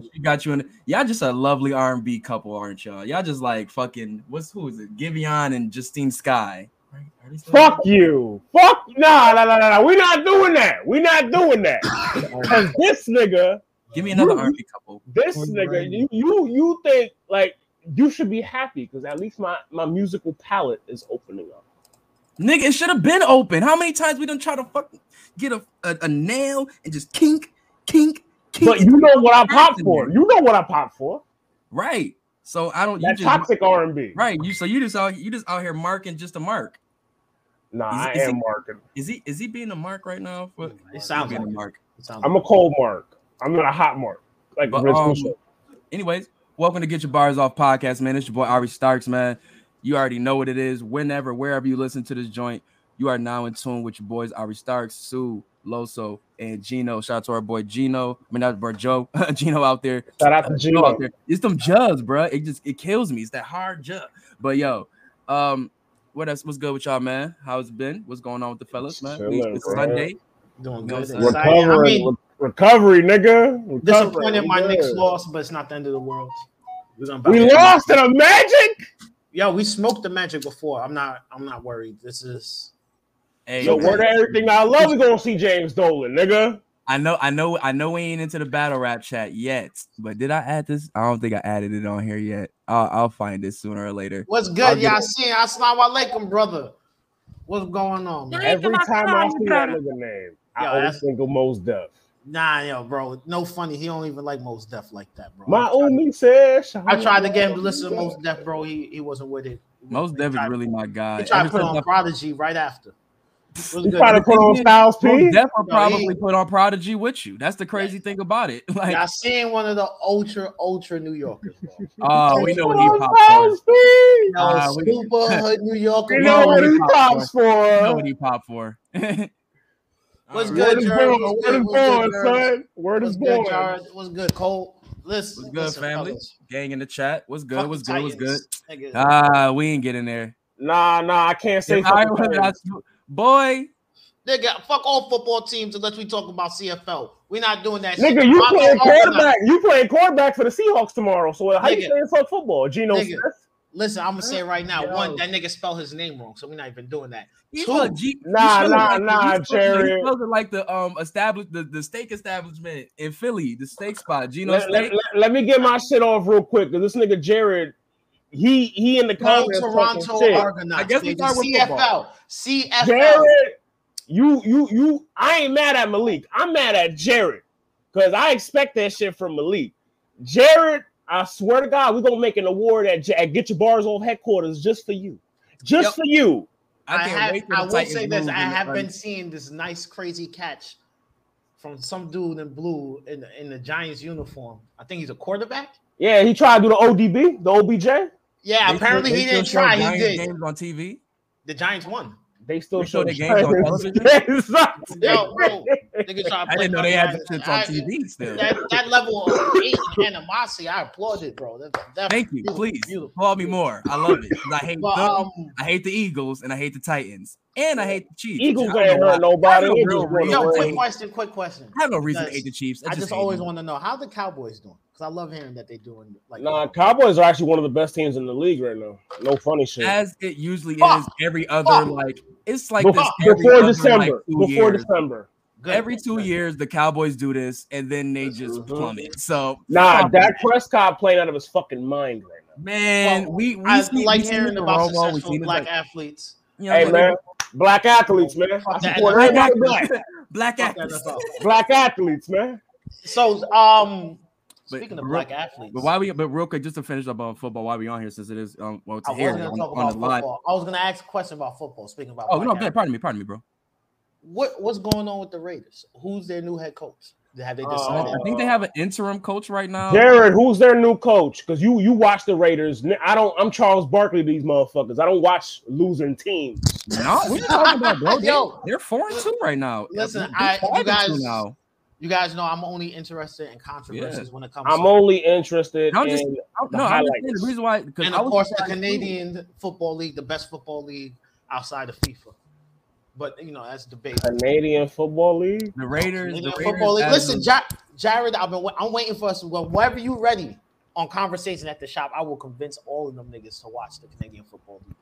song. She got you in. Y'all just a lovely R and B couple, aren't y'all? Y'all just like fucking. What's who is it? Giveon and Justine Skye. Fuck you. Fuck nah, nah, nah, nah, nah. We're not doing that. We're not doing that. Cause this nigga. Give me another R and B couple. This nigga, you you you think like you should be happy because at least my my musical palette is opening up. Nigga, it should have been open. How many times we done try to fucking get a, a, a nail and just kink, kink, kink. But you know what I pop for. You know what I pop for. Right. So I don't. That you just, toxic R and B. Right. You so you just out you just out here marking just a mark. Nah, Is- I is am he- marking. Is he is he being a mark right now? For, It sounds like a mark. It sounds I'm a cold mark. I'm not a hot mark. Like But, um, Anyways, welcome to Get Your Bars Off podcast, man. It's your boy Ari Starks, man. You already know what it is. Whenever, wherever you listen to this joint, you are now in tune with your boys Ari Starks, Sue, Loso, and Gino. Shout out to our boy Gino. I mean, not bro Joe, Gino out there. Shout out to Uh, Gino. out there. It's them jugs, bro. It just it kills me. It's that hard jug. But yo, um, what else? What's good with y'all, man? How's it been? What's going on with the fellas, man? Chilling, it's bro. Sunday. doing No, good. sir. Excited. I Recovery, mean, recovery, nigga. Recovery. disappointed my We Knicks good. lost, but it's not the end of the world. We're gonna We bounce back. lost to the Magic. Yo, we smoked the Magic before. I'm not. I'm not worried. This is. Hey, So word of everything I love, we gonna see James Dolan, nigga. I know, I know, I know we ain't into the battle rap chat yet, but did I add this? I don't think I added it on here yet. I'll, I'll find it sooner or later. What's good, y'all? it. Seeing Assalamu alaikum, brother. What's going on, man? Every time I see that nigga name, I Yo, always that's- think of Mos Def. Nah, yo, bro. No funny. He don't even like Mos Def like that, bro. My I tried, Umi says. I tried to get him to listen to Mos Def, bro. He he wasn't with it. Most He Dev is really my guy. He tried to put on Prodigy right after. What's You good? trying to put on Styles P? Mos Def will No, probably put on Prodigy with you. That's the crazy thing about it. Like, Y'all seeing one of the ultra ultra New Yorkers, bro. oh, we know what he on popped for. Styles P. Yo, Ah, we- super hood New Yorker. You know what he he popped pops We know what he popped for. What's good, Word Jared? What's Word is born, son. Word What's is good, born. What's good, Cole? Listen, What's good, listen, family? fellas. Gang in the chat. What's good? What's good? What's good? Titans, nigga. Ah, we ain't getting there. Nah, nah, I can't say If I fucking was- Titans. Ah, boy, Nigga, fuck all football teams unless we talk about CFL. We're not doing that. Nigga, shit. you Rondo playing quarterback. You playing quarterback for the Seahawks tomorrow. So how you Nigga. saying fuck football? Geno Nigga. Smith? Listen, I'm gonna say it right now. Yo. One, that nigga spelled his name wrong, so we're not even doing that. He Two, G- Nah, nah, like the- nah, he spelled it- Jared. He spelled it like the um established the, the steak establishment in Philly, the steak spot. Gino Let, Steak. let, let- let me get my shit off real quick because this nigga Jared, he he in the comments Toronto. Argonauts. I guess we baby. start with CFL. CFL. Jared, you you you. I ain't mad at Malik. I'm mad at Jared because I expect that shit from Malik. Jared, I swear to God, we're gonna make an award at, at Get Your Bars Off headquarters just for you, just Yep. for you. I, can't have. I will Titans say this. I have been like, seeing this nice, crazy catch from some dude in blue in the, in the Giants uniform. I think he's a quarterback. Yeah, he tried to do the ODB, the OBJ. Yeah, they apparently still- he didn't try. He did. games on TV. The Giants won. They still They show show their games on television? Yes, Yo, bro, nigga try I didn't know they had guy. the shits on TV still. That, that level of hate and animosity, I applaud it, bro. That, that, Thank you. Please beautiful. call me more. I love it. I hate But, them. um, I hate the Eagles and I hate the Titans and I hate the Chiefs. Eagles I ain't hurt nobody. I no just real wanna reason yo, quick question, quick question. I have no reason to hate the Chiefs. I just hate always them. want to know how the Cowboys doing because I love hearing that they're doing like Nah, Cowboys are actually one of the best teams in the league right now. No funny shit. as it usually Fuck. is every other Fuck. like it's like Before, this every before other, December. like, before years. December. Good. Every two years, the Cowboys do this, and then they just Mhm. plummet. So, Nah, fuck Dak Prescott playing out of his fucking mind right now. man, Well, we we I see, like we hearing about successful black athletes. you know, Hey man, black athletes, man. I Fuck that. support Black athletes. black. black athletes. Black athletes, man. So, um, But- speaking of but black real- athletes, But why we? But real quick, just to finish up on football, why we on here since it is um well I to was hear on, on about the line. I was going to ask a question about football. Speaking about Oh no, athletes. pardon me, pardon me, bro. what what's going on with the Raiders? Who's their new head coach? Have they Uh, decided? I think they have an interim coach right now. Jared, who's their new coach? Because you you watch the Raiders. I don't. I'm Charles Barkley. These motherfuckers. I don't watch losing teams. No, what are you talking about, bro? Yo. they're four and two right now. Listen, They're I- you guys- now. you guys know I'm only interested in controversies when it comes. I'm to only interested I'm just- in I- the No, I understand highlights. the reason why. And of course the surprised too. Canadian football league, the best football league outside of FIFA. But you know that's debate. Canadian Football League. The Raiders. Canadian The Football League. Listen, of- Ja- Jared, I've been wa- I'm waiting for us. Well, whenever you ready on conversation at the shop, I will convince all of them niggas to watch the Canadian Football League.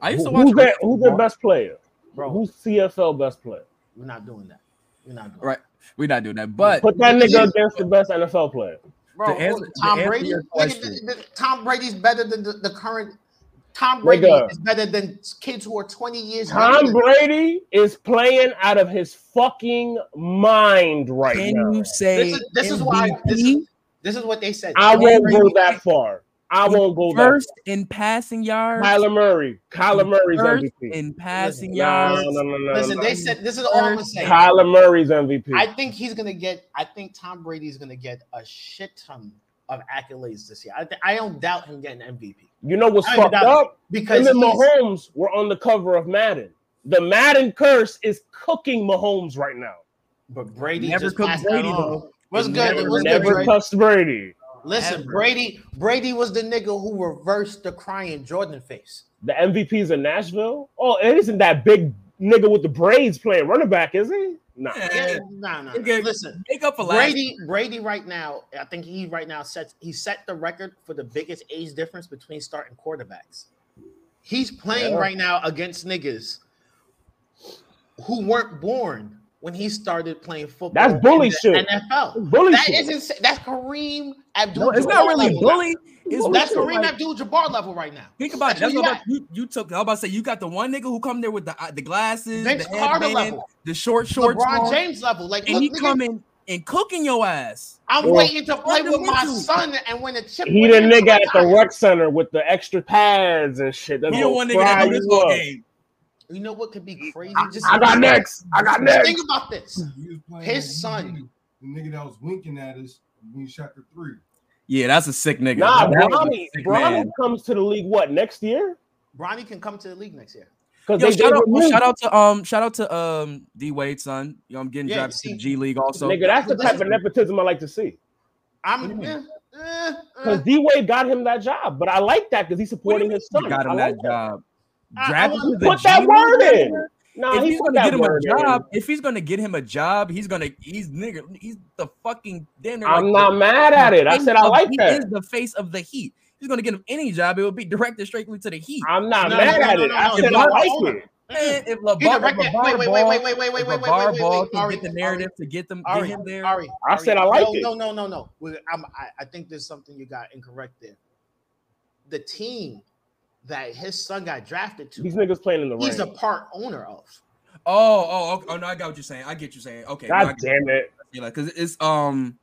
I used to watch. who's their, Raiders who's their best player? Bro, Who's CFL best player? we're not doing that. We're not doing Right. We're not doing that, but Put that nigga against the best NFL player. Bro, To answer- Tom answer Brady. your Nigga, question. the- the- Tom Brady's better than the, the current. Tom Brady Nigga. is better than kids who are 20 years younger Tom than- Brady is playing out of his fucking mind right can now. you say This is this is why this is, this is what they said. I Tom won't Brady- go that far. I won't go that first in passing yards? far. Kyler Murray. Kyler Murray's first MVP. in passing Listen, No, yards. no, no, no, Listen, no. they said this is all I'm gonna say. Kyler Murray's MVP. I think he's gonna get. I think Tom Brady's gonna get a shit ton of accolades this year. I, I don't doubt him getting MVP you know what's fucked up? because Him and Mahomes were on the cover of Madden. The Madden curse is cooking Mahomes right now. but Brady Never just cooked passed Brady, that on. though. What's good? Never- What's Never Brady? touched Brady. Listen, Ever. Brady. Brady was the nigga who reversed the crying Jordan face. The MVP's in Nashville. Oh, it isn't that big nigga with the braids playing running back, is he? Nah. Yeah. no, nah. Okay. Listen, Make up for last. Brady, Brady right now, I think he right now sets he set the record for the biggest age difference between starting quarterbacks. He's playing Yeah. right now against niggas who weren't born when he started playing football. That's in bully the shit. NFL. Bully That shit. isn't that's Kareem Abdul. No, it's not really level. bully. It's That's more Kareem like- Abdul-Jabbar level right now. Think about it. That's That's what what you about, you, you took. I was about to say you got the one nigga who come there with the uh, the glasses, Vince the Carter headband, level. the short shorts, LeBron on, James level. Like, and look, he nigga, coming and cooking your ass. I'm Well, waiting to play with my fundamental. son and win a chip. He with the nigga at the sometime. rec center with the extra pads and shit. That's He the gonna one nigga fry that know you this whole game. You know what could be crazy? I, Just I got next. I got next. Think about this. He was playing His son. The nigga that was winking at us when we shot the three. Yeah, that's a sick nigga. Nah, That was a Bronny, sick Bronny comes to the league what next year? Bronny can come to the league next year. Because Yo, they, shout they out, removed- shout out to um, shout out to um, D Wade son. You know, I'm getting Yeah, drafted to the G League also. nigga. That's the type of nepotism I like to see. I'm Mm. eh, eh, Because eh. D Wade got him that job, but I like that because he's What do you supporting his son. you got him I that like job. I- I Drafted wanna to the Put that League, word nigga? in. No, if he he's gonna get him a word in. job, if he's gonna get him a job, he's gonna he's nigga, he's the fucking damn I'm like not the- mad at it. I said I of- like he that. is the face of the Heat. He's gonna get him any job, it would be directed straight to the Heat. I'm not No, mad no, no, at no, it. no, I no. said I You're like owner. it. Man, if He LeVar, directed- LeVar wait, wait, Ball, wait, wait, wait, wait, wait, if wait, wait, LeVar wait, wait, Ball wait, can Ari, get the Ari, narrative to get them, get Ari, him there. Ari, I Ari, said I like no, it. No, no, no, no. We- I'm, I, I think there's something you got incorrect there. The team that his son got drafted to, These niggas playing in the room, he's a part owner of. Oh, oh, okay. oh, no, I got what you're saying. I get you saying. Okay, God get damn it. you. Like, cause it's um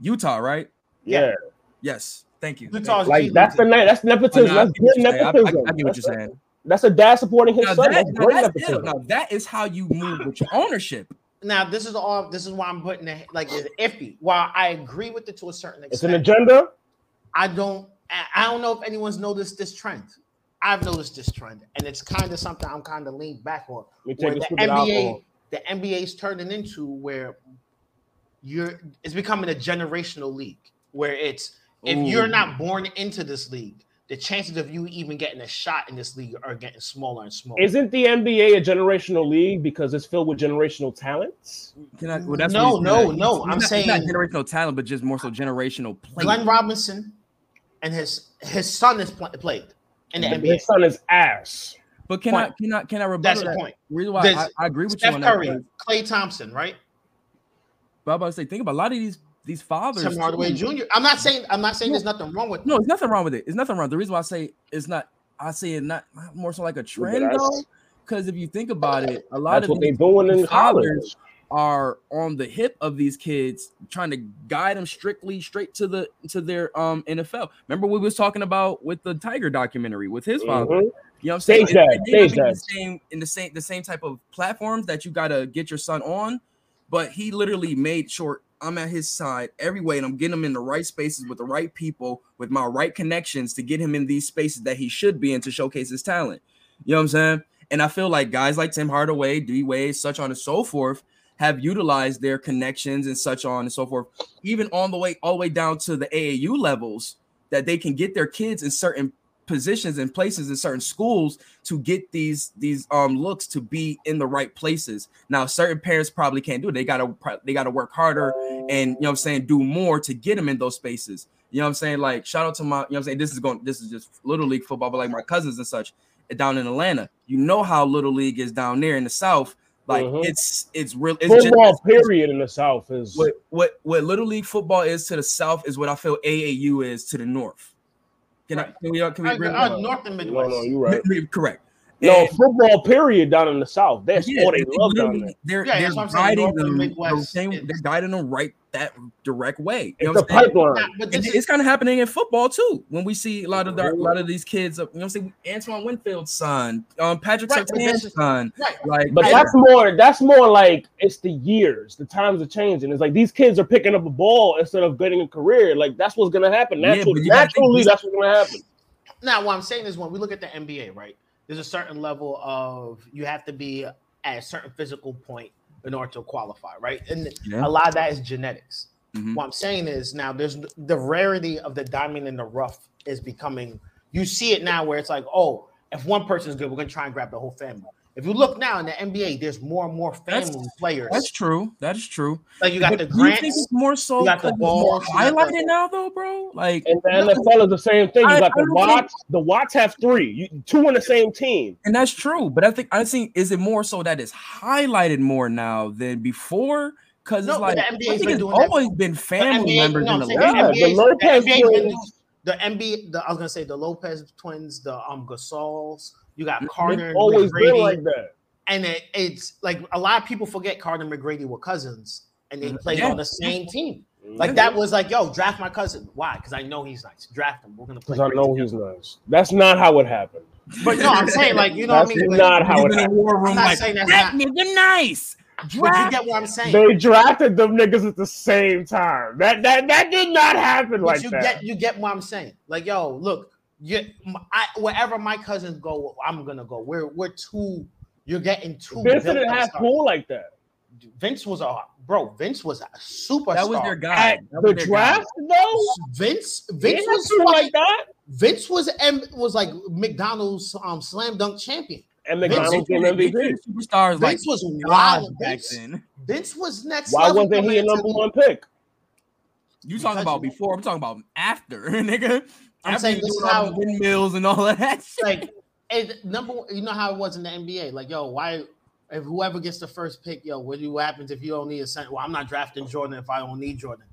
Utah, right? Yeah. Yes. Thank you. Utah's Like G that's the night. That's Oh, nepotism. no, That's good you're. I- I- nepotism. I get what you're That's- saying. That's a dad supporting his Now son. that, That's now, great that's nepotism. Now, that is how you move with your ownership. now this is all. This is why I'm putting it like it's iffy. While I agree with it to a certain extent, It's an agenda. I don't. I- I don't know if anyone's noticed this trend. I've noticed this trend, and it's kind of something I'm kind of leaned back on. Let me Where take a the NBA, alcohol. the NBA's turning into where you're. It's becoming a generational league where it's if you're not born into this league, the chances of you even getting a shot in this league are getting smaller and smaller. Isn't the NBA a generational league because it's filled with generational talents? Can I, well, that's No, no, no, He's I'm not, he's saying- not generational talent, but just more so generational play. Glenn Robinson and his his son is pl- played in the NBA. His son is ass. But can Point. I can I can I rebuttal That's the that? point. Reason why I, I agree with you Steph on that. Curry, because- Klay Thompson, right? But I'm about to say, think about a lot of these these fathers. Tim Hardaway too. Jr. I'm not saying I'm not saying there's nothing wrong with No, there's nothing wrong with it. There's nothing wrong. The reason why I say it's not, I say it not, not more so like a trend though, because if you think about it, a lot That's of what they're these doing in fathers college. Are on the hip of these kids, trying to guide them strictly straight to the to their um NFL. Remember we was talking about with the Tiger documentary with his father. Mhm. You know what I'm saying? Stage dad, It- it may stage be the same in the same the same type of platforms that you gotta get your son on, but he literally made sure I'm at his side every way, and I'm getting him in the right spaces with the right people, with my right connections to get him in these spaces that he should be in to showcase his talent. You know what I'm saying? And I feel like guys like Tim Hardaway, D Wade, such on and so forth, have utilized their connections and such on and so forth, even on the way all the way down to the AAU levels, that they can get their kids in certain positions and places in certain schools to get these these um looks to be in the right places. Now, certain parents probably can't do it. They gotta they gotta work harder and you know what I'm saying, do more to get them in those spaces. You know what I'm saying? Like shout out to my, you know I'm saying? This is going, this is just little league football, but like my cousins and such down in Atlanta. You know how little league is down there in the south. Like Mhm. it's it's real. It's Football just, period in the South is what what what little league football is to the south is what I feel AAU is to the north. Can I can we uh, can we Uh, bring uh, North and no, Midwest. no, you're right. correct? No, football period down in the South. That's yeah, all they they love down there. they're Yeah, they're that's what I'm saying, guiding them. the same- they're guiding them right that direct way. You It's what the pipeline. Nah, but this it's is, kind of happening in football too. When we see a lot of the, a lot of these kids, you know, what I'm saying Antoine Winfield's son, um, Patrick Right, but Surtain's son, right. like, But that's more. That's more like it's the years. The times are changing. It's like these kids are picking up a ball instead of getting a career. Like that's what's gonna happen. Yeah, Naturally, but you gotta think naturally, that's what's gonna happen. Now, what I'm saying is when we look at the NBA, right, there's a certain level of you have to be at a certain physical point in order to qualify, right? And Yeah. a lot of that is genetics. Mhm. What I'm saying is now there's the rarity of the diamond in the rough is becoming. You see it now where it's like, oh, if one person is good, we're gonna try and grab the whole family. If you look now in the NBA, there's more and more That's- family players. that's true. That is true. like you got But the do you think it's more so you got the it's more Balls, you the- highlighted now, though, bro? Like, And the NFL is the same thing. You I- got I the don't think- Watts. The Watts have three. You, two on the same team. and that's true. But I think I think is it more so that it's highlighted more now than before? Because No, it's like the I NBA's think been it's doing that. always been The family NBA members no, in the league. the Yeah, NBA the Lopez the NBA twins. the NBA, the, I was gonna say the Lopez twins, the um Gasols, you got. Carter It's and always been McGrady, like that. and it, it's like a lot of people forget Carter and McGrady were cousins, and they Mhm. played Yeah. on the same team. Mm-hmm. Like that was like, yo, draft my cousin. Why? Because I know he's nice. Draft him. We're gonna play. Because I know together. he's nice. That's not how it happened. But no, I'm saying like you know what I mean. But- not how He's it in a happened. war room I'm not like saying that's that not- nigga nice. but you get what I'm saying. They drafted them niggas at the same time. That that that did not happen But like you that. get you get what I'm saying. Like, yo, look, you, I, wherever my cousins go, I'm gonna go. We're we're too. You're getting too. Vince built didn't up have stars. pool like that. Vince was a bro. Vince was a superstar. that was their guy. At the their draft, though, Vince. Vince was pool fucking, like that. Vince was M was like McDonald's um slam dunk champion. And McDonald's guy. came MVP. treated superstars like Vince was wild. back Vince, then. Vince was next. Why level wasn't he a number one pick? You talking about before? I'm talking about after, nigga. I'm saying this is how- windmills and all of that shit. like it, number one, you know how it was in the NBA. Like, yo, why if whoever gets the first pick, yo, what do what happens if you don't need a center? Well, I'm not drafting Jordan if I don't need Jordan.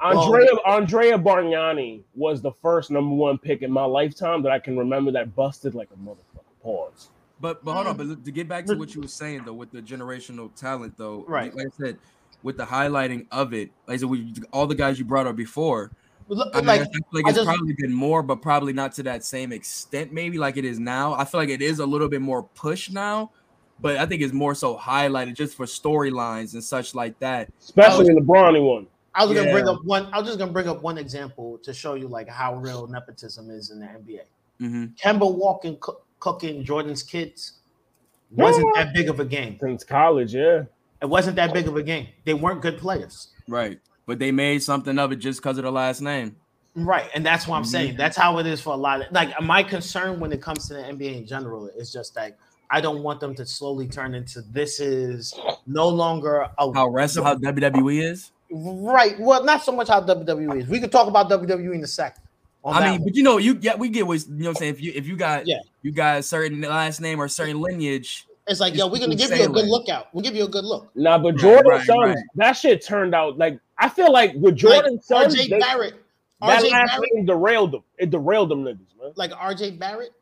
Andrea Andrea Bargnani was the first number one pick in my lifetime that I can remember that busted like a motherfucker. Pause. But but hold on, mm. but to get back to what you were saying though, with the generational talent though, Right. Like I said, with the highlighting of it, like I said, we, all the guys you brought up before, But look, I mean, like I feel like I it's just- probably been more, but probably not to that same extent, maybe like it is now. I feel like it is a little bit more push now, but I think it's more so highlighted just for storylines and such like that. Especially in the Bronny one. I was gonna bring up one. I was just gonna bring up one example to show you like how real nepotism is in the NBA. hmm Kemba walking, cook, cooking Jordan's kids wasn't that big of a game. Since college, yeah. It wasn't that big of a game. They weren't good players. Right. But they made something of it just because of the last name. Right, and that's what I'm Mhm. saying. That's how it is for a lot of like my concern when it comes to the NBA in general is just like I don't want them to slowly turn into this is no longer a How wrestle, how WWE is. right. Well, not so much how WWE is. We could talk about WWE in a second. I mean, one. but you know, you get we get what you know. What I'm saying if you if you got Yeah. you got a certain last name or a certain lineage, it's like it's yo, we're gonna give you a good like- look out. We'll give you a good look. Nah, but Right, Jordan right, Sons, right. that shit turned out like I feel like with Jordan like Sons, RJ they- Barrett, that RJ last Barrett, derailed them. It derailed them niggas, man. like RJ Barrett.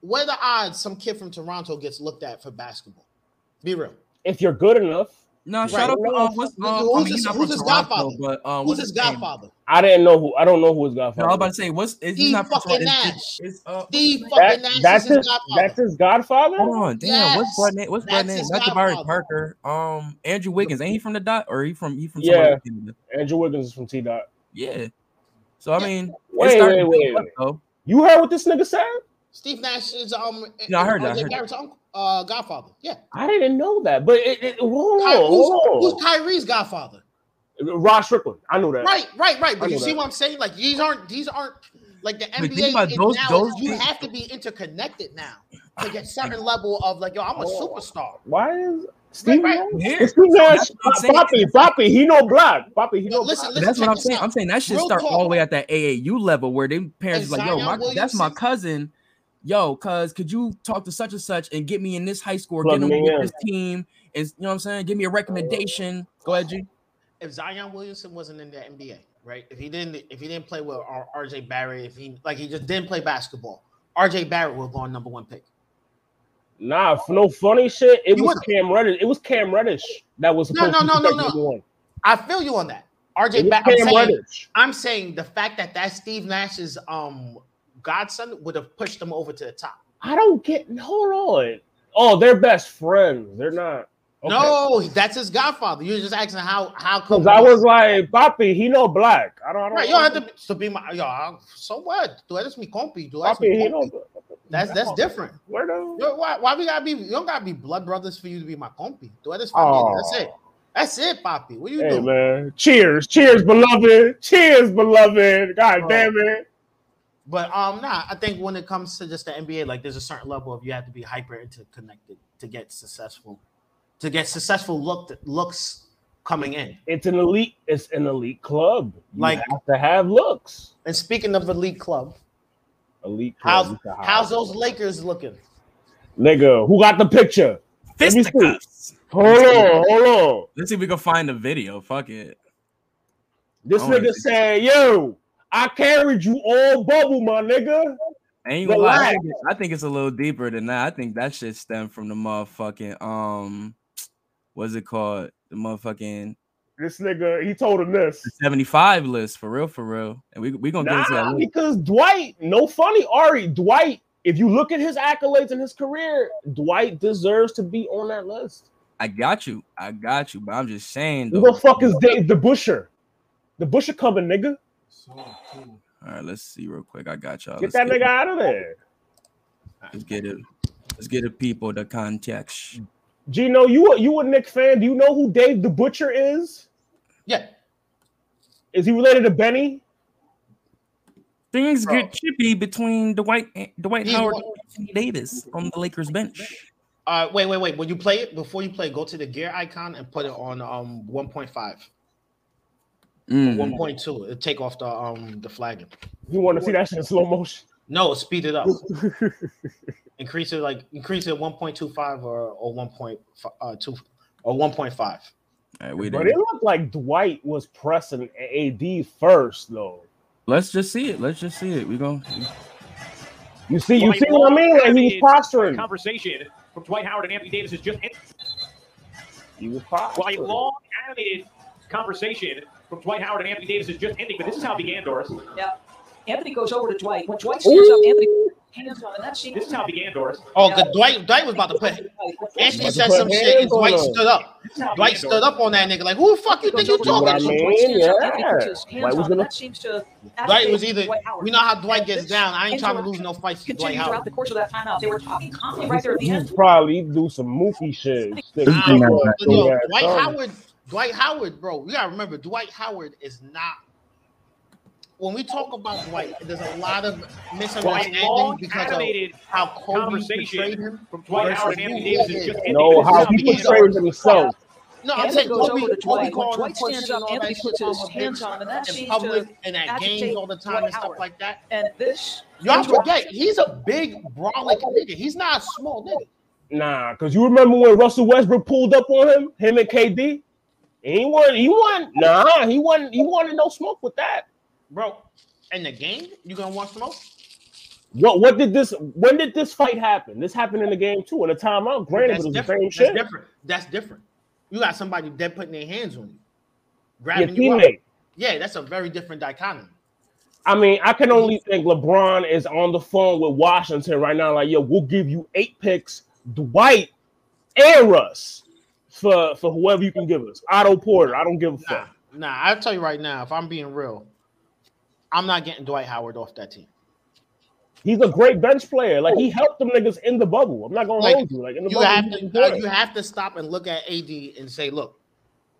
What are the odds some kid from Toronto gets looked at for basketball? Be real. If you're good enough, no, Right. shout out to um, what's Who's um, I mean, his- who's his Toronto, godfather? but um, Who's what's his name? godfather? I didn't know who. I don't know who his No, I was about to say, what's is Steve he's not from fucking Nash. It's, it's, uh, Steve fucking That- Nash that's is his his. godfather. That's his godfather. Hold on, damn, what's Yes, blood name? What's blood name? his Not Jabari. Parker. Um, Andrew Wiggins. Ain't he from the dot or he from he from Yeah. somewhere in Canada? Andrew Wiggins is from T Dot. Yeah. So I mean, Wait, it's wait, wait, pick up, You heard what this nigga said? Steve Nash is um. No, I heard that, I RJ heard Barrett's uncle, uh, godfather. Yeah. I didn't know that, but it, it, hold Ky- on, who's, hold who's. Kyrie's godfather? Rod Strickland. I knew that. Right, right, right. But you see that. what I'm saying? Like these aren't these aren't Like the think NBA about is those- now, those you things- have to be interconnected now to get certain level of like, yo, I'm a Oh. superstar. Why is Steve right. Nash? Here. Steve Nash, That's what I'm saying. Papi, Papi, he no black. Poppy, he No, no listen, black. listen. That's what I'm saying. out. I'm saying that should Real start all the way at that AAU level where they parents And like, yo, my, that's my cousin. Yo, cuz could you talk to such and such and get me in this high school, or Plug get him me with in. this team, and you know what I'm saying? Give me a recommendation. Go ahead, G. If Zion Williamson wasn't in the NBA, right? If he didn't, if he didn't play with RJ Barrett, if he like he just didn't play basketball, RJ Barrett would go on number one pick. Nah, for no funny shit. It He was wasn't. Cam Reddish. It was Cam Reddish that was No, supposed no, to no, be no, no. one. I feel you on that. RJ was Barrett. I'm saying, I'm saying the fact that that Steve Nash's um godson would have pushed him over to the top. I don't get. Hold on. Oh, they're best friends. They're not. Okay. No, that's his godfather. You're just asking how how come? I was like, Papi, he no black. I don't. I don't right. You don't have to, to be my yo. So what? Do eres mi compi? Do Papi, he compi? That's that's different. Where the? Yo, why, why we gotta be? You don't gotta be blood brothers for you to be my compi. Do eres Oh. That's it. That's it, Papi. What you Hey doing? man, cheers, cheers, beloved, cheers, beloved. God Oh. damn it. But um, nah. I think when it comes to just the NBA, like there's a certain level of you have to be hyper interconnected to get successful, to get successful look looks coming in. It's an elite. It's an elite club. You Like- have to have looks. And speaking of elite club, Elite club. how's you can have how's those Lakers looking? nigga? Who got the picture? Let me see. Fisticuffs. Hold on, hold on. Let's see if we can find the video. Fuck it. This I nigga see. said, "Yo, I carried you all bubble, my nigga." I ain't gonna lie. I think, it- I think it's a little deeper than that. I think that shit stemmed from the motherfucking um, what's it called? The motherfucking This nigga, he told him this. 75 list for real, for real. And we we gonna get into that. Nah, because Dwight, no funny, Ari, Dwight. If you look at his accolades in his career, Dwight deserves to be on that list. I got you. I got you. But I'm just saying Who the fuck is Dave DeBusschere? The Busher coming, nigga. So cool. All right, let's see real quick. I got y'all. Get Let's that get, nigga out of there. Let's get it. Let's get the people the context. Gino, you a you a Knick fan? Do you know who Dave the Butcher is? Yeah, Is he related to Benny? Things Bro. get chippy between Dwight Dwight He's Howard one- and Anthony Davis on the Lakers bench. Uh, wait, wait, wait. When you play it, before you play, go to the gear icon and put it on um 1.5, Mm. 1.2. It'll take off the um the flagging. You want to see that shit in slow motion? No, speed it up. increase it like increase it 1.25 or or 1.2 or 1.5. All right, wait. But it looked like Dwight was pressing AD first, though. Let's just see it. Let's just see it. We go. You see, you Dwight see what I mean? Like he was posturing. Conversation from Dwight Howard and Anthony Davis is just ended. He was Well, a posturing. long animated conversation from Dwight Howard and Anthony Davis is just ending, but this is how it began, Doris. Yeah. Anthony goes over to Dwight. When Dwight stands up, Anthony hands on, and that seems This is how it began, Doris. Oh, good. Dwight Dwight was about to put Anthony About to said some shit and Dwight stood up. This is how it Dwight stood up on that nigga like, who the fuck you think you what talking to? mean? Dwight stands up, Yeah. Anthony puts his hands Dwight was gonna- that seems to Dwight was either we know how Dwight gets down. I ain't trying to lose no fights to Dwight Continued throughout the course of that timeout. They were talking constantly right there at the He end. probably do some mookie shit. Stick Nah, thing bro, I- yo, Yeah, Dwight. Howard, Dwight Howard, bro. You gotta remember, Dwight Howard is not. When we talk about Dwight, there's a lot of misunderstanding because of how Kobe portrayed him. from Dwight versus Howard and Anthony Davis is is. just ending. No, but this how how he began, himself. No, I'm saying Kobe, Kobe Dwight. When him Dwight stands and up, all Anthony that puts shit his hands on and that in seems public to and at games all the time and stuff like that. And this Y'all forget he's a big brolic nigga. He's not a small nigga. Nah, because you remember when Russell Westbrook pulled up on him, him and KD? He wasn't, he wasn't, nah, he wasn't, he wanted no smoke with that. Bro, in the game, you gonna want smoke? What what did this when did this fight happen? This happened in the game too, in a timeout. Granted, That's it was the different. same That's shit. different. That's different. You got somebody dead putting their hands on you, Your grabbing you up. teammate. Yeah, that's a very different dichotomy. I mean, I can only think LeBron is on the phone with Washington right now, like, yo, we'll give you eight picks, Dwight and Russ for for whoever you can give us. Otto Porter, I don't give a Nah, fuck. nah. I'll tell you right now, if I'm being real, I'm not getting Dwight Howard off that team. He's a great bench player. Like he helped them niggas in the bubble. I'm not gonna Like, hold you. Like in the You bubble, have to, uh, you have to stop and look at AD and say, look,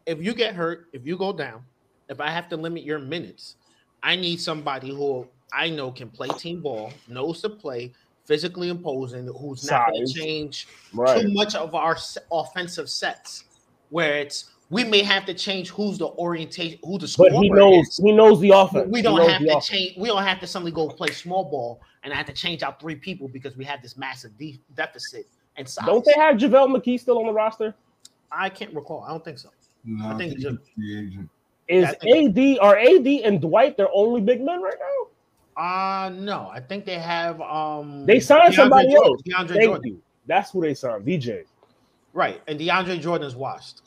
if you get hurt, if you go down, if I have to limit your minutes, I need somebody who I know can play team ball, knows to play, physically imposing, who's not going to change Right. too much of our s- offensive sets, where it's we may have to change who's the orientation, who the But he knows is. he knows the offense. We don't have to offense. change. We don't have to suddenly go play small ball and I have to change out three people because we have this massive de- deficit and size. Don't they have JaVale McGee still on the roster? I can't recall. I don't think so. No, I I think think it's he's agent. Is Yeah, AD are AD and Dwight their only big men right now? Uh no, I think they have um They signed DeAndre somebody Jordan- else. DeAndre Thank Jordan. you. That's who they signed. VJ. Right. And DeAndre Jordan is washed.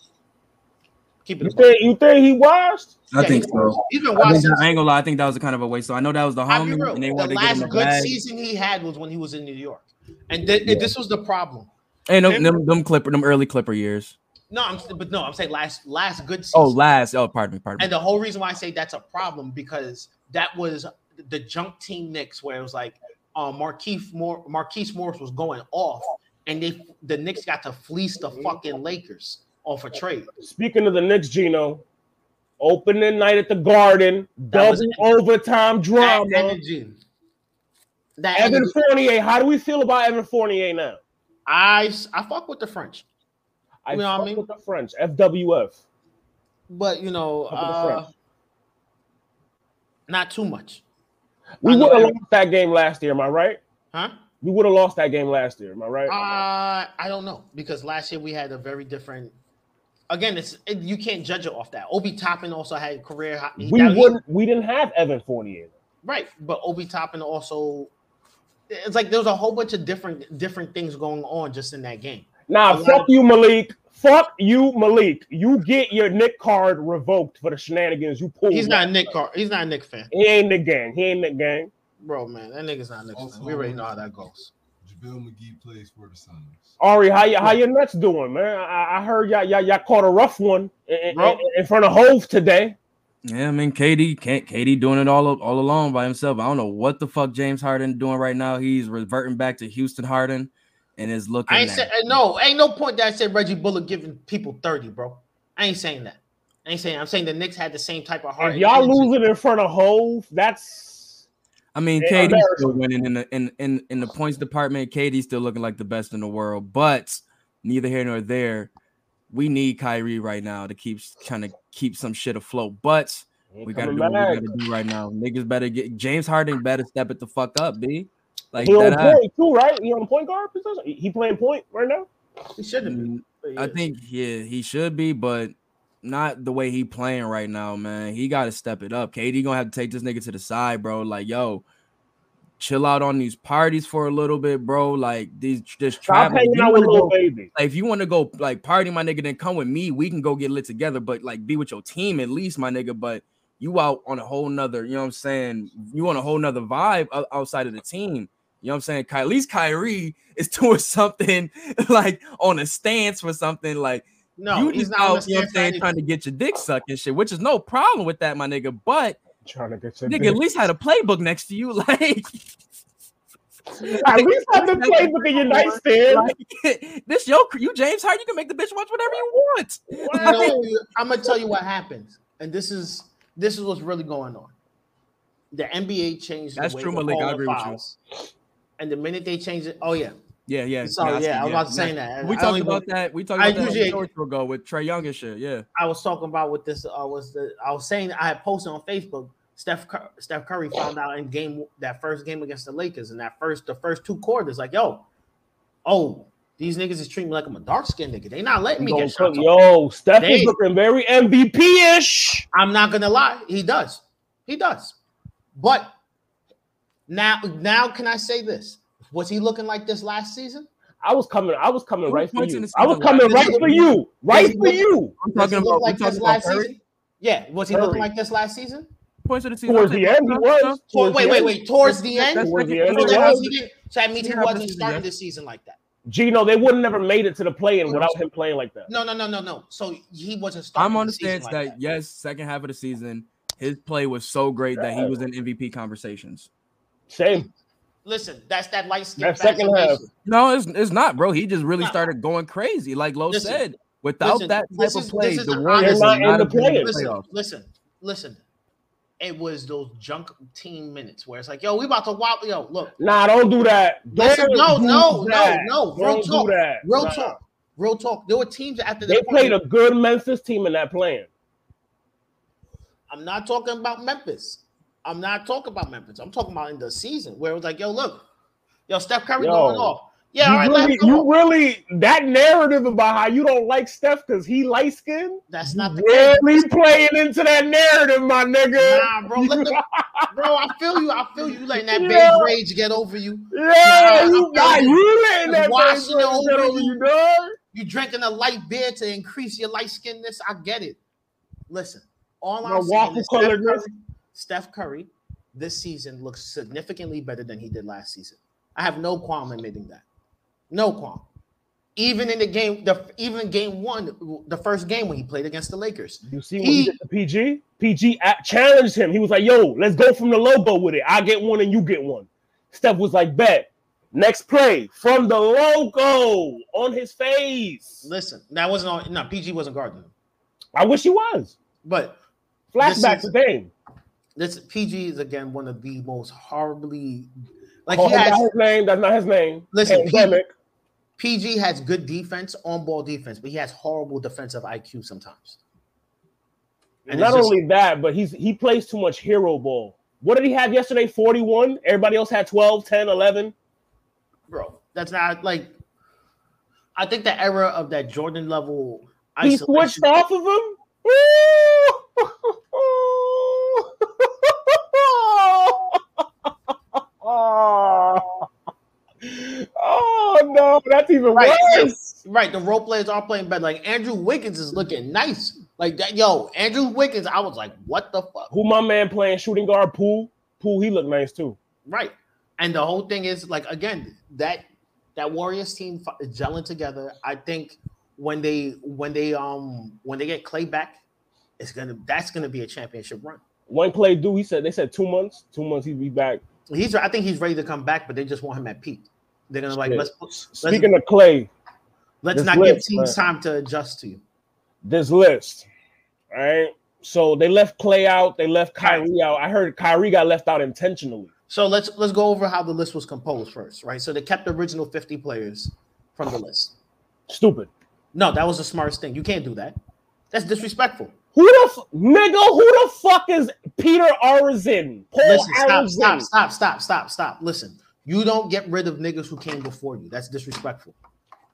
Keep You it think you think he washed? I Yeah, think he's- so. He's been I, washed think, since I ain't gonna lie. I think that was a kind of a waste. So I know that was the I'll be homie, real. and they The wanted to get him last good bag. season he had was when he was in New York. And th- this was the problem. And them, them, them Clipper, them early Clipper years. No, I'm but no, I'm saying last last good season. Oh, last. Oh, pardon me, pardon me. And the whole reason why I say that's a problem because that was the junk team Knicks where it was like uh, Marquise Moore, Marquise Morris was going off, and they the Knicks got to fleece the fucking Lakers off a trade. Speaking of the Knicks, Gino, opening night at the Garden, That double overtime That drama. energy. That Evan energy. Fournier, how do we feel about Evan Fournier now? I I fuck with the French, I You know what I fuck mean? with the French, FWF. but you know, Fuck uh, not too much, We would have lost that game last year, am I right? huh? We would have lost that game last year, am I right? Uh, I don't know because last year we had a very different. Again, it's it, you can't judge it off that. Obi Toppin also had career. high- he- we wouldn't. We didn't have Evan Fournier. right, but Obi Toppin also. It's like there's a whole bunch of different different things going on just in that game. Nah, A fuck you, Malik. Fuck you, Malik. You get your Knick card revoked for the shenanigans you pulled. He's not a Knick card. He's not a Knick fan, He ain't Knick gang. He ain't Knick gang. bro. Man, that nigga's not a Knick fan. We already know how that goes. JaVale McGee plays for the Suns. Ari, how you, how your Nets doing, man? I, I heard y'all, y'all y'all caught a rough one in, in, in front of Hov today. Yeah, I mean, KD, can't KD doing it all all alone by himself. I don't know what the fuck James Harden doing right now. He's reverting back to Houston Harden, and is looking. I ain't at- say no. Ain't no point that I said Reggie Bullock giving people thirty, bro. I ain't saying that. I ain't saying. I'm saying the Knicks had the same type of heart. If y'all losing in front of Hov, that's I mean, Yeah, KD's America. still winning in the in, in in the points department. KD's still looking like the best in the world, but neither here nor there. We need Kyrie right now to keep trying to keep some shit afloat. But we gotta do coming what we gotta do right now. Niggas better get James Harden better step it the fuck up, b. Like He on that. ass. point too, right? He on the point guard position. He- He playing point right now. he shouldn't be. Mm, I yeah. think yeah, he should be, but not the way he playing right now, man. He got to step it up. KD gonna have to take this nigga to the side, bro. Like, yo, chill out on these parties for a little bit, bro. Like these this Stop hanging out with wanna little baby. like, if you want to go like party, my nigga, then come with me. We can go get lit together, but like be with your team at least, my nigga. But you out on a whole nother, you know what I'm saying? You on a whole nother vibe outside of the team. You know what I'm saying? Ky- At least Kyrie is doing something like on a stance for something like no, you he's just not out, you know what I'm saying, trying to get your dick sucked and shit, which is no problem with that, my nigga. But Trying to get your nigga, at least had a playbook next to you. Like, At least have the playbook in your nightstand. like this yo, you James Harden, you can make the bitch watch whatever you want. I'm gonna tell you what happens, and this is this is what's really going on. The NBA changed. That's the way true, they Malik. I agree the with you. Fouls. And the minute they change it, oh yeah, Yeah, yeah. Sorry, I see, yeah, I was about to say that. We I talked about even- that. We talked I about that usually- a short ago with Trae Young and shit. Yeah. I was talking about with this. Uh, was the I was saying I had posted on Facebook. Steph Cur- Steph Curry found out in game that first game against the Lakers, and that first the first two quarters, like yo, oh these niggas is treating me like I'm a dark skinned nigga. They not letting me Gonna get shots. Yo, Steph is They- looking very MVP ish. I'm not gonna lie, he does. He does. But now, now can I say this? Was he looking like this last season? I was coming. I was coming Who right for you. I was coming right for you. Right for you. I'm talking he about, like this last Curry? season? Yeah, was he Curry. looking like this last season? Points of the season. Towards the end, he was. Towards wait, the wait, end. wait. Towards the end, That's Towards the end, so he that means he didn't. So that means he wasn't starting it. this season like that. Gino, they would have never made it to the play-in without him playing like that. No, no, no, no, no. So he wasn't starting. I'm on the season stance like that yes, second half of the season, his play was so great that he was in MVP conversations. Same. Listen, that's that light skin. That second half. No, it's, it's not, bro. He just really Nah. started going crazy. Like Lo Listen, said, without listen, that type of play, is the the Warriors honest- not not the have in the play-in. Listen, listen, listen. it was those junk team minutes where it's like, yo, we about to wobble. Yo, look, Nah, don't do that. Don't no, do no, no, that. no. Real Don't talk. do that. real Nah. talk, real talk. There were teams after They the played a good Memphis team in that plan. I'm not talking about Memphis. I'm not talking about Memphis. I'm talking about in the season where it was like, yo, look, yo, Steph Curry Yo, going off. Yeah, you right, really, you really that narrative about how you don't like Steph because he light skinned. That's not the case. Really playing into that narrative, my nigga. Nah, bro. The, bro, I feel you. I feel you. Letting that Yeah. beige rage get over you. Yeah, Nah, you, I nah, feel you letting that Washing thing over get over you. you, dog. You drinking a light beer to increase your light skinness. I get it. Listen, all I'm saying is Steph colored Curry, Steph Curry this season looks significantly better than he did last season. I have no qualm admitting that. No qualm. Even in the game, the even in game one, the first game when he played against the Lakers. You see what he, He- did to PG? PG challenged him. He was like, "Yo, let's go from the logo with it. I get one and you get one." Steph was like, "Bet." Next play from the logo on his face. Listen, that wasn't on. No, PG wasn't guarding him. I wish he was. But Flashback to game. This PG is again one of the most horribly like Call he has his name. That's not his name. Listen, Pandemic. PG has good defense, on ball defense, but he has horrible defensive IQ sometimes. And Not just- only that, but he's he plays too much hero ball. What did he have yesterday? 41. Everybody else had 12, 10, 11. bro, that's not like I think the era of that Jordan level He switched off of him. oh that's even Right, worse. Right, the role players are playing better. Like Andrew Wiggins is looking nice. Like that, yo, Andrew Wiggins. I was like, what the fuck? Who my man playing shooting guard? Poole. Poole. He looked nice too. Right. And the whole thing is like again that that Warriors team gelling together. I think when they when they um when they get Klay back, it's gonna that's gonna be a championship run. One play do. He said they said two months. Two months he'd be back. He's I think he's ready to come back, but they just want him at peak. They're gonna like let's put- Speaking of Klay, let's not give teams man. time to adjust to you. this list, all right. So they left Klay out. They left Kyrie out. I heard Kyrie got left out intentionally. So let's let's go over how the list was composed first, right? So they kept the original 50 players from the list. Stupid. No, that was the smartest thing. You can't do that. That's disrespectful. Who the f- nigga? Who the fuck is Peter Arizin? Paul Listen, stop, Arizin? stop, stop, stop, stop, stop. Listen, you don't get rid of niggas who came before you. That's disrespectful.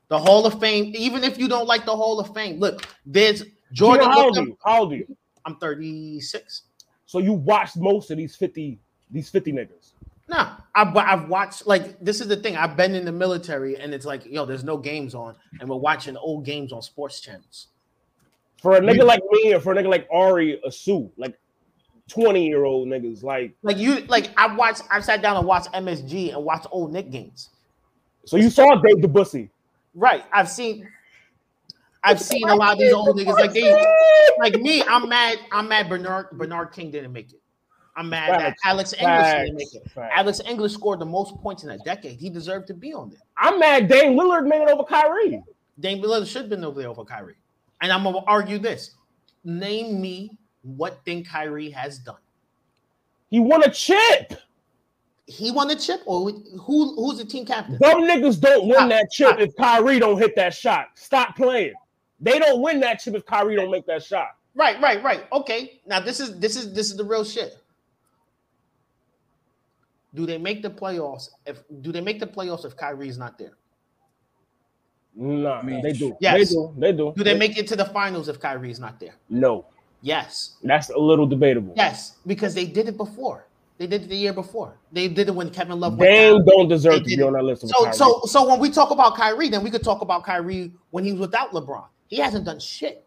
The Hall of Fame, even if you don't like the Hall of Fame, look, there's Jordan, Jordan. how old you? How old are you? I'm 36. So you watched most of these fifty, these fifty niggas. Nah, I've, I've watched like this is the thing. I've been in the military, and it's like, yo, there's no games on, and we're watching old games on sports channels. For a nigga like me, or for a nigga like Ari Asu, like twenty year old niggas, like Like you, like I watched, I sat down and watched MSG and watched old Knick games. so you saw Dave DeBusschere. Right, I've seen, I've seen a lot of these old niggas. Like they, like me, I'm mad. I'm mad. Bernard Bernard King didn't make it. I'm mad that Alex English didn't make it. facts. Alex English scored the most points in a decade. He deserved to be on there. I'm mad. Dame Lillard made it over Kyrie. Dame Lillard should have been over there over Kyrie. And I'm gonna argue this: Name me what thing Kyrie has done. He won a chip. He won a chip, or who? Who's the team captain? Dumb niggas don't win Stop, that chip stop. if Kyrie don't hit that shot. Stop playing. They don't win that chip if Kyrie don't make that shot. Right, right, right. Okay. Now this is this is this is the real shit. Do they make the playoffs? If do they make the playoffs if Kyrie's not there? Nah, I mean, they do. yes. They do. They do. Do they make it to the finals if Kyrie's not there? No, Yes. that's a little debatable. Yes, because they did it before. They did it the year before. They did it when Kevin Love Dame don't deserve They to be it. on that list. So so so when we talk about Kyrie, then we could talk about Kyrie when he was without LeBron. He hasn't done shit.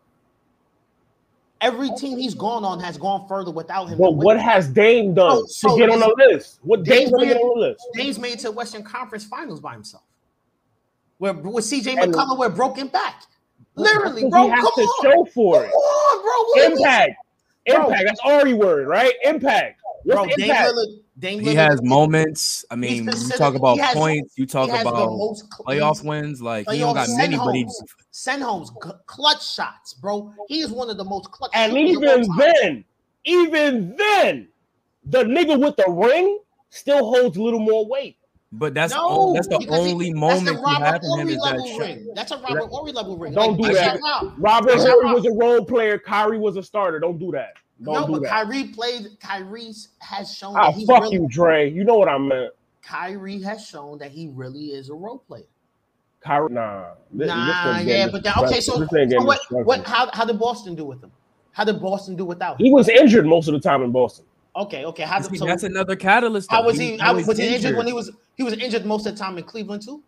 Every team he's gone on has gone further without him. but what him. has Dame done So- so to get on the list? What Dame Dame's gonna made- on the list? Dame's made to Western Conference Finals by himself. Where with CJ McCollum, we're broken back. Literally, bro. he has come to on. show for Come it. on, bro. What is? Impact, Bro. impact. That's Ari word, right? Impact. What's Bro, the Dame? Lillard, Dame He has moments. I mean, you talk about has- points. You talk he has the about playoff wins. Like he playoff don't got many, but he. Senholmes. Senholmes, clutch shots, bro. He is one of the most clutch. And shooters of all even then, even then, the nigga with the ring still holds a little more weight. But that's no, that's the because he- only that's moment the you Robert have him Horry is that level shot. ring. That's a Robert Horry level ring. Don't do that. not Robert Horry not was a role player. Kyrie was a starter. Don't do that. Don't No, do but that. Kyrie played. Kyrie has shown Ah, that fuck really. you, Dre. You know what I meant. Kyrie has shown that he really is a role player. Kyrie, nah. This- this Nah, nigga yeah, but that, okay. So, so what? What? How? How did Boston do with him? How did Boston do without him? He was injured most of the time in Boston. Okay, okay. How See, did, so that's another catalyst. how was he? How always was he injured when he was? He was injured most of the time in Cleveland too.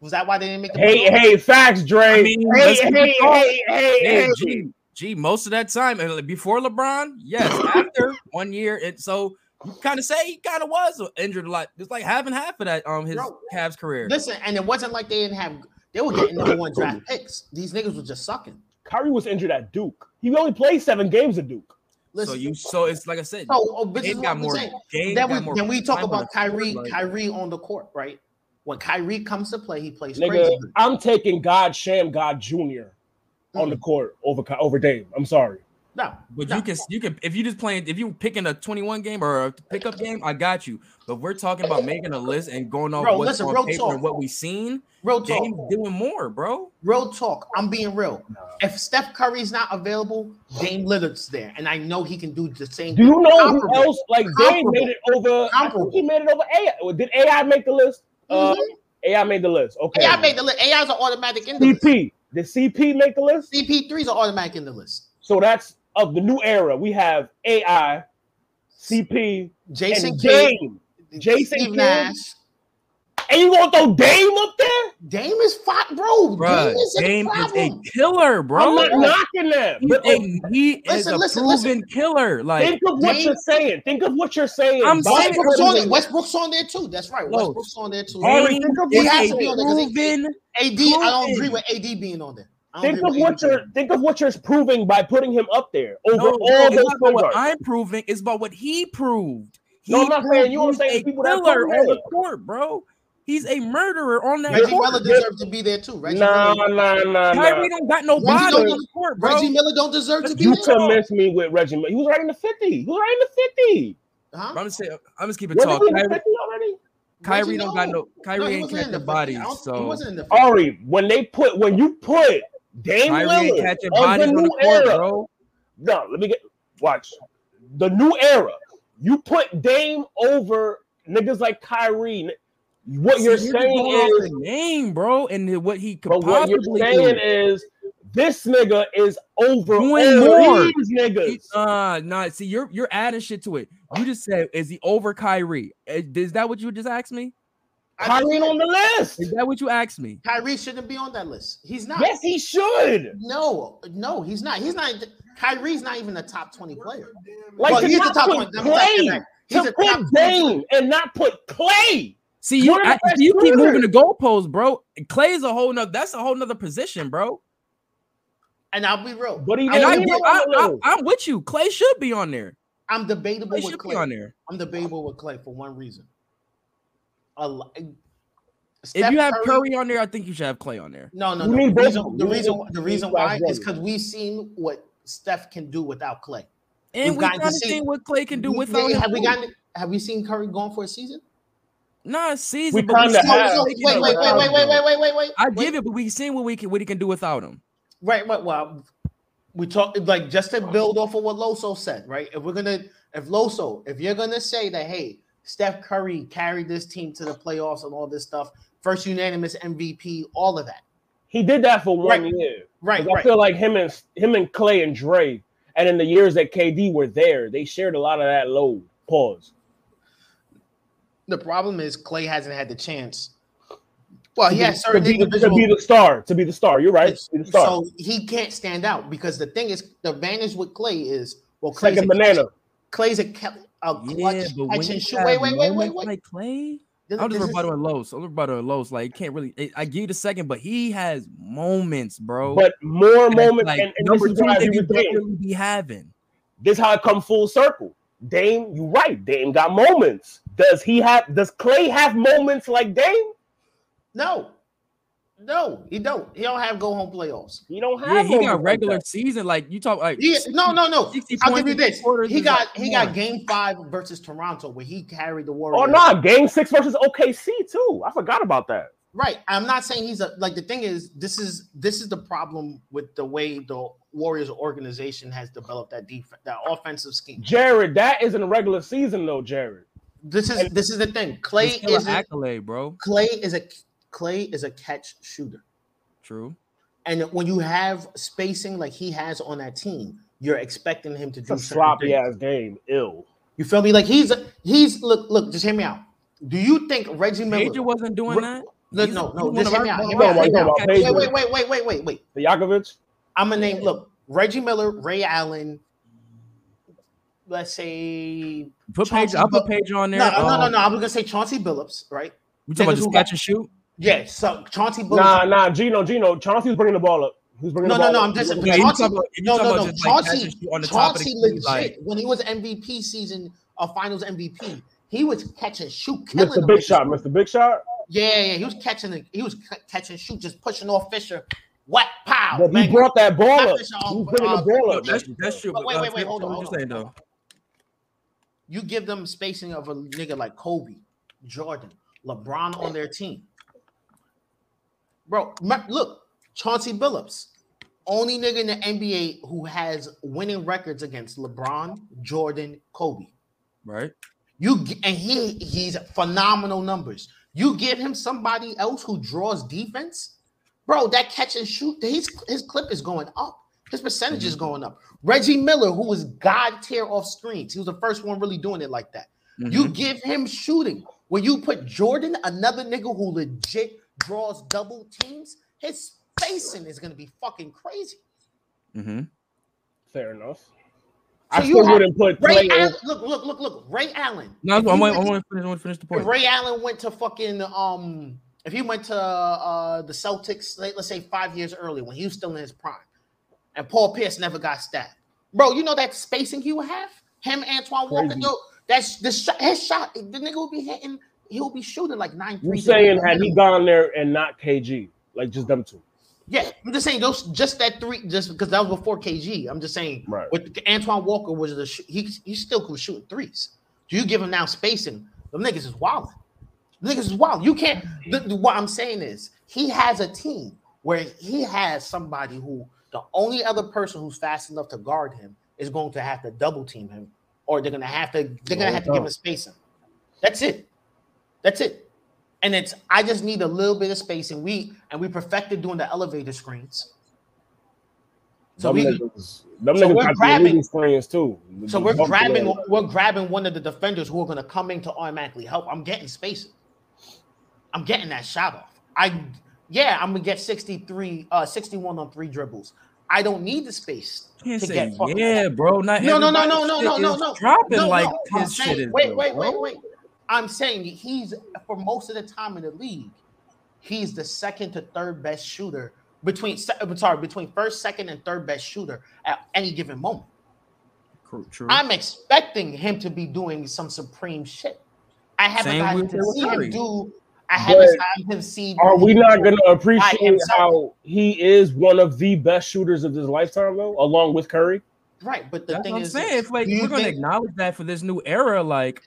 Was that why they didn't make the Hey, playoffs? hey, facts, Dre. I mean, hey, let's hey, hey, hey, Hey, hey. G, G, most of that time, and before LeBron, yes, after one year, and so you kind of say he kind of was injured a lot. It's like half and half of that um his Bro, Cavs career. Listen, and it wasn't like they didn't have. They were getting number one draft picks. These niggas were just sucking. Kyrie was injured at Duke. He only played seven games at Duke. Listen, so you, so it's like I said, so oh, this is Dame got more. saying. Dame Then got we more then we talk about the court, Kyrie, like- Kyrie on the court, right? When Kyrie comes to play, he plays Nigga, crazy. I'm taking God Sham God Jr. on the Mm. court over Ky- over Dame. I'm sorry. No, But no. you can you can if you just playing if you picking a 21 game or a pickup game, I got you. But we're talking about making a list and going off Bro, what's listen, on real paper talk. and what we've seen. real talk. Dame's doing more, bro. Real talk. I'm being real. If Steph Curry's not available, Dame Lillard's there, and I know he can do the same. Do you know who else? Like Dame Comparable. made it over. I think Comparable. he made it over AI. Did AI make the list? Uh, Mhm. AI made the list. Okay. AI made the list. AI's are automatic in the list. CP. Did CP make the list? CP3s are automatic in the list. So that's of the new era. We have AI, CP, Jason and Kidd, Jason Steve Kidd? Nash. And you gonna throw Dame up there? Dame is fat, bro. Bro, Dame is a is a killer, bro. I'm not knocking that. He's But a, oh, he is Listen, a listen, proven listen. killer. Like think of what Dame- you're saying. Think of what you're saying. I'm Bobby saying- Westbrook's on Curry- there. Westbrook's on there too. That's right. Close. Westbrook's on there too. Harry, Dame think of is what a you're saying, because they- proven. AD, I don't agree with AD being on there. I don't Think of what you're being think of what you're proving by putting him up there over No, all no, those not what. I'm proving. It's about what he proved. He No, I'm not saying you. I'm proved saying people that killer on the court, bro. He's a murderer on that there. Reggie court. Miller deserves to be there too. Reggie Nah, Miller, nah, nah, Kyrie don't got no body on the court, bro. Reggie Miller don't deserve to be You there. convinced me with Reggie. Miller. He was right in the 50. He was right in the 50. Huh? I'm just saying. I'm just keep it Wasn't talk. he in the Kyrie, 50 already? Kyrie don't got no. Kyrie No, ain't wasn't the 50. bodies, he so wasn't in the 50. Ari, when they put when you put Dame Kyrie Lillard catching bodies the on the new court, era. bro. No, let me get watch the new era. You put Dame over niggas like Kyrie. What you're See, saying is, the name, bro, and what he could but what you're saying do. is, this nigga is over Doing more. these niggas. Uh, nah. See, you're you're adding shit to it. You just said, is he over Kyrie? Eh, Is that what you just asked me? I Kyrie on the list. Is that what you asked me? Kyrie shouldn't be on that list. He's not. Yes, he should. No, no, he's not. He's not. Kyrie's not even a top 20 player. Like Well, to he's the not top put 20. Let me take Klay. He's to a top put 20 Dame and not put Klay. See, you One of the I, you keep moving shooters. the goalposts, bro. Klay is a whole nother. That's a whole nother position, bro. And I'll be real. But he And I, leave get- him I, on the I, list. I'm with you. Klay should be on there. I'm debatable Klay with should be Klay. on there. I'm debatable with Klay for one reason. A lo- eh, If you have Curry on there, I think you should have Klay on there. no, no, no. need The reason, the reason, the reason why is because we've seen what Steph can do without Klay. And We've we gotten kind to see- seen what Klay can do We- without they- him. have we too. gotten? Have we seen Curry going for a season? not a season, We kinda seen So, what have. so wait, wait, wait, wait, wait, wait, wait, wait, wait. I give it, but we've seen what we can what he can do without him. Right, right. Well, we talk like just to build off of what Loso said, right? If we're gonna, if Loso, if you're gonna say that, hey, Steph Curry carried this team to the playoffs and all this stuff, first unanimous MVP, all of that, He did that for one Right. year. right? I right. feel like him and him and Klay and Dre, and in the years that KD were there, they shared a lot of that load. Pause. The problem is Klay hasn't had the chance. Well, he has certain to be, the, to be the star. To be the star. You're right. To be the star. So he can't stand out because the thing is, the advantage with Klay is well, Klay's Second a, banana. Klay's a, a clutch Yeah, but when you and shoot. Wait, wait, wait, wait, wait. like Klay, This- I'm just this is- rebuttaling Los. I'm rebuttaling Los. Like, can't really. I- I give you the second, but he has moments, bro. But more And moments, like, and, and this number is two, what I they agree could with Dame. definitely be having. This how it come full circle. Dame, you right. Dame got moments. Does he have? Does Klay have moments like Dame? no. No, he don't. He don't have go home playoffs. He don't have. Yeah, he moments got regular that. season. Like you talk like He, no, no, no. I'll give you this. He got like, he got on. game five versus Toronto where he carried the Warriors. Oh no, game six versus OKC too. I forgot about that. Right. I'm not saying he's a like the thing is this is this is the problem with the way the Warriors organization has developed that defense that offensive scheme. Jared, that is in a regular season though, Jared. This is this is the thing. Klay It's still an is accolade, bro. Klay is a Klay is a catch shooter. True. And when you have spacing like he has on that team, you're expecting him to It's do a sloppy things. ass game. Ill. You feel me? Like he's he's look look. Just hear me out. Do you think Reggie Miller? Major wasn't doing Re- that. Look, no, no. Just hear me out. Hear me out. Hear me out. Talking about Wait, wait, wait, wait, wait, wait, wait. The Yakovich. I'm gonna name. Look, Reggie Miller, Ray Allen. Let's say Put Chauncey Peja. I'll put Peja on no, there. no, no, Um, no. I was gonna say Chauncey Billups, right? We talking about Niggas just who catch got- and shoot. Yeah. So Chauncey Billups. Nah, nah, Gino, Gino. Chauncey was bringing the ball up. Who's bringing No, the no, ball no. up. I'm just Yeah, Chauncey. about- No, no, no. just, like, Chauncey, on the top of the Chauncey key, legit. like- when he was MVP season, uh, Finals MVP, he was catch and shoot, killing Mr. Big. Shot, Mr. Big Shot. Yeah, yeah, he was catching he was catching shoot, just pushing off Fisher. What pow? But he brought that ball up. Fisher, He um, was bringing uh, the ball up. that's that's true. But wait, uh, wait, wait, hold on, What hold you on. saying though? You give them spacing of a nigga like Kobe, Jordan, LeBron on their team. Bro, look, Chauncey Billups, only nigga in the NBA who has winning records against LeBron, Jordan, Kobe. Right. You and he he's phenomenal numbers. You give him somebody else who draws defense, bro. That catch and shoot, his his clip is going up. His percentage is going up. Reggie Miller, who was god tier off screens, he was the first one really doing it like that. You Mhm. give him shooting. When you put Jordan, another nigga who legit draws double teams, his spacing is gonna be fucking crazy. Mm-hmm. Fair enough. So I still wouldn't put Ray Allen, look, look, look, look. Ray Allen. No, If I he want, I went to- want to finish. I want to finish the If point. Ray Allen went to fucking um, if he went to uh the Celtics, let, us say five years earlier when he was still in his prime, and Paul Pierce never got stabbed, bro, you know that spacing he would have. Him, Antoine Walker, Crazy. yo, that's the shot. His shot, the nigga will be hitting. He'll be shooting like nine You saying had he gone there and not KG, like just them two? Yeah, I'm just saying those just that three, just because that was before KG. I'm just saying Right. with Antoine Walker was the sh- he he still could shoot threes. Do you give him now spacing? The niggas is wild. The niggas is wild. You can't. The, the- what I'm saying is he has a team where he has somebody who the only other person who's fast enough to guard him is going to have to double team him, or they're gonna have to they're gonna have to give him spacing. That's it. That's it. And it's I just need a little bit of spacing. We and we perfected doing the elevator screens. So them we niggas, so we're grabbing- screens too. so we're grabbing the- we're grabbing one of the defenders who are gonna come in to automatically help. I'm getting spacing. I'm getting that shot off. I yeah, I'm gonna get 63, uh 61 on three dribbles. I don't need the space Can't to say get fucking yeah, bro. Not No, no, no, no, everybody's no, shit no, no, is no. Dropping No, like no, I'm his shit saying- is. Wait, though, wait, wait, bro. wait. I'm saying he's for most of the time in the league, he's the second to third best shooter between. sorry, between first, second, and third best shooter at any given moment. True, True. I'm expecting him to be doing some supreme shit. I haven't Same gotten with to see him do. I haven't gotten to see. Are we not going to appreciate how he is one of the best shooters of his lifetime, though, along with Curry? right? But the That's thing what I'm is, saying. If like you we're gonna acknowledge that for this new era, like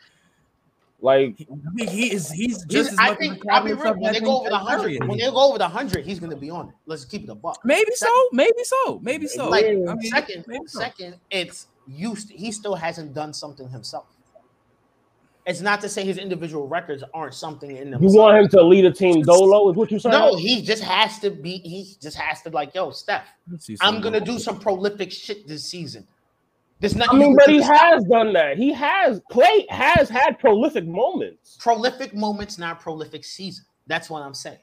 Like, he, he is, he's he's- just as I much think of a I'll be real. When they go over the hundred, when is. they go over the hundred, he's gonna be on it. Let's keep it a buck. maybe so, maybe so, maybe so. Like I mean, second, maybe so. second, it's used. He still hasn't done something himself. It's not to say his individual records aren't something in them. you want him to lead a team dolo, is what you're saying? No, he just has to be. He just has to like, yo, Steph. I'm gonna do some prolific shit this season. There's I mean, but he stop has done that. He has. Klay has had prolific moments. prolific moments, not prolific season. That's what I'm saying.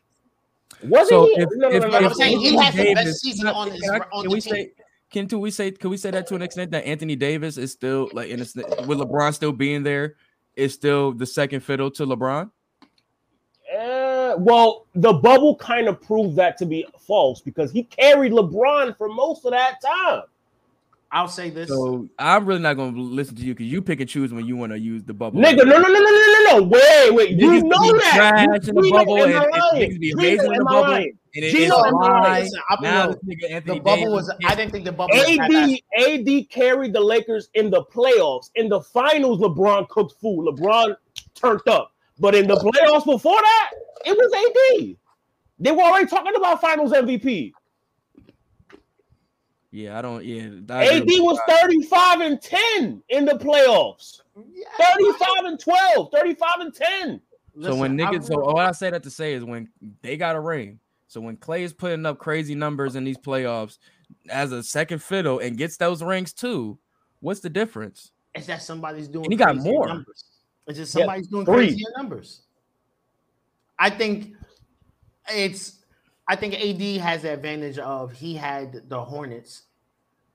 Wasn't So he? if, no, no, if, no, no, no. I'm saying he Anthony has the best season can I- on his- can I- on can the we team. say can do we say can we say that to an extent that Anthony Davis is still like in a, with LeBron still being there is still the second fiddle to LeBron? Uh, well, the bubble kind of proved that to be false because he carried LeBron for most of that time. I'll say this. So I'm really not gonna listen to you because you pick and choose when you want to use the bubble. Nigga, no, no, no, no, no, no, no. Wait, wait. You Niggas know that. trash in the bubble and- and lying? niggas be Tweeted, amazing in the am bubble. lying? And it- Gino it's and Listen, I'll now this nigga Anthony The bubble Davis was. I didn't think the bubble. Was. AD AD carried the Lakers in the playoffs. In the finals, LeBron cooked food. LeBron turned up. But in the playoffs before that, it was AD. They were already talking about finals MVP. Yeah, I don't. Yeah, I AD was 35 and 10 in the playoffs. Yeah, 35 and 12, 35 and 10. So when niggas, so really- what I say that to say is when they got a ring. So when Klay is putting up crazy numbers in these playoffs as a second fiddle and gets those rings too, what's the difference? it's that somebody's doing. And he got more. Numbers. It's just Yeah, somebody's doing three. crazier numbers. I think it's. I think AD has the advantage of he had the Hornets,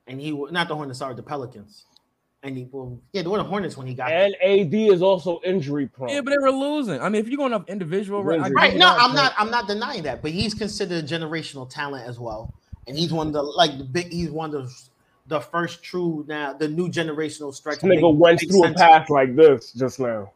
and he wa- not the Hornets, sorry, the Pelicans, and he well, yeah, they were the Hornets when he got there. And AD is also injury prone. Yeah, but they were losing. I mean, if you're going off individual, right? I Right, give Right? you No, I'm not. I'm not denying that, but he's considered a generational talent as well, and he's one of the like the big. He's one of the, the first true now the new generational stretch. This nigga went through a path like this just now.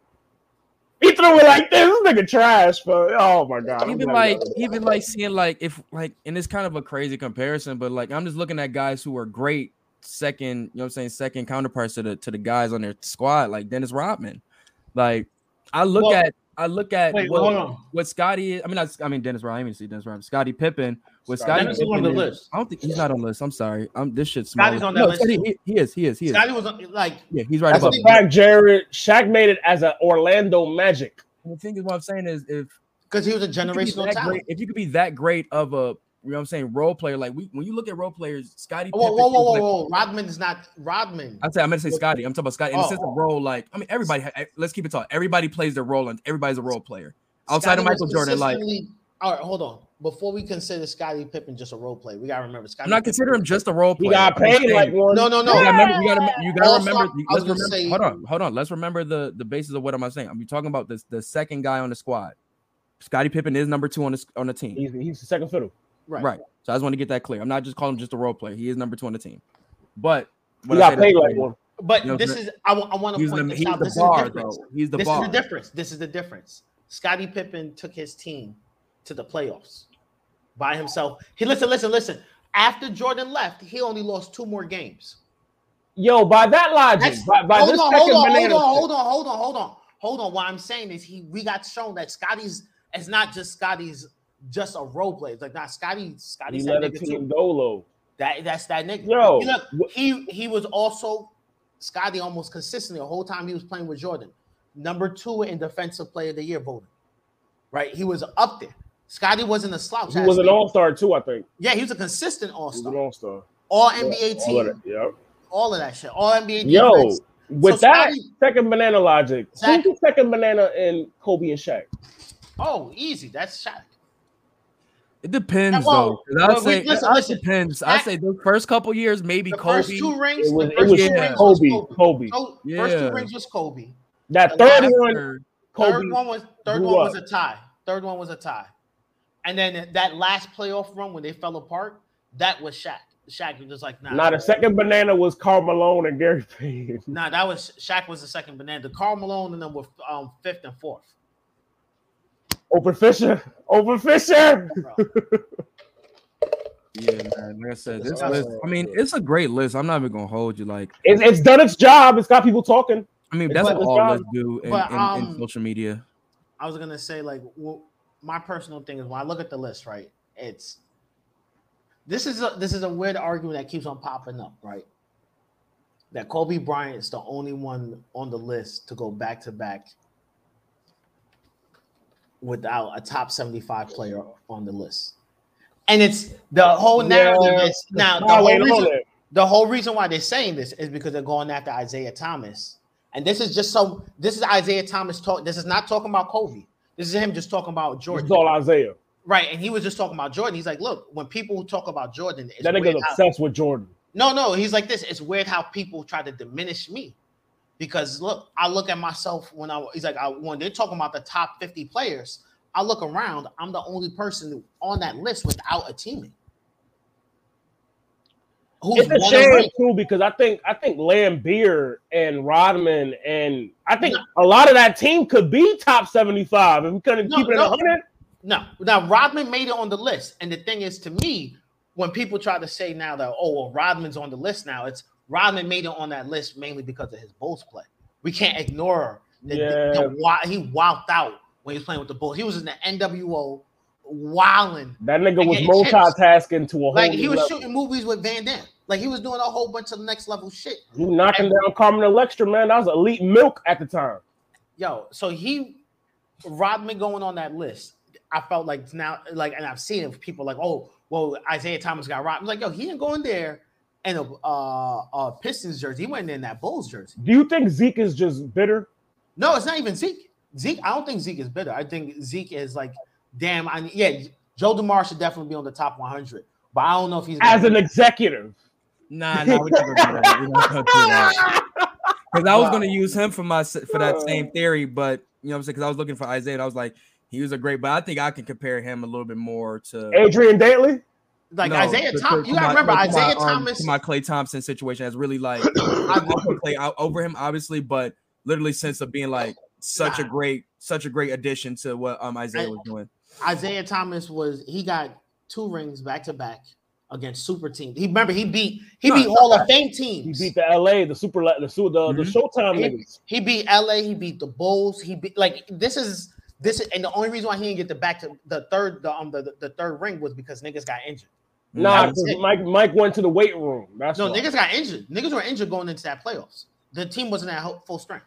He threw it like this. This nigga trash, but oh my god. Even like he- even like seeing like if like and it's kind of a crazy comparison, but like I'm just looking at guys who are great second, you know what I'm saying, second counterparts to the to the guys on their squad, like Dennis Rodman. Like I look Well- at I look at Wait, what, what Scottie is. I mean, not, I mean Dennis Rodman. I didn't see Dennis Rodman. Scottie Pippen. What Scottie Scottie Dennis is on the list. I don't think he's not on the list. I'm sorry. I'm this shit's small. Scottie's on that no, list Scottie, he, he is. He is. He is. Scottie was on- like Yeah, he's right That's above. Fact, Jared Shaq made it as an Orlando Magic. And the thing is, what I'm saying is, if because he was a you could be generational that talent. great- if you could be that great of a, you know what I'm saying, role player, like we when you look at role players, Scottie. Whoa, Pippen whoa, is whoa, whoa, like- whoa! Rodman is not Rodman. I say I'm gonna say Scottie. I'm talking about Scottie in the Oh, sense oh. of role. Like I mean, everybody. Eh, let's keep it tall. Everybody plays their role, and everybody's a role player. Outside of Michael Jordan, like all right, hold on. Before we consider Scottie Pippen just a role player, we gotta remember Scottie. I'm not considering him just a role He player. got paid like one. No, no, no. You gotta remember. You gotta. You gotta Also, remember. Let's remember. say- hold on. Hold on. Let's remember the the basis of what I'm I saying? I'm talking about this. The second guy on the squad. Scottie Pippen is number two on the on the team. He's, he's the second fiddle. Right. Right. So I just want to get that clear. I'm not just calling him just a role player. He is number two on the team. But He when I got paid like one. But You know this what I'm is I, want to point the, this he's out. the This bar, is the difference. though. He's the this bar. is the difference. This is the difference. Scottie Pippen took his team to the playoffs by himself. He listen, listen, listen. After Jordan left, he only lost two more games. Yo, by that logic, That's- by, by hold, this on, second hold on, hold on, hold on, hold on, hold on, hold on. What I'm saying is he we got shown that Scottie's it's not just Scottie's just a role player. It's like not Scottie, he Scottie's that let a nigga too. go. That that's that nigga. Yo, He look, he he was also Scottie almost consistently the whole time he was playing with Jordan. Number two in defensive player of the year voting. Right? He was up there. Scottie wasn't a slouch. He was an all star too, I think. Yeah, he was a consistent He was an all-star. all star. All NBA All of team, that, Yep. all of that shit. All NBA Yo, defense. with So that Scottie- second banana logic, Zach- who's the second banana in Kobe and Shaq? Oh, easy. That's Shaq. It depends Well, though. 'cause I'd well, say wait, listen, it listen. depends. I say the first couple years, maybe The Kobe. first two rings, It was, the it was two Yeah. rings was Kobe. Kobe. Kobe. So, First two rings was Kobe. That third one, Kobe. Third one was third blew one was a tie. Third one was a tie. And then that last playoff run when they fell apart, that was Shaq. Shaq was just like, nah. Now the second banana was Karl Malone and Gary Payton. Nah, that was Shaq was the second banana. The Karl Malone and then were um fifth and fourth. Over Fisher. Over Fisher. Yeah, man. Like I said, this That's list. I mean, it's a great list. I'm not even gonna hold you. Like, It's, it's done its job. It's got people talking. I mean, It's that's what all job. lists do in, But, in, in um, social media. I was gonna say like well, my personal thing is when I look at the list, right? It's this is a this is a weird argument that keeps on popping up, right? That Kobe Bryant is the only one on the list to go back to back without a top 75 player on the list. And it's the whole narrative Yeah. is now the whole, reason, the whole reason why they're saying this is because they're going after Isaiah Thomas. And this is just so this is Isaiah Thomas talk. This is not talking about Kobe. This is him just talking about This Jordan. is all Isaiah. Right. And he was just talking about Jordan. He's like, look, when people talk about Jordan, it's That nigga's how- obsessed with Jordan. no, no, he's like this. It's weird how people try to diminish me. Because look, I look at myself when I he's like I, when they're talking about the top 50 players, I look around, I'm the only person on that list without a teammate. Who's It's a shame too because I think I think Laimbeer and Rodman and I think a lot of that team could be top seventy five if we couldn't No, keep it no. in hundred. No, now Rodman made it on the list, and the thing is, to me, when people try to say now that oh well, Rodman's on the list now, it's Rodman made it on that list mainly because of his Bulls play. We can't ignore the, Yeah. the, the he wilded out when he was playing with the Bulls. He was in the NWO, wilding That nigga was multitasking to a whole like he was level. shooting movies with Van Damme. Like he was doing a whole bunch of next level shit. You knocking down Carmen Electra, man. That was elite milk at the time. Yo, so he Rodman going on that list. I felt like now, like, and I've seen it. with People like, oh, well, Isaiah Thomas got Rodman. Like, yo, he didn't go in there in a uh, uh Pistons jersey. He went in that Bulls jersey. Do you think Zeke is just bitter? No, it's not even Zeke. Zeke, I don't think Zeke is bitter. I think Zeke is like, damn, I yeah, Joe Dumars should definitely be on the top 100, but I don't know if he's As an executive, Nah, nah, we never do that. We never do that. Because I was gonna use him for my for that same theory, but you know what I'm saying? Because I was looking for Isaiah, and I was like, he was a great, but I think I can compare him a little bit more to Adrian Dantley. like no, Isaiah to- Thomas. You gotta remember to my, Isaiah um, Thomas. to my Klay Thompson situation has really like I put Klay out over him, obviously, but literally since of being like such a great, such a great addition to what um Isaiah I- was doing. Isaiah Thomas was he got two rings back to back against super teams. He remember he beat he No, beat it's Hall of Fame teams. He beat the LA, the super, the su- the, the Mhm. Showtime He- niggas. He beat LA. He beat the Bulls. He beat like this is this is and the only reason why he didn't get the back to the third the um the, the, the third ring was because niggas got injured. Nah, That was 'cause it. Mike Mike went to the weight room. That's No, why. niggas got injured. Niggas were injured going into that playoffs. The team wasn't at full strength.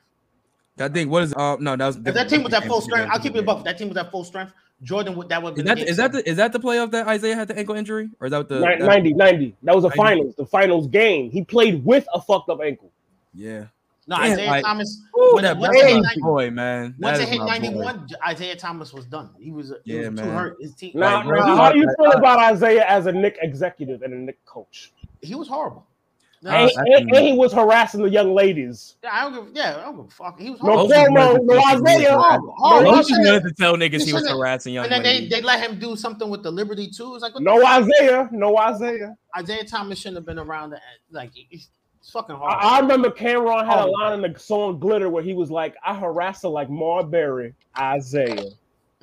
I think what is uh no that was If that team was at full strength, I'll keep it above. above. That team was at full strength, Jordan would that would be Is that is that the, is that the playoff that Isaiah had the ankle injury, or is that the Ni- that- 90, 90. That was the 90. finals, the finals game. He played with a fucked up ankle. Yeah, no Damn, Isaiah like- Thomas? Ooh, when that, once that's it hit my 90 boy, man. once That it is hit my boy. 91, Isaiah Thomas was done. He was he Yeah, was too man. hurt. His team Now, Like, now, how do you feel about Isaiah as a Knick executive and a Knick coach? he was horrible. No, And, and- and he was harassing the young ladies. yeah, I don't give. Yeah, I don't give a fuck. He was No horrible. Most of Cuomo, no Isaiah. horrible. No horrible. He wanted to tell niggas he was harassing young ladies, And then they, ladies. they let him do something with the Liberty too. It's like what No Isaiah, no Isaiah. Isaiah Thomas shouldn't have been around. The, like it's it's fucking I, I remember Cam'ron had a Oh. line in the song Glitter where he was like, I harass her like Marbury, Isaiah.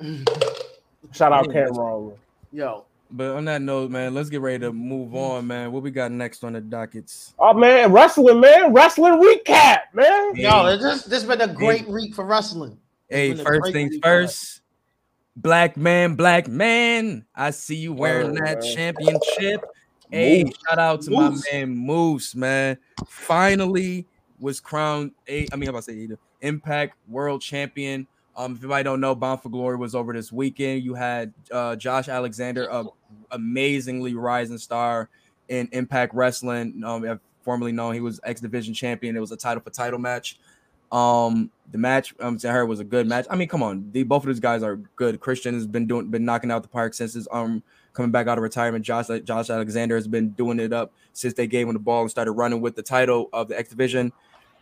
Shout out Cam'ron. Yo, But on that note, man, let's get ready to move on, man. What we got next on the dockets? Oh man, wrestling, man. Wrestling recap, man. yo, it's just this been a great week for wrestling. Hey, first things week for us. first. Black man, black man. I see you wearing Word, that man. championship. Hey, Moose. shout out to Moose. my man Moose, man. Finally was crowned a I mean, I'm about to say either Impact World Champion. Um, if anybody don't know, Bound for Glory was over this weekend. You had uh Josh Alexander, a amazingly rising star in Impact Wrestling. Um, formerly known, he was X Division champion. It was a title for title match. Um, the match um to her was a good match. I mean, come on, the both of these guys are good. Christian has been doing been knocking out the park since his um coming back out of retirement. Josh Josh Alexander has been doing it up since they gave him the ball and started running with the title of the X Division.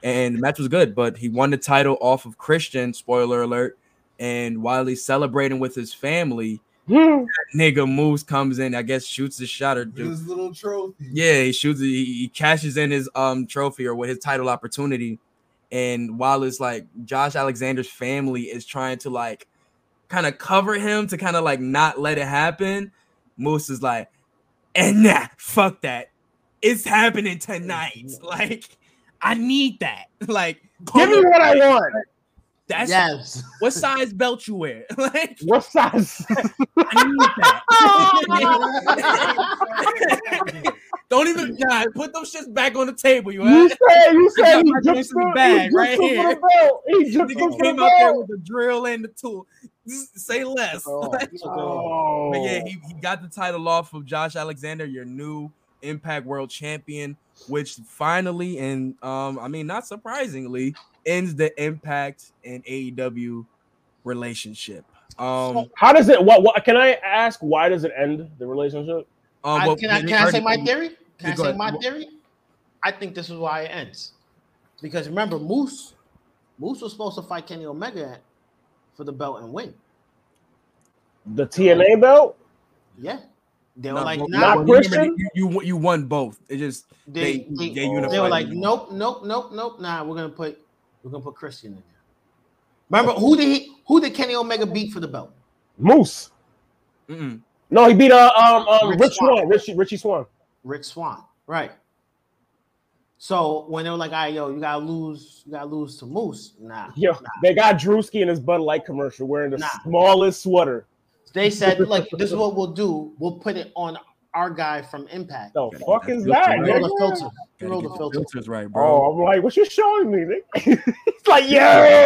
And the match was good, but he won the title off of Christian. Spoiler alert! And while he's celebrating with his family, Hmm. nigga Moose comes in. I guess shoots the shot or With do his little trophy. yeah, he shoots. He, he cashes in his um trophy or with his title opportunity, and while it's like Josh Alexander's family is trying to like kind of cover him to kind of like not let it happen, Moose is like, and nah, fuck that, it's happening tonight. Like, I need that. Like, Give me what I want. that's yes, what size belt you wear. like, What size? I need that. Don't even nah, put those shits back on the table. You you heard? said you I said got he my just the bag right here. He just Nigga came out there with the drill and the tool. Just say less. Oh, Oh, But yeah, he, he got the title off of Josh Alexander, your new Impact World Champion, which finally and um, I mean, not surprisingly, ends the Impact and AEW relationship. Um, How does it? What? What? Can I ask? Why does it end the relationship? um, I, well, can I, can I say my theory? Can I say ahead. my theory? I think this is why it ends. Because remember, Moose, Moose was supposed to fight Kenny Omega for the belt and win. The TNA belt? Yeah, they were No, like, well, nah. not Christian? You, you you won both. It just They, they- they, they they were like, them. nope, nope, nope, nope. Nah, we're gonna put we're gonna put Christian in there. Remember who did he who did Kenny Omega beat for the belt? Moose. Mm-mm. No, he beat uh um um Rich Rich Swann. Swan, Richie Richie Swann. Rich Swann, right? So when they were like, "All right, yo, you gotta lose, you gotta lose to Moose," nah, Yo, nah. they got Drewski in his Bud Light commercial wearing the Nah. smallest sweater. They said, "Look, this is what we'll do. We'll put it on our guy from Impact." The Gotta fuck is that that? filter Roll the nigga? filter. Gotta Roll the the filter. filters right, bro. Oh, I'm like, what you showing me? nigga? it's like, yo,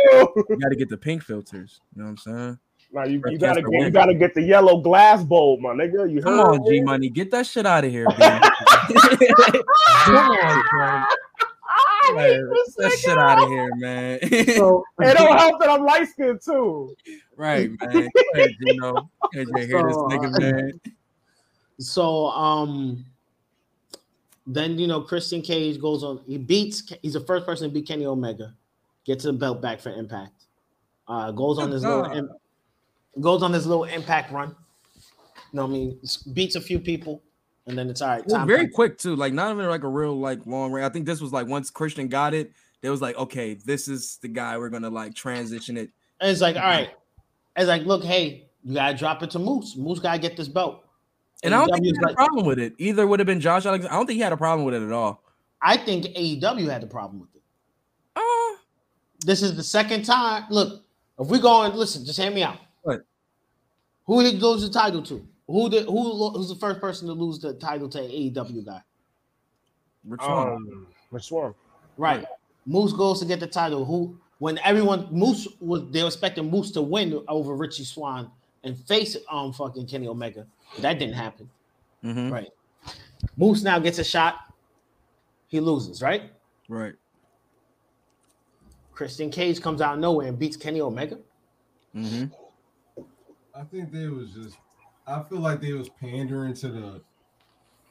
You gotta get the pink filters. You know what I'm saying? nah, you, you gotta get, you gotta get the yellow glass bulb, my nigga. You Come on. G Money, get that shit out of here, B. Come on, son. I Man, hate Get this that shit out of here, man. So, It don't help that I'm light skinned too. right, man. Go ahead, Gino. You hear this So, nigga, uh, man? so um, then you know Christian Cage goes on. He beats. He's the first person to beat Kenny Omega, gets the belt back for Impact. Uh, goes on this little, goes on this little Impact run. You know what I mean? Beats a few people, and then it's all right. Well, time very comes- quick too. Like not even like a real like long range. I think this was like once Christian got it, they was like, okay, this is the guy we're gonna like transition it. And it's like, all right. It's like, look, hey, you gotta drop it to Moose. Moose gotta get this belt. And I don't think he had a problem with it. Either would have been Josh Alexander. I don't think he had a problem with it at all. I think AEW had the problem with it. Uh, This is the second time. Look, if we go and listen, just hand me out. What? Who he lose the title to? Who did who who's the first person to lose the title to an AEW guy? Rich Swann. Um, Rich Swann. Right. Moose goes to get the title. Who when everyone Moose was they were expecting Moose to win over Richie Swann and face um fucking Kenny Omega. That didn't happen. Mhm. Right. Moose now gets a shot. He loses, right? Right. Christian Cage comes out of nowhere and beats Kenny Omega. hmm I think they was just. I feel like they was pandering to the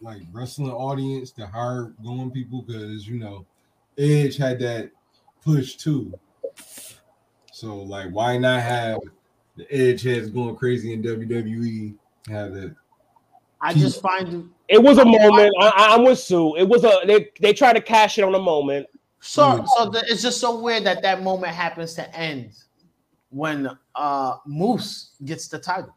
like wrestling audience, the hard going people, because you know, Edge had that push too. So like, why not have the Edge heads going crazy in WWE? Have that I just find It was a moment. I, I- I'm with Sue. It was a they they tried to cash it on a moment. so Mm. so the, it's just so weird that that moment happens to end when uh Moose gets the title.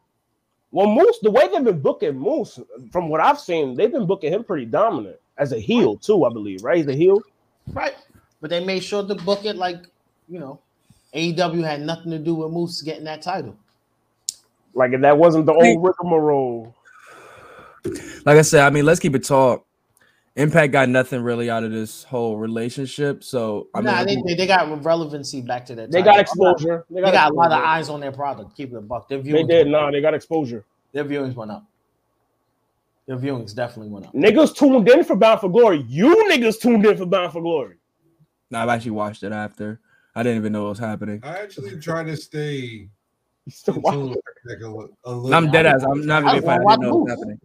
Well, Moose, the way they've been booking Moose, from what I've seen, they've been booking him pretty dominant as a heel too. I believe, right? He's a heel. Right. But they made sure to book it like, you know, AEW had nothing to do with Moose getting that title. Like if that wasn't the old rigmarole. Like I said, I mean, let's keep it talk. Impact got nothing really out of this whole relationship. So I nah, mean, they, they, they got relevancy back to that. They got exposure. They got a lot of eyes on their product. Keep it a buck. Their They viewings, did. Nah, they got exposure. their viewings went up. Their viewings definitely went up. Niggas tuned in for Bound for Glory. You niggas tuned in for Bound for Glory. I've actually watched it after. I didn't even know what was happening. I actually try to stay still in watch tune, it. like a, a little. I'm dead ass. I'm not I even funny. I watch didn't know what was movies. happening.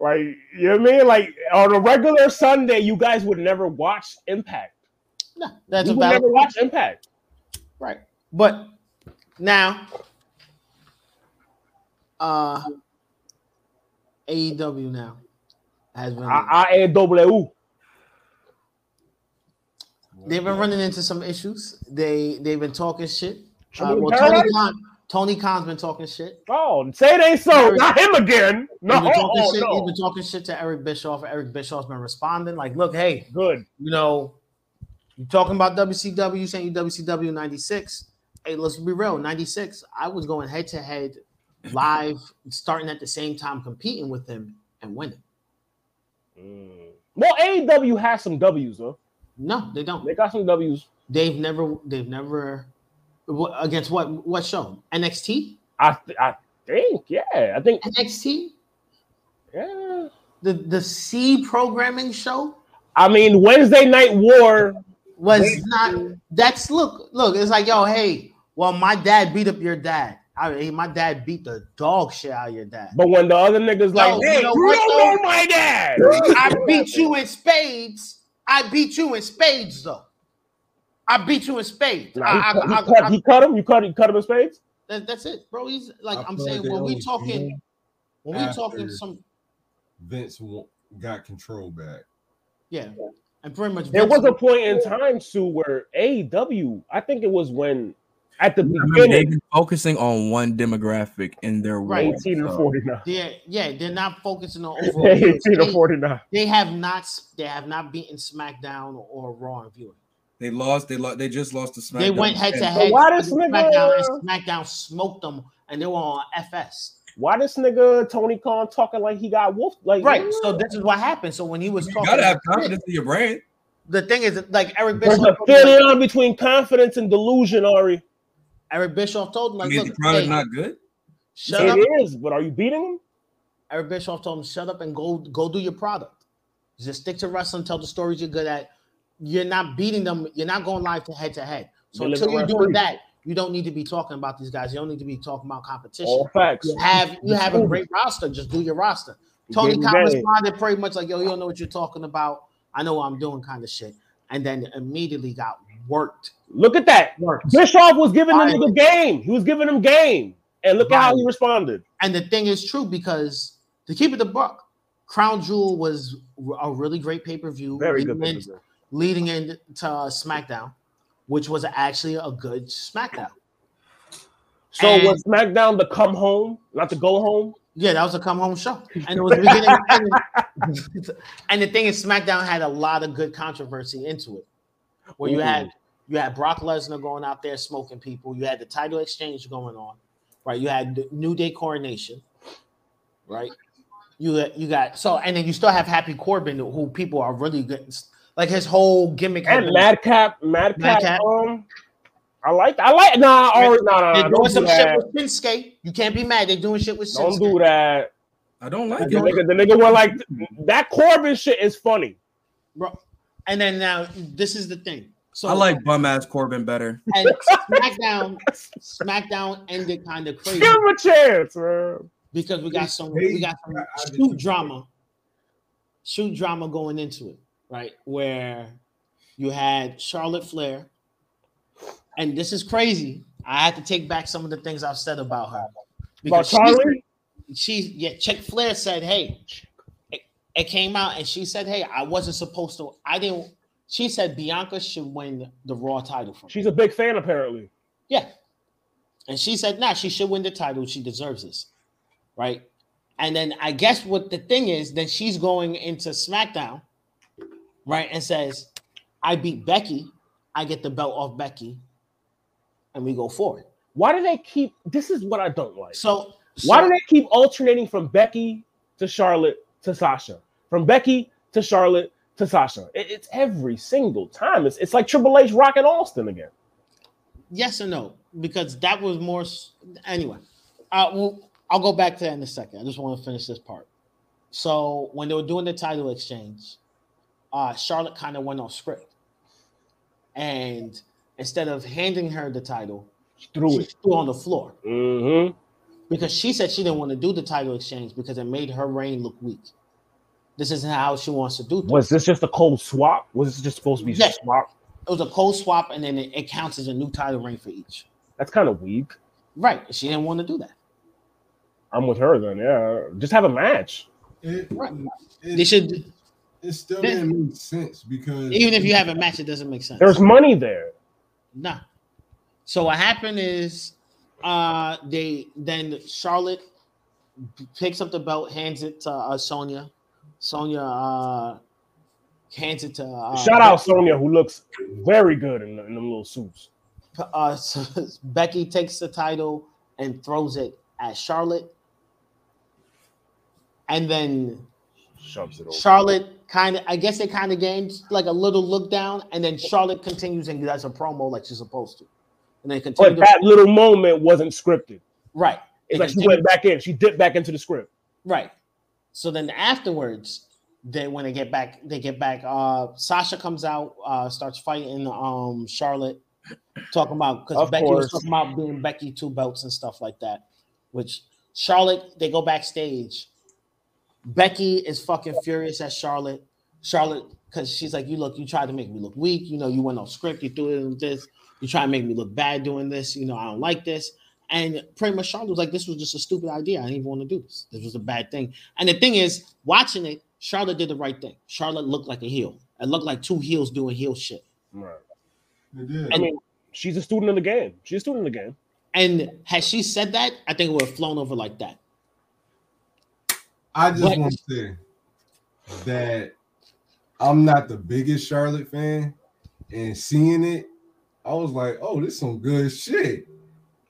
Like, you know what I mean? Like on a regular Sunday, you guys would never watch Impact. Nah, that's you a would never watch Impact. right. But now, uh, AEW now has been AW. they've been running into some issues. They they've been talking shit. Uh, well, Tony Khan, Tony Khan's been talking shit. Oh, say it ain't so. Not him again. No, He's been talking oh, shit. no. He's been talking shit to Eric Bischoff. Eric Bischoff's been responding like, "Look, hey, Good. you know, you talking about WCW, saying you WCW 96. Hey, let's be real, 96, I was going head to head live, starting at the same time, competing with him and winning. Mm. Well, AEW has some W's, though. No, they don't. They got some W's. They've never, they've never against what what show? NXT? I, th- I think, yeah. I think, NXT? yeah. The the C programming show I mean, Wednesday Night War. was Wait. not that's look, look, it's like, yo, hey, well, my dad beat up your dad. I mean, my dad beat the dog shit out of your dad. But when the other niggas like, Yo, you hey, know you don't know my dad. I beat you in spades. I beat you in spades, though. I beat you in spades. Nah, I- he, I- cut, he, I- cut, I- he cut him. You cut. You cut him in spades. that- that's it, bro. He's like, I I'm saying like when we talking, when we after- talking some, Vince wa- got control back. yeah, and pretty much. There Vince- was a point in time, Sue, where AEW. I think it was when at the I mean, they've beginning, been focusing on one demographic in their Right. war, 18 to so- 49. They're yeah, they're not focusing on overall. 18 viewers. to They, 49. they have not they have not beaten SmackDown or Raw in viewing. They lost. They lost. They just lost to SmackDown. They went head to And- head why with this nigga- SmackDown and uh, SmackDown smoked them and they were on FS. Why this nigga Tony Khan talking like he got wolf? Like Right. So this is what happened. So when he was You talking, gotta have confidence in your brain. the thing is like Eric there's Bischoff. a thin line between confidence and delusion, Ari. Eric Bischoff told him I like, mean, look, the product hey, not good. shut up. It is, but are you beating him? Eric Bischoff told him, shut up and go go do your product. Just stick to wrestling, tell the stories you're good at. You're not beating them, you're not going live to head to head. So until you're doing that, you don't need to be talking about these guys. You don't need to be talking about competition. All facts. You have you have a great roster. Just do your roster. Tony Khan responded pretty much like, yo, you don't know what you're talking about. I know what I'm doing, kind of shit. And then immediately got worked. Look at that. Worked. Bischoff was giving them the game. He was giving them game. And look at how he responded. And the thing is true because to keep it the buck, Crown Jewel was a really great pay per view. Very good. Leading, in- pay-per-view. leading into uh, SmackDown, which was actually a good SmackDown. So And- was SmackDown the come home, not the go home? Yeah, that was a come home show, and it was beginning. and, and the thing is, SmackDown had a lot of good controversy into it, where you Ooh. had you had Brock Lesnar going out there smoking people. You had the title exchange going on, right? You had the New Day coronation, right? You you got so, and then you still have Happy Corbin, who people are really good. Like his whole gimmick. And Madcap, Madcap, Madcap. Um, I like, I like. Nah, Ari, nah, nah, They're nah, doing don't do some shit with Shinsuke. You can't be mad. They're doing shit with Don't do that. I don't The like it. nigga, the nigga were like that Corbin shit is funny. Bro. And then now this is the thing. So I like bum ass Corbin better. and SmackDown, SmackDown ended kind of crazy Give him a chance, man. because we got some we got some shoot drama, shoot drama going into it, right? Where you had Charlotte Flair, and this is crazy. I had to take back some of the things I've said about her. About Because she- Charlie, she yeah, Chick Flair said, "Hey," it, it came out, and she said, "Hey, I wasn't supposed to. I didn't." She said Bianca should win the Raw title from. me." she's a big fan apparently. Yeah, and she said, "Nah, she should win the title. She deserves this, right?" And then I guess what the thing is, then she's going into SmackDown, right, and says, "I beat Becky. I get the belt off Becky, and we go forward." Why do they keep? This is what I don't like. So Why do they keep alternating from Becky to Charlotte to Sasha? From Becky to Charlotte to Sasha. It- it's every single time. It's, it's like Triple H rocking Austin again. Yes and no, because that was more. Anyway, uh, well, I'll go back to that in a second. I just want to finish this part. So when they were doing the title exchange, uh, Charlotte kind of went off script, and instead of handing her the title, threw she it. threw on the floor Mm-hmm. because she said she didn't want to do the title exchange because it made her reign look weak. This isn't how she wants to do things. Was this just a cold swap? Was this just supposed to be Yes. a swap? It was a cold swap, and then it, it counts as a new title reign for each. That's kind of weak. Right? She didn't want to do that. I'm with her then. Yeah, just have a match. It, Right. it, They should, it still didn't make sense because even if you have a match, it doesn't make sense. There's money there. Nah. So what happened is uh they then Charlotte picks up the belt, hands it to uh, Sonya. Sonya uh hands it to uh, Shout out Sonya, who looks very good in, in them little suits. uh, so Becky takes the title and throws it at Charlotte. And then Shoves it over. Charlotte kind of, I guess they kind of gained like a little look down, and then Charlotte continues and does a promo like she's supposed to. And then But that little moment wasn't scripted. right. It's They like she went back in. She dipped back into the script. Right. So then afterwards, then when they get back, they get back. Uh Sasha comes out, uh, starts fighting um Charlotte, talking about because Becky was talking about being Becky two belts and stuff like that. Which Charlotte, they go backstage. Becky is fucking furious at Charlotte. Charlotte, because she's like, You look, you tried to make me look weak, you know, you went off script, you threw it in this, you try to make me look bad doing this, you know, I don't like this. And pretty much Charlotte was like, This was just a stupid idea. I didn't even want to do this. This was a bad thing. And the thing is, watching it, Charlotte did the right thing. Charlotte looked like a heel. It looked like two heels doing heel shit. Right. It did. I mean, She's a student of the game. She's a student of the game. And had she said that, I think it would have flown over like that. I just But- want to say that I'm not the biggest Charlotte fan, and seeing it, I was like, "Oh, this some good shit."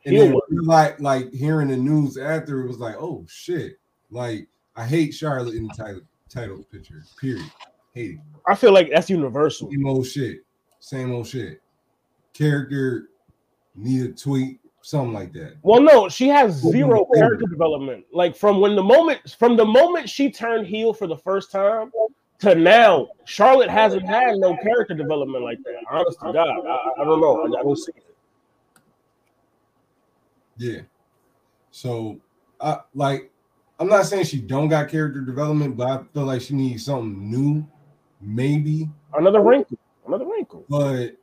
And then like like hearing the news after, it was like, "Oh shit!" Like I hate Charlotte in the title title picture. Period. Hate it. I feel like that's universal. Same old shit. Same old shit. Character need a tweet, something like that. Well, no, she has zero character development. Like from when the moment from the moment she turned heel for the first time to now, Charlotte hasn't had no character development like that. Honest to God, I, I don't know. I, I don't see it. Yeah. So I like I'm not saying she don't got character development, but I feel like she needs something new, maybe. Another wrinkle. Another wrinkle. But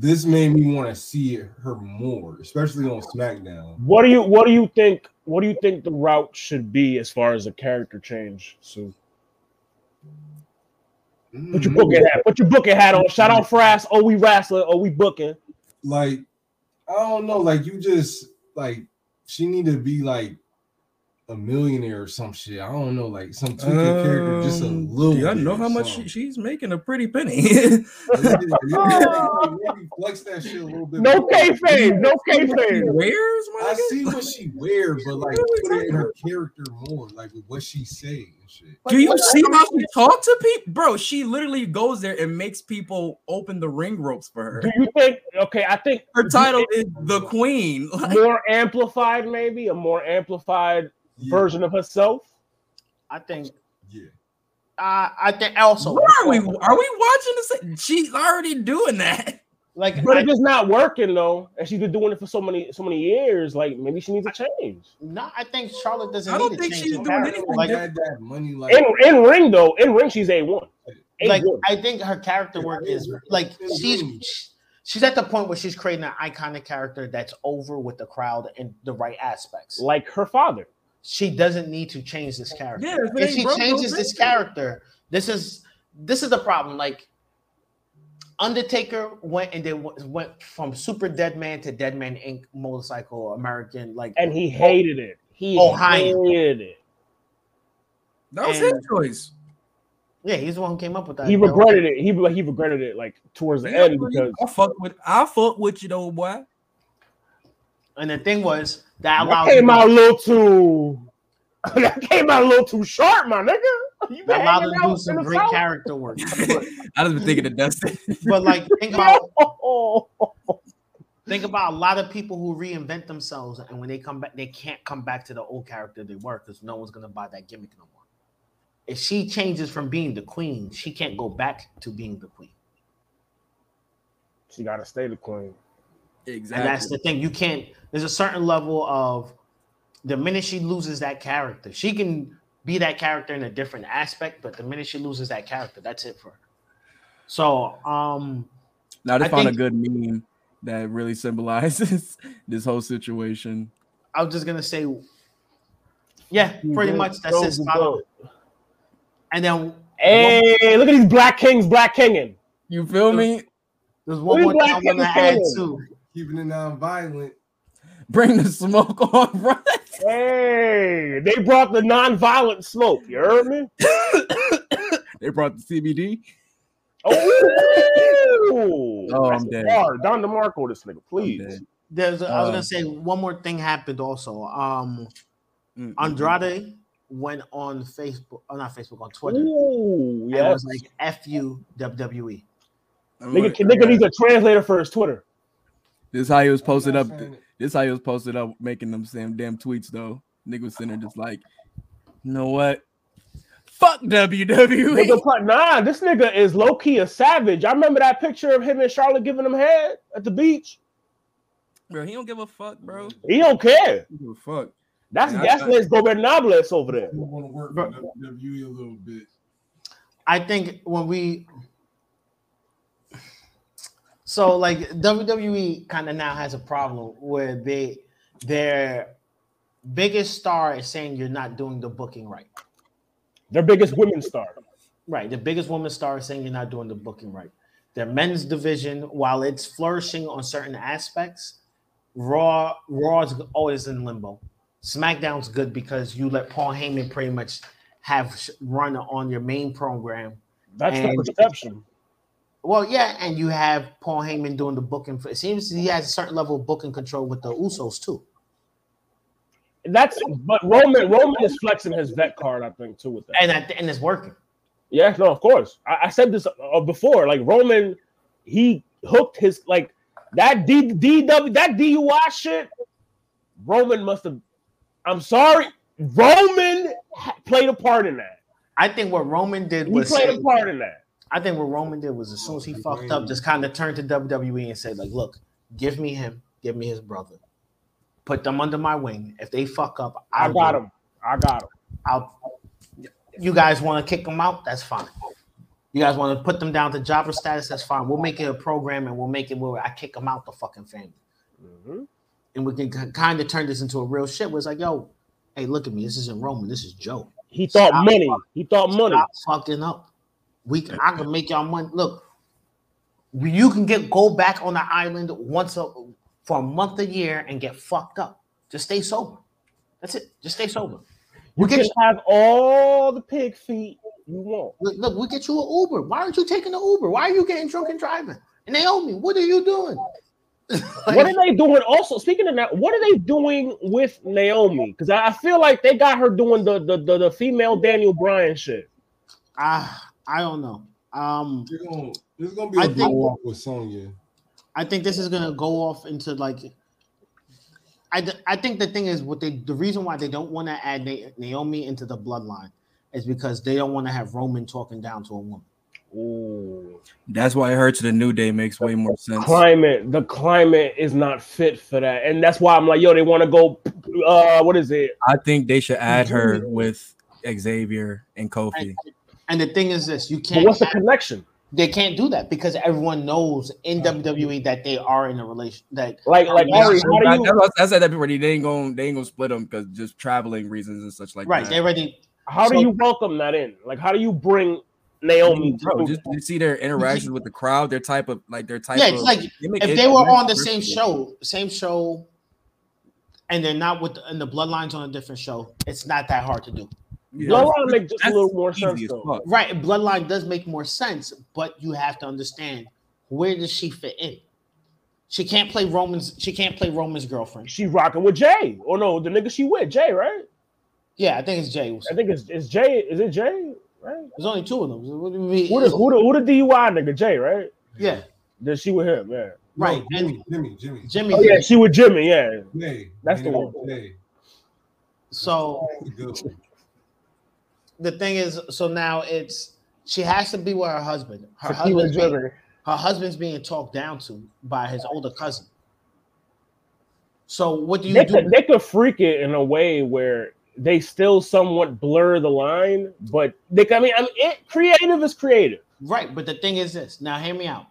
this made me want to see her more, especially on SmackDown. What do you What do you think? What do you think the route should be as far as a character change? So put your booking hat. Put your booking hat on. Shout out Frass. Oh, we wrestler. Oh, we booking. like I don't know, like you just like she need to be like a millionaire or some shit. I don't know, like some tweak your character just a Um, little. do I know how much she, she's making a pretty penny. Yeah, yeah, flex that shit a little bit. No more. kayfabe. No kayfabe. Where's my I nigga? see what she wear, but like put it in her character more, like with what she say and shit. Do you see how she talk to people, bro? She literally goes there and makes people open the ring ropes for her. Do you think? Okay, I think Her title is the Queen. Like, more amplified, maybe a more amplified Yeah, version of herself. I think. yeah. Uh, I think also. where are we? Are we watching this? She's already doing that. Like, But I, it's just not working though, and she's been doing it for so many so many years. Like maybe she needs a change. no, I think Charlotte doesn't I don't need think she's doing character. anything Like, Like that money, like In in ring though, in ring she's a one. like I think her character work is like she's she's at the point where she's creating an iconic character that's over with the crowd in the right aspects. like her father. She doesn't need to change this character. Yeah, if if she broke, changes this character, this is this is the problem. Like Undertaker went and then went from super dead man to dead man Inc. motorcycle American like And he oh, hated it. He Ohio. hated it. That was And- his choice. yeah he's the one who came up with that. He regretted it. He he regretted it like towards the Yeah, end because I fuck with I fuck with you though, boy. And the thing was that that came out a little too. that came out a little too sharp, my nigga. You been that allowed hanging him to do some great South? character work. I just been thinking of Dustin. But like think about think about a lot of people who reinvent themselves and when they come back they can't come back to the old character they were because no one's gonna buy that gimmick no more if she changes from being the queen she can't go back to being the queen she gotta stay the queen. And that's the thing you can't there's a certain level of the minute she loses that character she can be that character in a different aspect but the minute she loses that character that's it for her so um Now they I found a good meme that really symbolizes this whole situation. i was just gonna say yeah pretty much that's Go, it go, go. and then Hey, look at these black kings, black kinging. You feel me? There's one What more thing I Black want to add saying? too. Keeping it non-violent. Bring the smoke on, bro. Hey, they brought the non-violent smoke. You heard me? they brought the CBD. Oh, Oh, I'm dead. hard. Don DeMarco, this nigga, please. dead. There's, a, I was Uh, gonna say one more thing happened also. Um, Mm, mm, Andrade went on Facebook, oh not Facebook, on Twitter, Ooh, and yes. was like "F you WWE." Nigga, nigga needs a translator for his Twitter. This how he was posted up. not saying. This how he was posted up, making them same damn tweets though. Nigga was sitting there just like, you know what? Fuck E." WWE. Nigga, nah, this nigga is low key a savage. I remember that picture of him and Charlotte giving him head at the beach. Bro, he don't give a fuck, bro. He don't care. He don't give a fuck. That's Yeah, I- that's Los Ingobernables over there. I want to work for WWE a little bit. I think when we, so like WWE kind of now has a problem where they their biggest star is saying you're not doing the booking right. Their biggest women's star. Right. The biggest woman star is saying you're not doing the booking right. their men's division, while it's flourishing on certain aspects, Raw Raw is always in limbo. SmackDown's good because you let Paul Heyman pretty much have run on your main program. That's And- the perception. Well, yeah, and you have Paul Heyman doing the booking. For, it seems he has a certain level of booking control with the Usos too. That's but Roman Roman is flexing his vet card, I think, too, with that. And that, and it's working. Yeah, no, of course. I, I said this uh, before. Like Roman, he hooked his like that D, DW that DUI shit. Roman must have. I'm sorry, Roman played a part in that. I think what Roman did He was played a part in that. I think what Roman did was as soon as he fucked up, just kind of turned to WWE and said, like, look, give me him, give me his brother. Put them under my wing. If they fuck up, I I'll got do it. him. I got him. I'll you guys want to kick them out, that's fine. You guys want to put them down to jobber status, that's fine. We'll make it a program and we'll make it where I kick them out the fucking family. Mhm. And we can kind of turn this into a real shit where it's like, yo, hey, look at me. This isn't Roman. This is Joe. He thought Stop. money. He thought money. Stop fucking up. We can, I can make y'all money. Look, you can get go back on the island once a for a month a year and get fucked up. Just stay sober. That's it. Just stay sober. You We can get have all the pig feet you want. look, look, we get you an Uber. Why aren't you taking the Uber? Why are you getting drunk and driving? And Naomi, what are you doing? Like, What are they doing? Also, speaking of that, what are they doing with Naomi? Because I I feel like they got her doing the the, the, the female Daniel Bryan shit. Ah, I don't know. Um, They're gonna, there's gonna be I a think- blow off with Sonya. I think this is gonna go off into like. I, I think the thing is what they the reason why they don't want to add Na- Naomi into the bloodline is because they don't want to have Roman talking down to a woman. Ooh. That's why it hurts the new day makes way more sense. Climate, the climate is not fit for that, and that's why I'm like, yo, they want to go. Uh, what is it? I think they should add her with Xavier and Kofi. And, and the thing is this: you can't what's the connection? they can't do that because everyone knows in oh. WWE that they are in a relation that Like, like Yeah, Ari, how I, do you I said that before. They ain't gonna they ain't gonna split them because just traveling reasons and such like right that. they already how do you welcome that in? Like, how do you bring Naomi? Bro, to- just you see their interactions with the crowd, their type of like their type Yeah, of it's like, if it- they were on the same show, same show, and they're not with the, and the bloodlines on a different show, it's not that hard to do. Yeah. Bloodline make just a little more sense though. fuck. Right, bloodline does make more sense, but you have to understand where does she fit in. She can't play Roman's. She can't play Roman's girlfriend. She rocking with Jay, or no, the nigga she with Jay, right? Yeah, I think it's Jay. I think it's it's Jay. Is it Jay? Right? There's only two of them. What do you mean? Who the who the, who the DUI nigga? Jay, right? Yeah, Then she with him, yeah. right. No, And Jimmy, Jimmy, Jimmy. Jimmy. Oh yeah, she with Jimmy, yeah. Jay. That's the one. Jay. So That's a good one. The thing is, so now it's she has to be with her husband. Her Tequila husband's being, her husband's being talked down to by his older cousin. So what do you They do? could, they could freak it in a way where they still somewhat blur the line, but they. I mean, I mean, it creative is creative. Right, but the thing is this. Now, hear me out.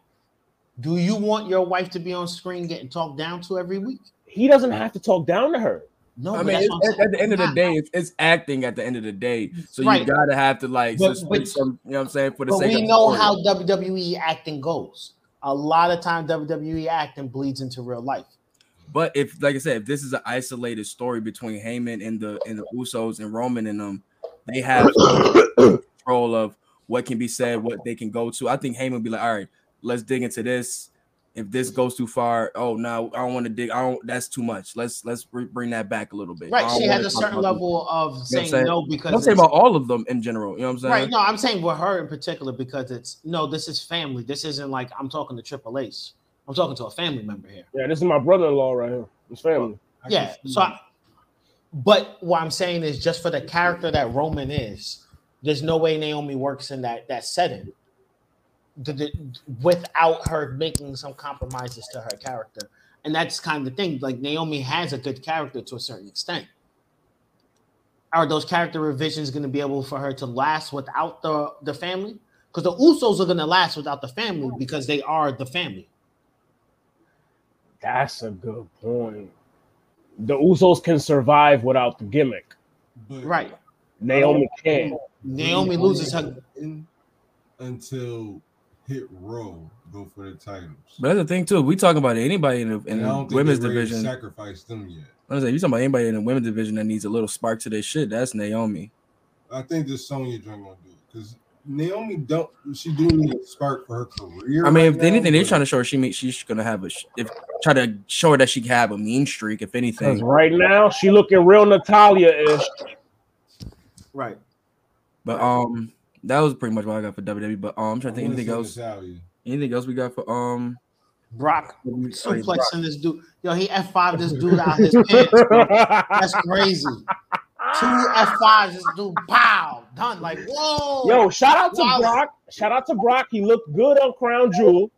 Do you want your wife to be on screen getting talked down to every week? He doesn't have to talk down to her. No, I mean, it's, at, at the end of the day, it's, it's acting. At the end of the day, so Right. you gotta have to like But- just but- some, you know what I'm saying for the But sake we of know the how. WWE acting goes. A lot of time, WWE acting bleeds into real life. But if, like I said, if this is an isolated story between Heyman and the and the Usos and Roman and them, they have control of what can be said, what they can go to. I think Heyman would be like, all right, let's dig into this. If this goes too far, oh no, I don't want to dig. I don't. That's too much. Let's let's br- bring that back a little bit. Right. She has a certain about level of I'm saying saying? no because I'm saying about all of them in general. You know what I'm saying? right. No, I'm saying with her in particular because it's no, this is family. This isn't like I'm talking to Triple H. I'm talking to a family member here. Yeah, this is my brother-in-law right here. His family. I Yeah. So, I, but what I'm saying is just for the character that Roman is, there's no way Naomi works in that that setting. The- the- without her making some compromises to her character, and that's kind of the thing. Like Naomi has a good character to a certain extent. Are those character revisions going to be able for her to last without the the family? Because the Usos are going to last without the family because they are the family. That's a good point. The Usos can survive without the gimmick. Right. Naomi can't. Naomi loses her. until Hit Row go for the titles. But that's the thing too. We talking about anybody in the, in the women's they're ready to division. sacrifice them yet. I was like, you talking about anybody in the women's division that needs a little spark to their shit? That's Naomi. I think this Sonya joint gonna do it because Naomi don't. She do need a spark for her career. I mean, right if anything, they're trying to show her she mean she's gonna have a if try to show her that she can have a mean streak. If anything, right now she looking real Natalya ish. Right. but um, that was pretty much what I got for WWE. But um, I'm trying to think anything else. Anything else we got for um? Brock W- yeah, suplexing this dude. Yo, he F5 this dude out his pants. bro. That's crazy. Two F5s, this dude, pow, done. Like, whoa. Yo, shout out to Wow. Brock. Shout out to Brock. He looked good on Crown Jewel.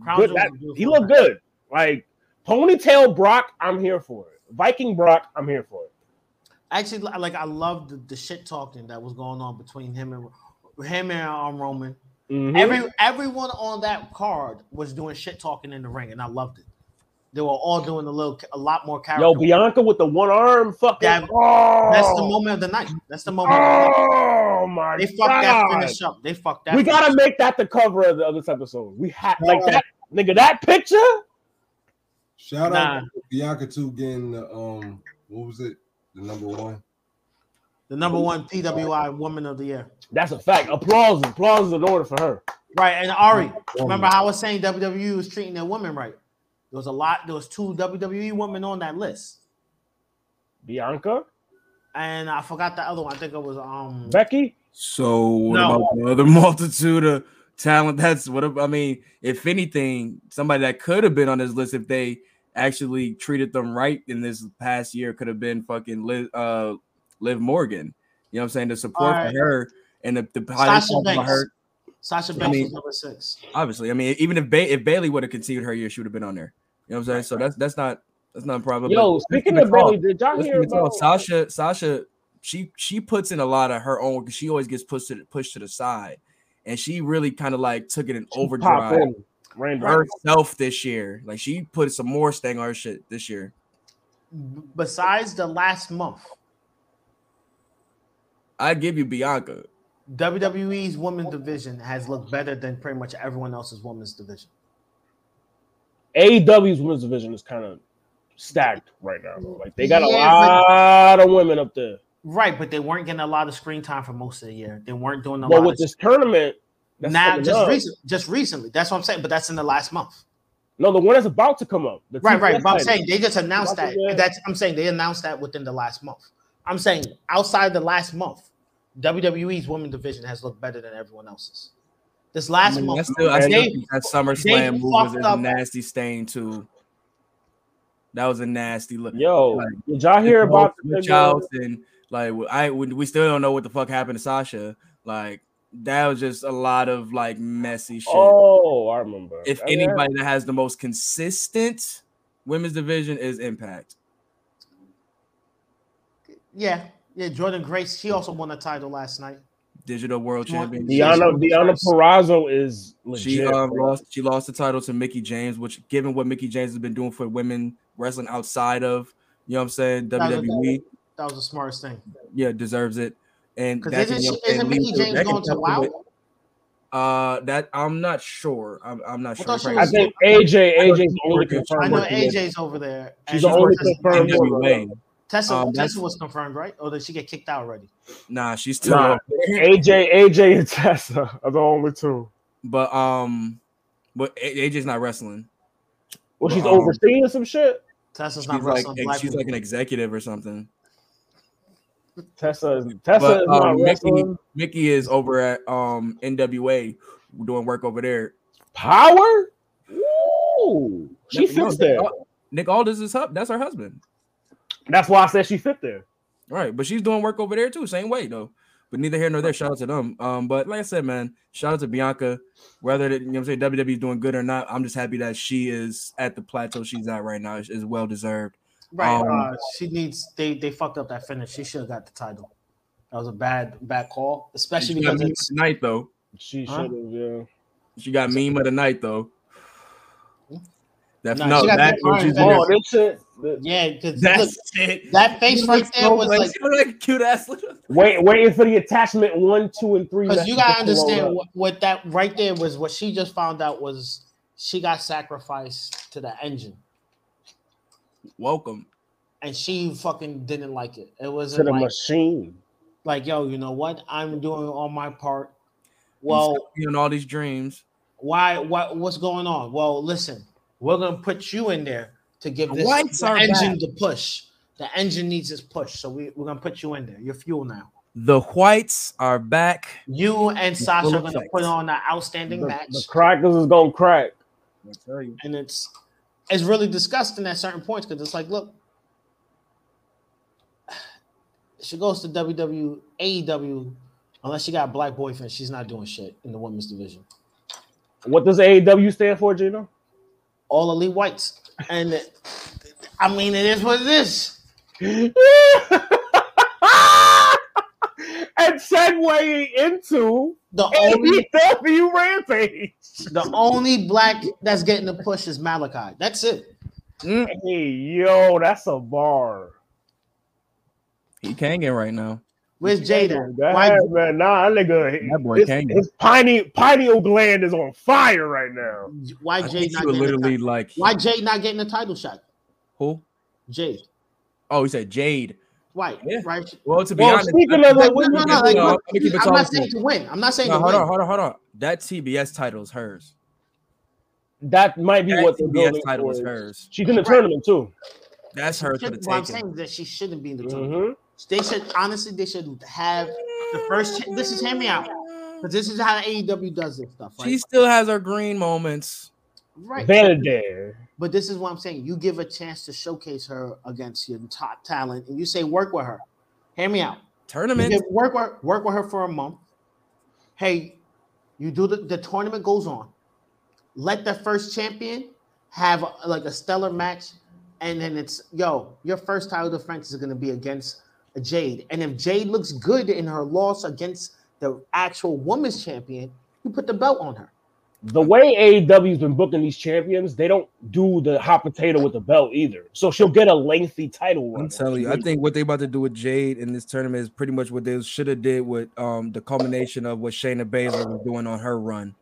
Crown Good, Jewel that- he looked good. Like ponytail Brock, I'm here for it. Viking Brock, I'm here for it. Actually, like, I love the, the shit talking that was going on between him and him and um, Roman. Mhm. Every everyone on that card was doing shit talking in the ring, and I loved it. They were all doing a little, a lot more character. Yo, Bianca with the one arm, fucking. That- oh, That's the moment of the night. That's the moment. Of the night. Oh my They fucked that god! finish up. They fucked that. We gotta up. make that the cover of, the, of this episode. We have Oh. like that, nigga. That picture. Shout Nah. out to Bianca too getting the um what was it the number one. the number one PWI Woman of the Year. That's a fact. Applause, applause is in order for her. Right, and Ari, remember how I was saying WWE was treating their women right? There was a lot. There was two WWE women on that list, Bianca, and I forgot the other one. I think it was um. Becky. So what No. about the other multitude of talent? That's what I mean. If anything, somebody that could have been on this list if they actually treated them right in this past year could have been fucking Liv, uh, Liv Morgan. You know what I'm saying? The support Alright. for her and the, the how they Sasha talk about Banks. her. Sasha I Banks mean- was number six. Obviously, I mean, even if ba- if Bayley would have continued her year, she would have been on there. You know what I'm saying? So that's that's not that's not a problem. Yo, speaking of Bayley, did y'all hear keep it calm. about Sasha? Sasha, she she puts in a lot of her own because she always gets pushed to pushed to the side, and she really kind of like took it in She overdrive in, herself this year. Like she put some more sting on her shit this year. Besides the last month, I'd give you Bianca. WWE's women's division has looked better than pretty much everyone else's women's division. AEW's women's division is kind of stacked right now. Like they got a Yeah, but- lot of women up there. Right, but they weren't getting a lot of screen time for most of the year. They weren't doing a But lot with this tournament, that's now just up- recent, just recently. That's what I'm saying. But that's in the last month. No, the one that's about to come up. Right, right. But I'm saying they just announced that. That's I'm saying they announced that within the last month. I'm saying outside the last month, WWE's women's division has looked better than everyone else's. This I, last mean, I month, still, I And still they- that SummerSlam move was a nasty stain too. That was a nasty look. Yo, Like, did y'all hear about the Switch and like I we we still don't know what the fuck happened to Sasha. Like that was just a lot of like messy shit. Oh, I remember. if I mean, anybody that has the most consistent women's division is Impact. yeah, yeah. Jordynne Grace, she also won a title last night. Digital World Champion. Deonna, Deonna Purrazzo is legit. She bro. lost. She lost the title to Mickie James, which, given what Mickie James has been doing for women wrestling outside of, you know, what I'm saying That was WWE, That was the smartest thing. yeah, deserves it. And Because that can, isn't, know, she, isn't Mickie James that going to help WoW? with- Uh, that I'm not sure. I'm, I'm not I sure. thought she Right I was- now. think AJ, AJ's the only I I know AJ's over there. and She's the she's only working- confirmed one. NWA. Tessa, Um, Tessa was confirmed, right? Or did she get kicked out already? Nah, she's still. Nah, AJ, AJ, and Tessa are the only two. But um, but A- AJ's not wrestling. Well, she's Um, overseeing some shit. Tessa's She's not like wrestling. black she's like an executive or something. Tessa, is Tessa But is not um, Mickie, wrestling. Mickie is over at um NWA doing work over there. Power. Ooh, she No, fits Nick there. Ald- Nick Aldis is up. That's her husband. That's why I said she fit there. Right, but she's doing work over there too, same way though. But neither here nor there. Shout out to them. Um, but like I said, man, shout out to Bianca. Whether that, you know what I'm saying WWE is doing good or not, I'm just happy that she is at the plateau she's at right now. is is well deserved. Right. um, uh, she needs. They they fucked up that finish. She should have got the title. That was a bad bad call, especially She got because meme it's of night though. She Huh? should have. Yeah. She got meme of the night though. That Nah, no, she got that that she's fine. in Oh, this shit. Yeah, because That's it. that face right there was like like cute ass. Wait, waiting for the attachment one, two, and three. because you gotta understand what, what that right there was. What she just found out was she got sacrificed to the engine, Welcome. and she fucking didn't like it. It wasn't the like, machine. like yo, you know what? I'm doing on my part. Well, Well, in all these dreams. why? What? What's going on? Well, listen, we're gonna put you in there to give The this whites the are engine the push. The engine needs this push, so we, we're gonna put you in there. You're fuel now. The whites are back. You and Sasha are gonna put on an outstanding The, match, the crackers is gonna crack. I tell you. and it's it's really disgusting at certain points because it's like, look, she goes to WWE, AEW, unless she got a black boyfriend, she's not doing shit in the women's division. What does AEW stand for, Gino? All elite whites, and I mean, it is what it is. and segueing into The only AEW Rampage. the only black that's getting the push is Malakai. That's it. Hey, yo, that's a bar. He can't get right now. Where's Jada? That, Why, man, nah, that nigga, That boy his, can't. his piney, pineal gland is on fire right now. why I Jade think not getting literally title? like. Why Jade not getting the title shot? Who? Jade. Oh, he said Jade. Why? Yeah. Right. Well, to be Well, honest, speaking of like, No, no, no, like, No, look, let me keep it I'm not talking. saying to win. I'm not saying no, to hold win. on, hold on, hold on. That TBS title is hers. that might be That what the TBS title is is. hers. She's in the tournament too. That's hers for the Should- what I'm saying is that she shouldn't be in the tournament. Mhm. They should honestly, they should have the first. This is hear me out, because this is how AEW does this stuff. Right? She still has her green moments. right. Vanadare. But this is what I'm saying. You give a chance to showcase her against your top talent, and you say work with her. Hear me out. Tournament. give- work with work with her for a month. Hey, you do the, the tournament goes on. Let the first champion have like a stellar match, and then it's yo, your first title defense is gonna be against Jade. And if Jade looks good in her loss against the actual women's champion, you put the belt on her. The way AEW's been booking these champions, they don't do the hot potato with the belt either. So she'll get a lengthy title run. I'm telling you, I think what they're about to do with Jade in this tournament is pretty much what they should have did with um the culmination of what Shayna Baszler was doing on her run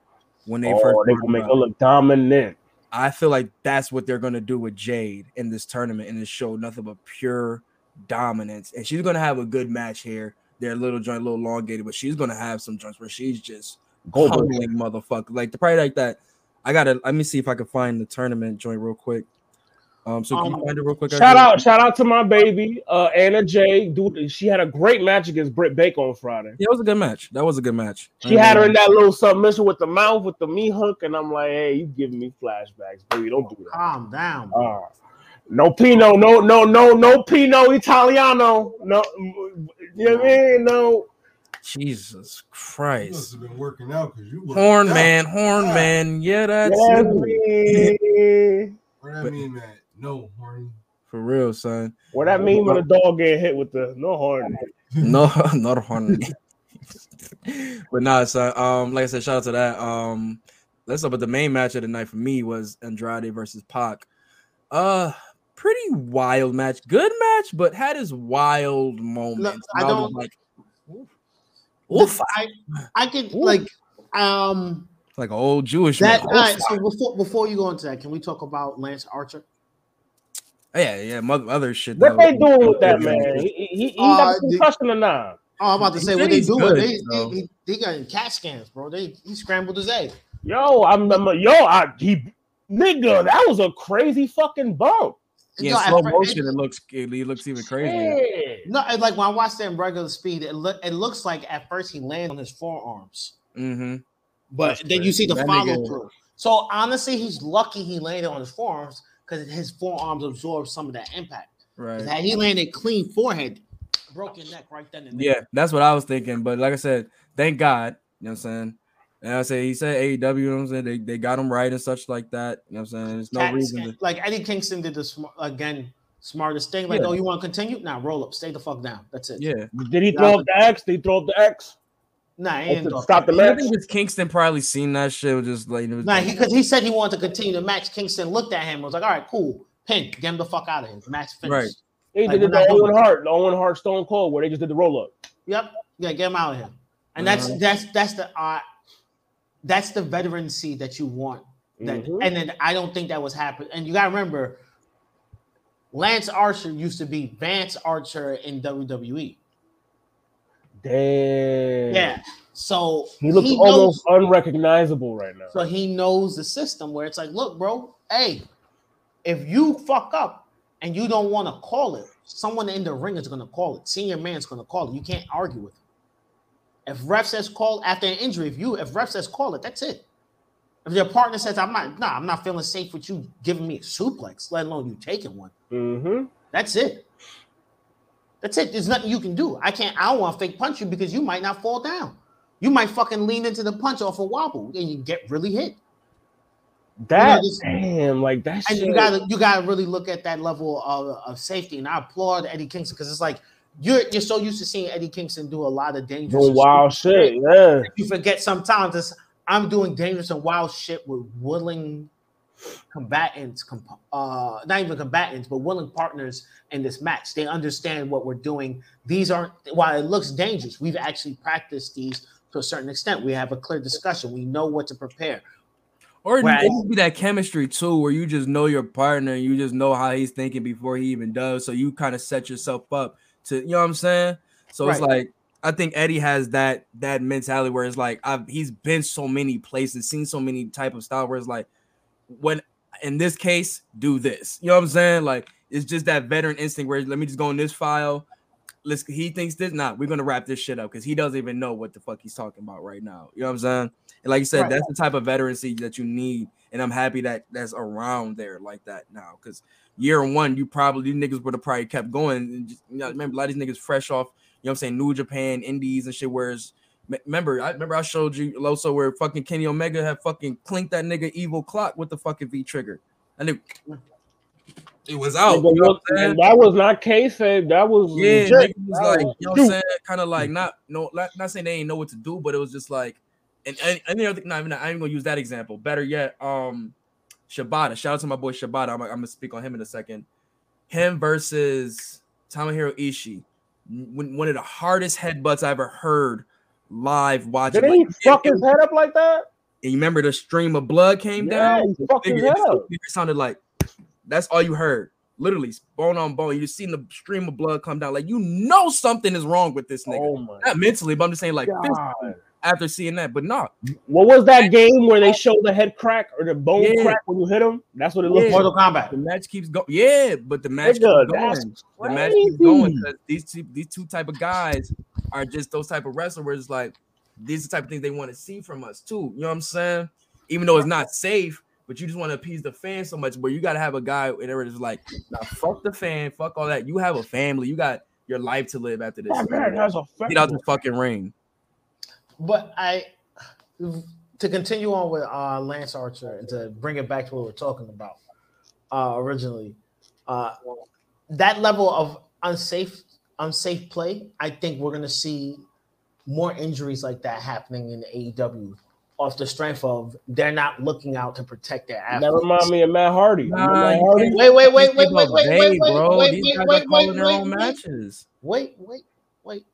when they oh, first. they brought gonna make her her look dominant. I feel like that's what they're gonna do with Jade in this tournament and this show nothing but pure dominance. And she's gonna have a good match here. They're a little joint, a little elongated, but she's gonna have some joints where she's just Goldberg. pummeling motherfucker. Like the probably like that. I gotta let me see if I can find the tournament joint real quick. Um, so can Um, you find it real quick? Shout RJ? out, shout out to my baby, uh, Anna Jay. Dude, she had a great match against Britt Baker on Friday. Yeah, it was a good match. That was a good match. She had her in that little submission with the mouth with the me hook, and I'm like, hey, you giving me flashbacks, baby. Don't do that. Calm down. Uh, no Pino, no, no, no, no Pino Italiano. No, you know what I mean? No. Jesus You must Christ. have been working out because you worked Horn out. man, horn man. Yeah, that's Yeah, you. man. What that mean, man? No, horny. for real, son. What that mean when a dog get hit with the no horn? No, not horn. but nah, son. Um, like I said, shout out to that. Um, let's talk about the main match of the night for me was Andrade versus Pac. Uh, pretty wild match. Good match, but had his wild moments. I And don't- like, oof, I, I could Ooh. like um like an old Jewish that. man. All right, so before before you go into that, can we talk about Lance Archer? Yeah, yeah, mother, other shit. What that they was- doing with that man? He, he, he Uh, got a the- concussion or not? Oh, I'm about to say said what they he's doing. good, they, they, they, they got in cat scans, bro. They he scrambled his egg. Yo, I'm, I'm yo, I he nigga, that was a crazy fucking bump. Yeah, No, slow motion. It looks, it, looks even crazier. Yeah. No, like when I watched it in regular speed, it look it looks like at first he landed on his forearms, Mm-hmm. but That's then you see the. That follow nigga- through. So honestly, he's lucky he landed on his forearms because his forearms absorbed some of that impact. Right. Had he landed clean forehead, broken neck right then and there. Yeah, that's what I was thinking. But like I said, thank God. You know what I'm saying? And I say he said AEW, you know what I'm saying? They, they got him right and such like that. You know what I'm saying? There's no Cat reason to like Eddie Kingston did the sm- again smartest thing. Like, Yeah. oh, you want to continue? Now roll up, stay the fuck down. That's it. yeah. Did he throw up the X? Did he throw up the X? Nah, he didn't stop the that. I think it's Kingston probably seen that shit. Was just like it was Nah, because he, said he wanted to continue the match. Kingston looked at him and was like, all right, cool. Pin, get him the fuck out of here. Match finished. Right. They Like, did we're the not Owen Hart, the Owen Hart Stone Cold, where they just did the roll up. Yep. Yeah, get him out of here. And that's that's that's the uh that's the veterancy that you want. That Mhm. and then I don't think that was happening. And you gotta remember, Lance Archer used to be Vance Archer in WWE. Damn. Yeah. So He looks knows- almost unrecognizable right now. So he knows the system where it's like, look, bro, hey, if you fuck up and you don't want to call it, someone in the ring is going to call it. Senior man's going to call it. You can't argue with him. If ref says call after an injury, if you if ref says call it, that's it. If your partner says I'm not, nah, I'm not feeling safe with you giving me a suplex, let alone you taking one. Mm-hmm. That's it. That's it. There's nothing you can do. I can't. I don't want to fake punch you because you might not fall down. You might fucking lean into the punch off a wobble and you get really hit. That just- damn, like that And shit. you gotta you gotta really look at that level of, of safety. And I applaud Eddie Kingston because it's like you're you're so used to seeing Eddie Kingston do a lot of dangerous doing wild stupid shit. Yeah. You forget sometimes it's, I'm doing dangerous and wild shit with willing combatants, comp- uh, not even combatants, but willing partners in this match. They understand what we're doing. These aren't while it looks dangerous. We've actually practiced these to a certain extent. We have a clear discussion. We know what to prepare. Or Right. it could be that chemistry too, where you just know your partner, and you just know how he's thinking before he even does. So you kind of set yourself up to, you know what I'm saying? So it's like I think Eddie has that that mentality where it's like I've he's been so many places, seen so many type of style where it's like when in this case, do this. You know what I'm saying? Like it's just that veteran instinct where let me just go in this file. Let's he thinks this, nah, we're gonna wrap this shit up because he doesn't even know what the fuck he's talking about right now. You know what I'm saying? And like you said, Right. that's the type of veterancy that you need. And I'm happy that that's around there like that now. Because year one, you probably these niggas would have probably kept going. And just, you know, remember a lot of these niggas fresh off, you know what I'm saying, New Japan, Indies and shit. Whereas me- remember, I remember I showed you Loso where fucking Kenny Omega had fucking clinked that nigga evil clock with the fucking V trigger. And it, it was out. Nigga, You know look, what I'm saying? and that was not kayfabe. That was Yeah, legit. was like, was you know what I'm saying? Kind of like not no, not, not saying they ain't know what to do, but it was just like, and and, and the other not even I ain't gonna use that example. Better yet, um, Shibata. Shout out to my boy Shibata. I'm, I'm gonna speak on him in a second. Him versus Tomohiro Ishii, one of the hardest headbutts I ever heard live watching. Did Like, he fuck his head up like that? and you remember the stream of blood came Yeah, down? he fucked his head it, up. it sounded like that's all you heard. Literally, bone on bone. You just seen the stream of blood come down. Like you know something is wrong with this nigga. Oh Not mentally, but I'm just saying like! After seeing that. But no, What was that game where they show the head crack or the bone Yeah. crack when you hit him? That's what it looks Yeah. Mortal like. Kombat. the match keeps going. Yeah, but the match Nigga, keeps that's going. The match keeps going these two these two type of guys are just those type of wrestlers like these are the type of things they want to see from us too. You know what I'm saying? Even though it's not safe, but you just want to appease the fans so much. Where you got to have a guy whatever it's like, nah, fuck the fan, fuck all that. You have a family, you got your life to live after this. That man has a Get out the fucking ring. But I to continue on with uh Lance Archer and to bring it back to what we're talking about uh originally, uh that level of unsafe unsafe play, I think we're gonna see more injuries like that happening in AEW off the strength of they're not looking out to protect their athletes. That remind me of Matt Hardy. You know Nah, Matt Hardy? can't- Wait, wait, wait, These wait, niggas wait, are wait, vague, wait, wait, bro. wait, These wait, guys wait, are calling wait, their wait, own wait. matches. wait, wait, wait.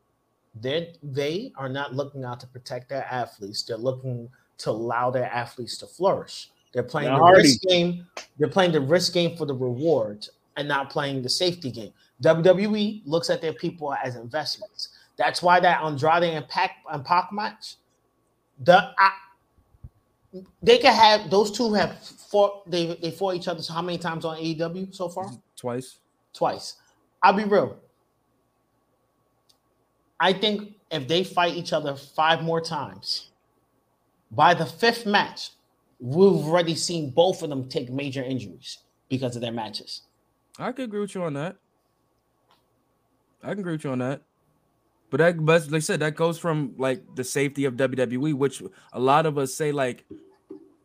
They they are not looking out to protect their athletes. They're looking to allow their athletes to flourish. They're playing Now, the Hardy. risk game. They're playing the risk game for the reward and not playing the safety game. WWE looks at their people as investments. That's why that Andrade and Pac and Pac match, the I, they can have those two have fought. They they fought each other. So how many times on AEW so far? Twice. twice. I'll be real. I think if they fight each other five more times, by the fifth match, we've already seen both of them take major injuries because of their matches. I could agree with you on that. I can agree with you on that. But that, but like I said, that goes from like the safety of WWE, which a lot of us say like,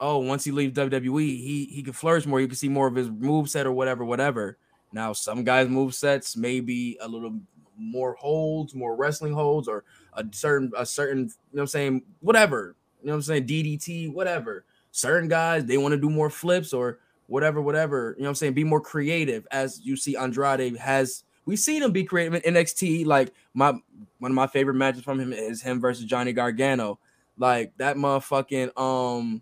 oh, once he leaves WWE, he he can flourish more. You can see more of his move set or whatever, whatever. Now, some guys' move sets may be a little more holds, more wrestling holds, or a certain a certain, you know what I'm saying, whatever. You know what I'm saying? DDT, whatever. Certain guys they want to do more flips or whatever, whatever. You know what I'm saying? Be more creative as you see Andrade has. We've seen him be creative in NXT. Like my one of my favorite matches from him is him versus Johnny Gargano. Like that motherfucking um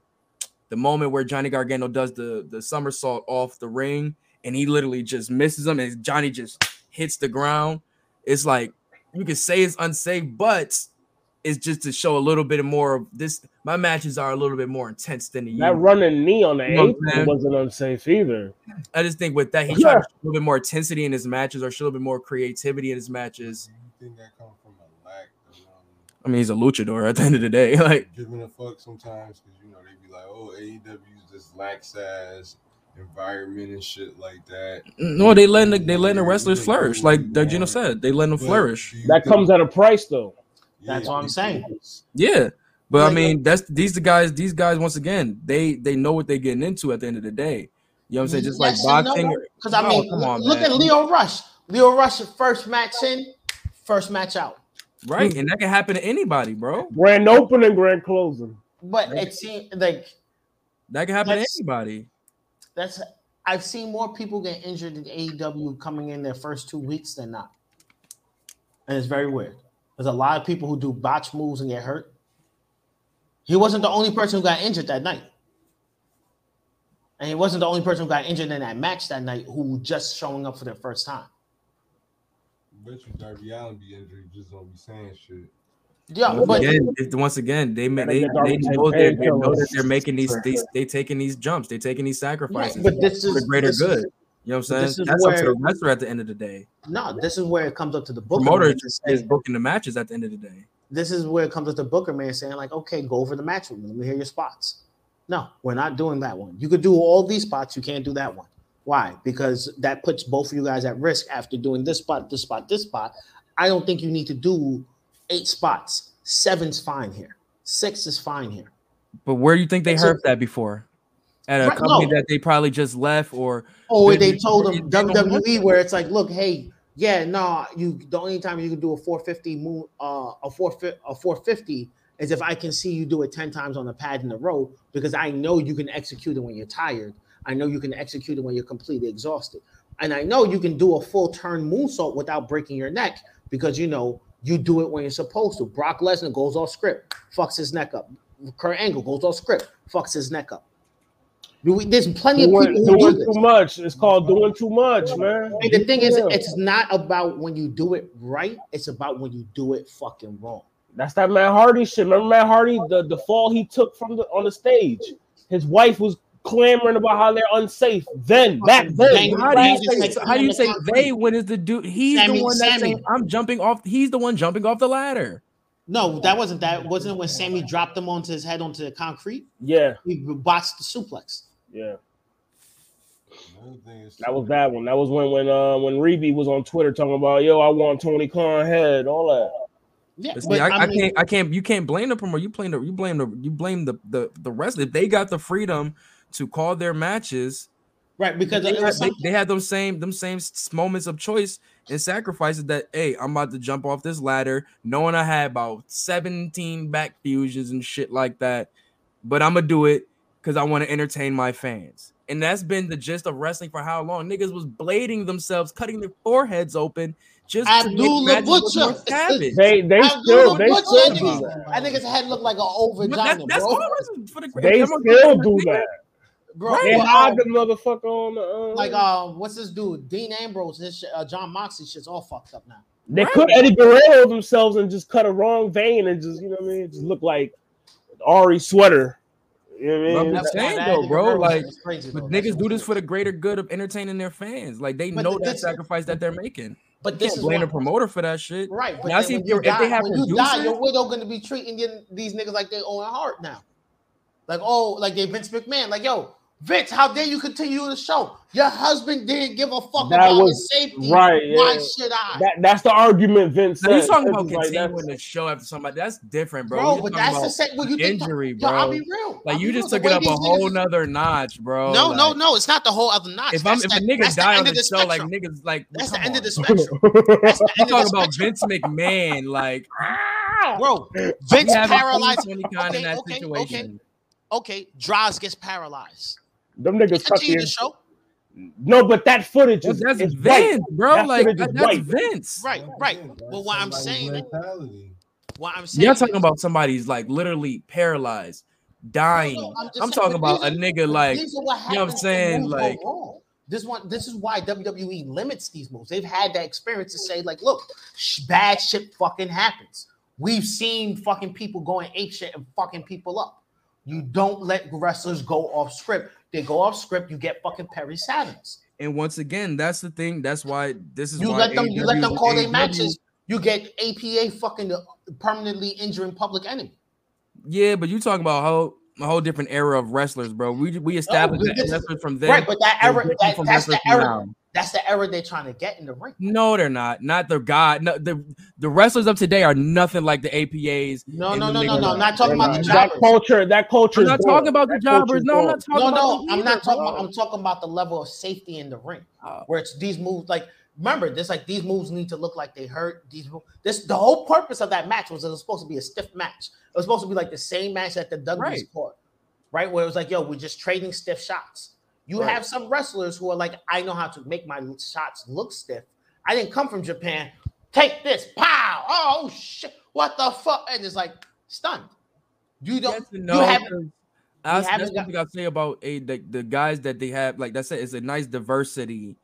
the moment where Johnny Gargano does the the somersault off the ring and he literally just misses him and Johnny just hits the ground. It's like you can say it's unsafe, but it's just to show a little bit more of this. My matches are a little bit more intense than the That usual. running knee on the You know apron wasn't unsafe either. I just think with that, he Yeah. tried to show a little bit more intensity in his matches or show a little bit more creativity in his matches. You that come from a lack um, I mean, he's a luchador at the end of the day. Like, giving a fuck sometimes because you know they'd be like, oh, AEW's this lax ass environment and shit like that. no, they letting the, they letting the wrestlers flourish. Like Gino said, they letting them But flourish. That think- comes at a price though. That's what I'm saying. Yeah, but I Like- mean, uh, that's these the guys. These guys, once again, they they know what they're getting into at the end of the day. You know what I'm saying? Just Yes like boxing. Because I No, mean, come on, look man. at Lio Rush. Lio Rush, first match in, first match out. right? And that can happen to anybody, bro. Grand opening, grand closing. But it seems like That can happen to anybody. That's I've seen more people get injured in AEW coming in their first two weeks than not. And it's very weird. There's a lot of people who do botch moves and get hurt. He wasn't the only person who got injured that night. And he wasn't the only person who got injured in that match that night who just showing up for their first time. Bet you Darby Allin be injured, just don't be saying shit. Yeah, Once but again, if- once again, they ma- Gotta they, get they Darby know Allin that they know painkillers. that they're making these they they taking these jumps, they taking these right, sacrifices but this for is the greater this is- good. You know what I'm saying? is That's up to the wrestler at the end of the day. No, this is where it comes up to the booker. Promoter man just is booking the matches at the end of the day. This is where it comes up to Booker man saying like, okay, go over the match with me. Let me hear your spots. No, we're not doing that one. You could do all these spots. You can't do that one. Why? Because that puts both of you guys at risk after doing this spot, this spot, this spot. I don't think you need to do eight spots. Seven's fine here. Six is fine here. But where do you think they It's a- heard that before? At a Right, company no. that they probably just left, or Oh, they told them they don't want WWE where it's like, look, hey, yeah, no, you the only time you can do a 450 move, uh, a 450, a 450 is if I can see you do it 10 times on the pad in a row because I know you can execute it when you're tired. I know you can execute it when you're completely exhausted. And I know you can do a full turn moonsault without breaking your neck because you know you do it when you're supposed to. Brock Lesnar goes off script, fucks his neck up. Kurt Angle goes off script, fucks his neck up. There's plenty of Doing, people who do doing this. too much. It's called doing too much, man. And the thing is, it's not about when you do it right. It's about when you do it fucking wrong. That's that Matt Hardy shit. Remember Matt Hardy, the, the fall he took from the on the stage. His wife was clamoring about how they're unsafe. Then back then, Bang- how do you Just like say, how do you say they when is the dude? He's Sammy- the one that's Sammy. saying I'm jumping off. He's the one jumping off the ladder. No, that wasn't that. Wasn't it when Sammy dropped him onto his head onto the concrete? yeah, He botched the suplex. yeah. Another thing is That was that one. That was when when uh when Reby was on Twitter talking about yo, I want Tony Khan head, all that. Yeah, But see, but I, I, I can't. I can't. You can't blame the promoter. You blame the. You blame the. You blame the the the rest. If they got the freedom to call their matches, right because they had, was they, they had those same them same moments of choice and sacrifices. That hey, I'm about to jump off this ladder, knowing I had about 17 back fusions and shit like that, but I'm gonna do it because I want to entertain my fans. And that's been the gist of wrestling for how long? Niggas was blading themselves, cutting their foreheads open just to make Abdul the matches Butcher. savage. They they Abdul still they Butcher, still I do think- that. I think his head looked like an old vagina, that's, that's bro. all for the They still do that. Bro They well, hide the motherfucker on the uh, like um, what's this dude? Dean Ambrose, his shit, uh, Jon Moxley shit's all fucked up now. They could Eddie Guerrero themselves and just cut a wrong vein and just you know what I mean, just look like Ari sweater. You know what I mean? I'm That's saying though, bro, like, crazy, But though. Niggas what do this for the greater good of entertaining their fans. Like they But know th- that sacrifice that they're making. But You this can't is blame why- the promoter for that shit. Right, but Now, see, if you you're- if they have when you die, your widow going to be treating these niggas like they own a heart now. Like, oh, like they Vince McMahon. Like, yo, Vince, how dare you continue the show? Your husband didn't give a fuck That about was- his safety. right, Why yeah. should I? That that's the argument Vince Now, you said. talking about It's like, continuing the show after somebody? That's different, bro. bro, We but talking that's the same. When you think, injury, yo, I'll be real. Like I'll you just real. took The it up a whole niggas- nother notch, bro. No, no, Like, no. It's not the whole other notch. If I'm That's if that- a nigga that's the die on the the show, like niggas, like That's the end of the spectrum. That's the I'm talking about. Vince McMahon, like Bro, Vince paralyzed. Tony Khan in Okay, okay, okay. Okay, Droz gets paralyzed. Them niggas cut Continue the the show. no, but that footage That's, is, that's is Vince, white. bro. That like footage that- is white. Vince. Right, right. That's But what I'm saying, mentality. what I'm saying, You're talking is- about somebody's like literally paralyzed, dying. No, I'm I'm saying, talking but about a nigga like these you know what I'm saying, like- this one, this is why WWE limits these moves. They've had that experience to say, like, look, sh- bad shit fucking happens. We've seen fucking people going ape shit and fucking people up. You don't let wrestlers go off script. They go off script, you get fucking Perry Saturns. And once again, that's the thing. That's why this is You let them, you let them call their matches. You get APA fucking permanently injuring public enemy. Yeah, but you talking about a whole a whole different era of wrestlers, bro. We we established we that from then. right, but that era, that, that's the era. now. That's the era they're trying to get in the ring. No, they're not. Not the god. No, the the wrestlers of today are nothing like the APAs. No, no, no, no, no. I'm not talking about the that jobbers. culture. That culture. I'm is not gone. talking about the That culture's jobbers. No, I'm not talking No, no, them I'm not talking about. I'm talking about the level of safety in the ring, Oh. where it's these moves. Like, remember, this like these moves need to look like they hurt. These mo- this the whole purpose of that match was it was supposed to be a stiff match. It was supposed to be like the same match that the Douglas Right. fought, right? Where it was like, yo, we're just trading stiff shots. You Right. have some wrestlers who are like, I know how to make my shots look stiff. I didn't come from Japan. Take this, pow! Oh shit! What the fuck? And it's like stunned. You don't. Yes you no, haven't. 'cause That's, haven't that's got- I say about a the, the guys that they have. Like that's it. It's a nice diversity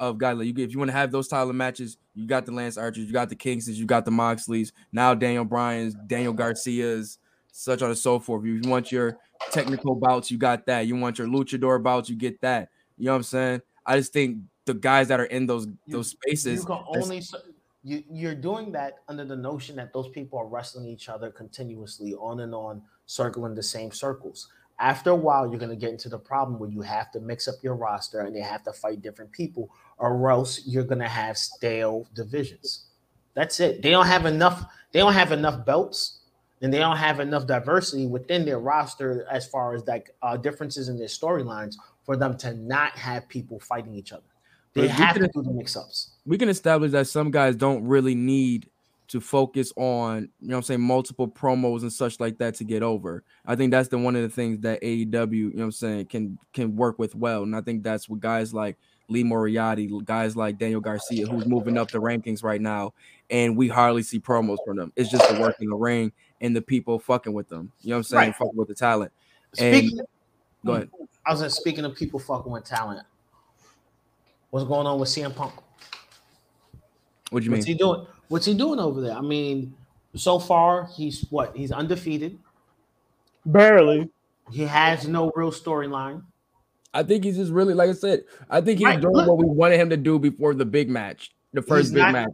of guys. Like you, if you want to have those style of matches, you got the Lance Archers, you got the Kingstons, you got the Moxleys. Now Daniel Bryan's, Daniel Garcia's, such on and so forth. You want your technical bouts, you got that. You want your luchador bouts, you get that. You know what I'm saying? I just think the guys that are in those those spaces. You can only you you're doing that under the notion that those people are wrestling each other continuously on and on, circling the same circles. After a while, you're gonna get into the problem where you have to mix up your roster and they have to fight different people, or else you're gonna have stale divisions. That's it. They don't have enough. They don't have enough belts, and they don't have enough diversity within their roster as far as like uh, differences in their storylines for them to not have people fighting each other. They But have to do the mix-ups. we can establish that some guys don't really need to focus on, you know what I'm saying, multiple promos and such like that to get over. I think that's the one of the things that AEW, you know what I'm saying, can can work with well. And I think that's what guys like Lee Moriarty, guys like Daniel Garcia, who's moving up the rankings right now, and we hardly see promos from them. It's just the work in the ring and the people fucking with them. You know what I'm saying? Right. Fucking with the talent. And Speaking, go ahead. I was just speaking of people fucking with talent. What's going on with CM Punk? What do you mean? What's he doing? What's he doing over there? I mean, so far he's what? He's undefeated. Barely. He has no real storyline. I think he's just really, like I said, I think he's Right, doing look. what we wanted him to do before the big match, the first big not- match.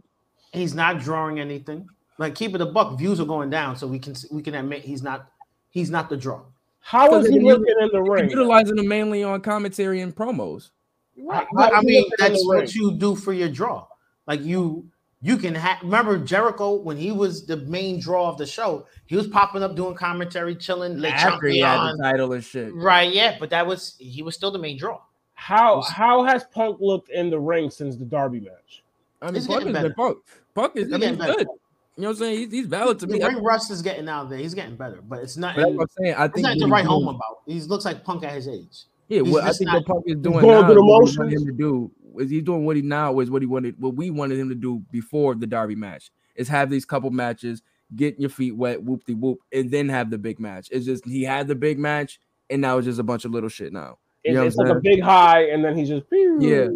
He's not drawing anything. Like keep it a buck. Views are going down, so we can we can admit he's not he's not the draw. How is he looking in the ring? utilizing him mainly on commentary and promos. Right. How But I mean, that's what ring? you do for your draw. Like you, you can have. Remember Jericho when he was the main draw of the show. He was popping up doing commentary, chilling. Le After he had Champion. the title and shit. Right. Yeah, but that was he was still the main draw. How how has Punk looked in the ring since the Darby match? I mean, He's Punk is better. the Punk. Punk is He's I mean, he's good. You know what I'm saying? He's, he's valid to The me. ring rust is getting out there. He's getting better, but it's not. But that's what I'm saying. I it's think not what to write home about. He looks like Punk at his age. Yeah, He's what I think not- what Punk is doing going now through is the what we wanted him to do. Is he doing what he now is what he wanted, what we wanted him to do before the Darby match? Is have these couple matches, get your feet wet, whoop de whoop, and then have the big match. It's just he had the big match, and now it's just a bunch of little shit now. You know it's I'm like a big high, and then he's just Yeah.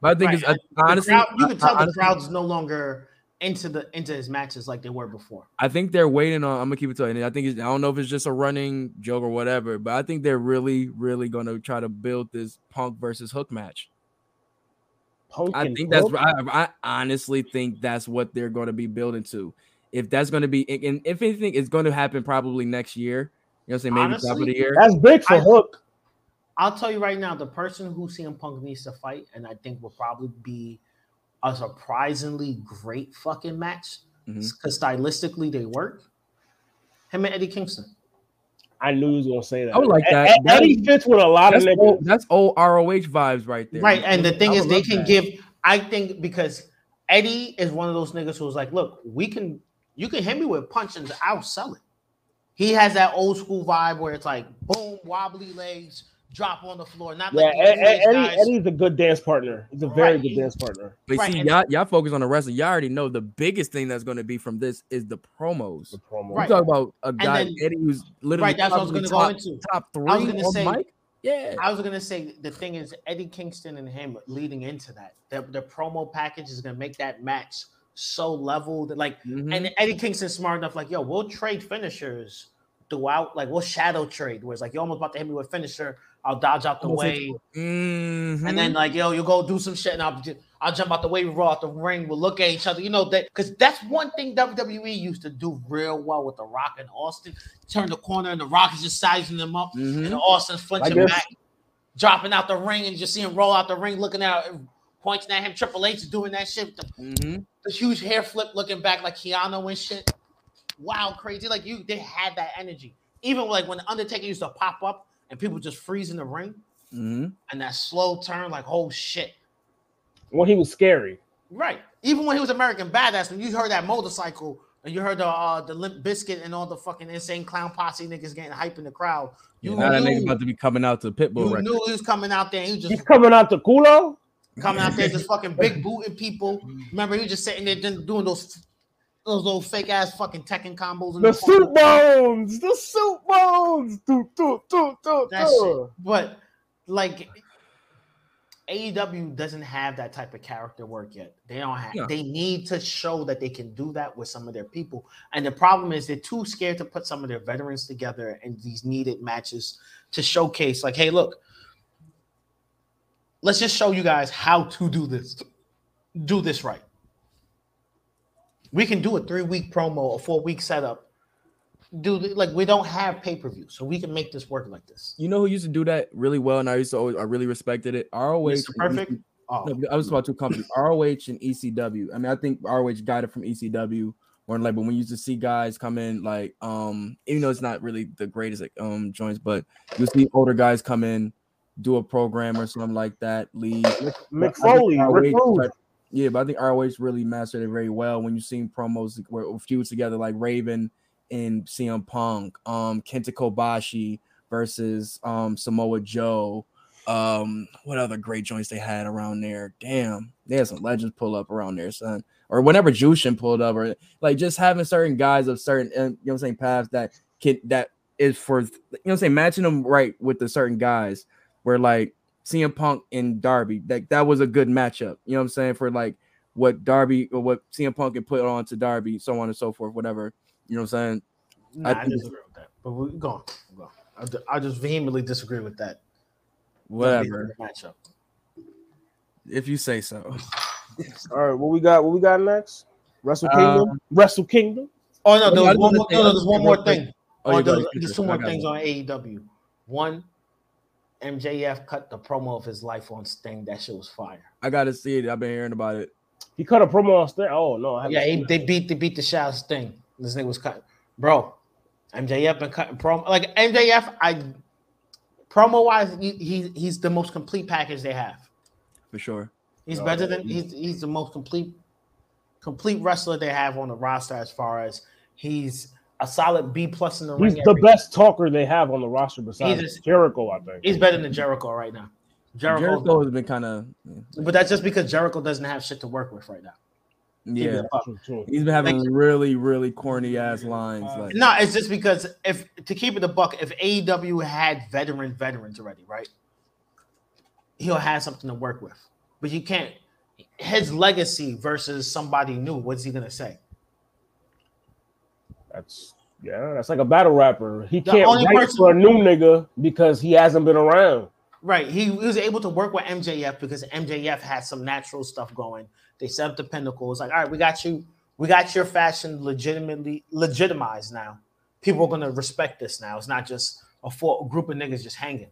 But I think Right, it's The honestly, crowd- you can tell I- the honestly, crowd's no longer into the into his matches like they were before. I think they're waiting on. I'm gonna keep it to you. I think it's, I don't know if it's just a running joke or whatever, but I think they're really, really gonna try to build this Punk versus Hook match. Punk I and think that's. Hook? I, I honestly think that's what they're going to be building to. If that's going to be, and if anything, it's going to happen probably next year. You know, what I'm saying maybe top of the year. That's big for I- Hook. I'll tell you right now, the person who CM Punk needs to fight, and I think will probably be a surprisingly great fucking match mm-hmm. because stylistically they work. Him and Eddie Kingston. I knew he was gonna say that. I would like that. E- Eddie fits with a lot of That's niggas. old, that's old ROH vibes right there. Right. And the thing I is, they can that. give, I think, because Eddie is one of those niggas who's like, look, we can, you can hit me with punches, I'll sell it. He has that old school vibe where it's like, boom, wobbly legs, drop on the floor. Not Yeah, like Ed- these Eddie. Eddie's a good dance partner. He's a very Right. good dance partner. But Right, see, and- y'all, y'all focus on the wrestling. Y'all already know the biggest thing that's going to be from this is the promos. The promo. Right. You talk about a guy then- Eddie who's literally Right, that's what I was going to go into. top three I was gonna say- mic. Yeah, I was gonna say the thing is Eddie Kingston and him leading into that. The, the promo package is gonna make that match so leveled. that like Mhm. and Eddie Kingston's smart enough, like, yo, we'll trade finishers throughout, like we'll shadow trade, where it's like you're almost about to hit me with a finisher, I'll dodge out the Almost way, Mhm. and then like, yo, you go do some shit, and I'll ju- I'll jump out the way, we roll out the ring, we'll look at each other, you know that because that's one thing WWE used to do real well with the Rock and Austin. Turn the corner, and the Rock is just sizing them up, Mhm. and Austin flinching guess- back, dropping out the ring, and just seeing roll out the ring, looking out, pointing at him. Triple H is doing that shit, with the, Mhm. the huge hair flip, looking back like Keanu and shit. Wow, crazy! Like you, they had that energy. Even like when the Undertaker used to pop up and people just freeze in the ring, Mhm. and that slow turn, like oh shit. When he was scary. Right. Even when he was American Badass, when you heard that motorcycle and you heard the uh, the Limp Bizkit and all the fucking insane clown posse niggas getting hype in the crowd, you now that knew, nigga about to be coming out to the Pitbull you record. knew he was coming out there. He was He's just coming out to culo. coming out there, just fucking big booting people. Remember, he was just sitting there doing doing those those little fake ass fucking Tekken combos. The the soup bones. The soup bones. Do, do, do, do, That do. But like AEW doesn't have that type of character work yet. They don't have. No. They need to show that they can do that with some of their people. And the problem is they're too scared to put some of their veterans together in these needed matches to showcase. Like, hey, look, let's just show you guys how to do this. Do this right. We can do a three week promo, a four week setup. Do like we don't have pay per view, so we can make this work like this. You know who used to do that really well, and I used to always, I really respected it. ROH. Mr. Perfect? EC Oh, No, I was about two companies, ROH and ECW. I mean, I think ROH got it from ECW. Or like, but when you used to see guys come in, like, um, even though it's not really the greatest like, um joints, but you see older guys come in, do a program or something like that, leave. Mick Foley. Rick Rude. Yeah, but I think ROH really mastered it very well when you seen promos where feuds together like Raven and CM Punk, um, Kenta Kobashi versus um Samoa Joe. Um, what other great joints they had around there? Damn, they had some legends pull up around there, son. Or whenever Jushin pulled up, or like just having certain guys of certain, you know, what I'm saying paths that can that is for you know, what I'm saying matching them right with the certain guys. Where like CM Punk and Darby, that that was a good matchup. You know what I'm saying for like what Darby or what CM Punk can put on to Darby, so on and so forth, whatever. You know what I'm saying? Nah, I, think- disagree with that. But we go on. Go on. I, d- I just vehemently disagree with that. Whatever, matchup. if you say so. All right, what we got? What we got next? Wrestle Uh, Kingdom. Wrestle Kingdom. Oh no, there I was one more, no, no, there's one more real thing. Oh, Oh, there's, there's two more things on AEW. One, MJF cut the promo of his life on Sting. That shit was fire. I gotta see it. I've been hearing about it. He cut a promo on Sting. Oh no, I Yeah, he, they beat they beat the shit out of Sting. This nigga was cut, bro. MJF been cutting promo like MJF. I promo wise, he, he he's the most complete package they have. For sure. He's No, better than he- he's he's the most complete complete wrestler they have on the roster as far as he's a solid B plus in the He's ring. He's the every- best talker they have on the roster besides He's just- Jericho. I think. He's better than Jericho right now. Jericho, Jericho has been kind of but that's just because Jericho doesn't have shit to work with right now. Yeah. True, true. He's been having Like- really, really corny ass lines. Like No, it's just because if to keep it a buck, if AEW had veteran veterans already, right? He'll have something to work with. But you can't his legacy versus somebody new, what's he gonna say? That's yeah. That's like a battle rapper. He The can't write person- for a new nigga because he hasn't been around. Right. He, he was able to work with MJF because MJF had some natural stuff going. They set up the pinnacle. It's like, all right, we got you, we got your fashion legitimately legitimized now. People are gonna respect this now. It's not just a, a group of niggas just hanging.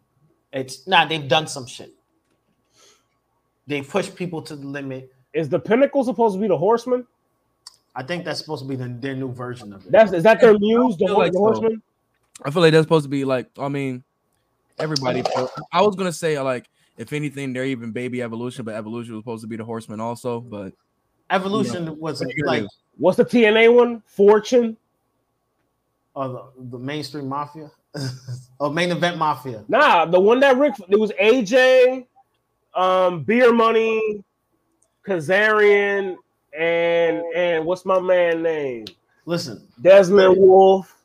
It's nah, they've done some shit. They push people to the limit. Is the Pinnacle supposed to be the Horseman? I think that's supposed to be the, their new version of it. That's is that their muse? The, feel like the so. I feel like that's supposed to be like. I mean, everybody. I was gonna say like, if anything, they're even baby evolution, but evolution was supposed to be the horseman also. But Evolution was What you gonna like? What's the TNA one? Fortune. uh, the, the mainstream mafia. oh, main event mafia. Nah, the one that Rick it was AJ, um, Beer Money, Kazarian, and oh. and what's my man name? Listen, Desmond Wolfe.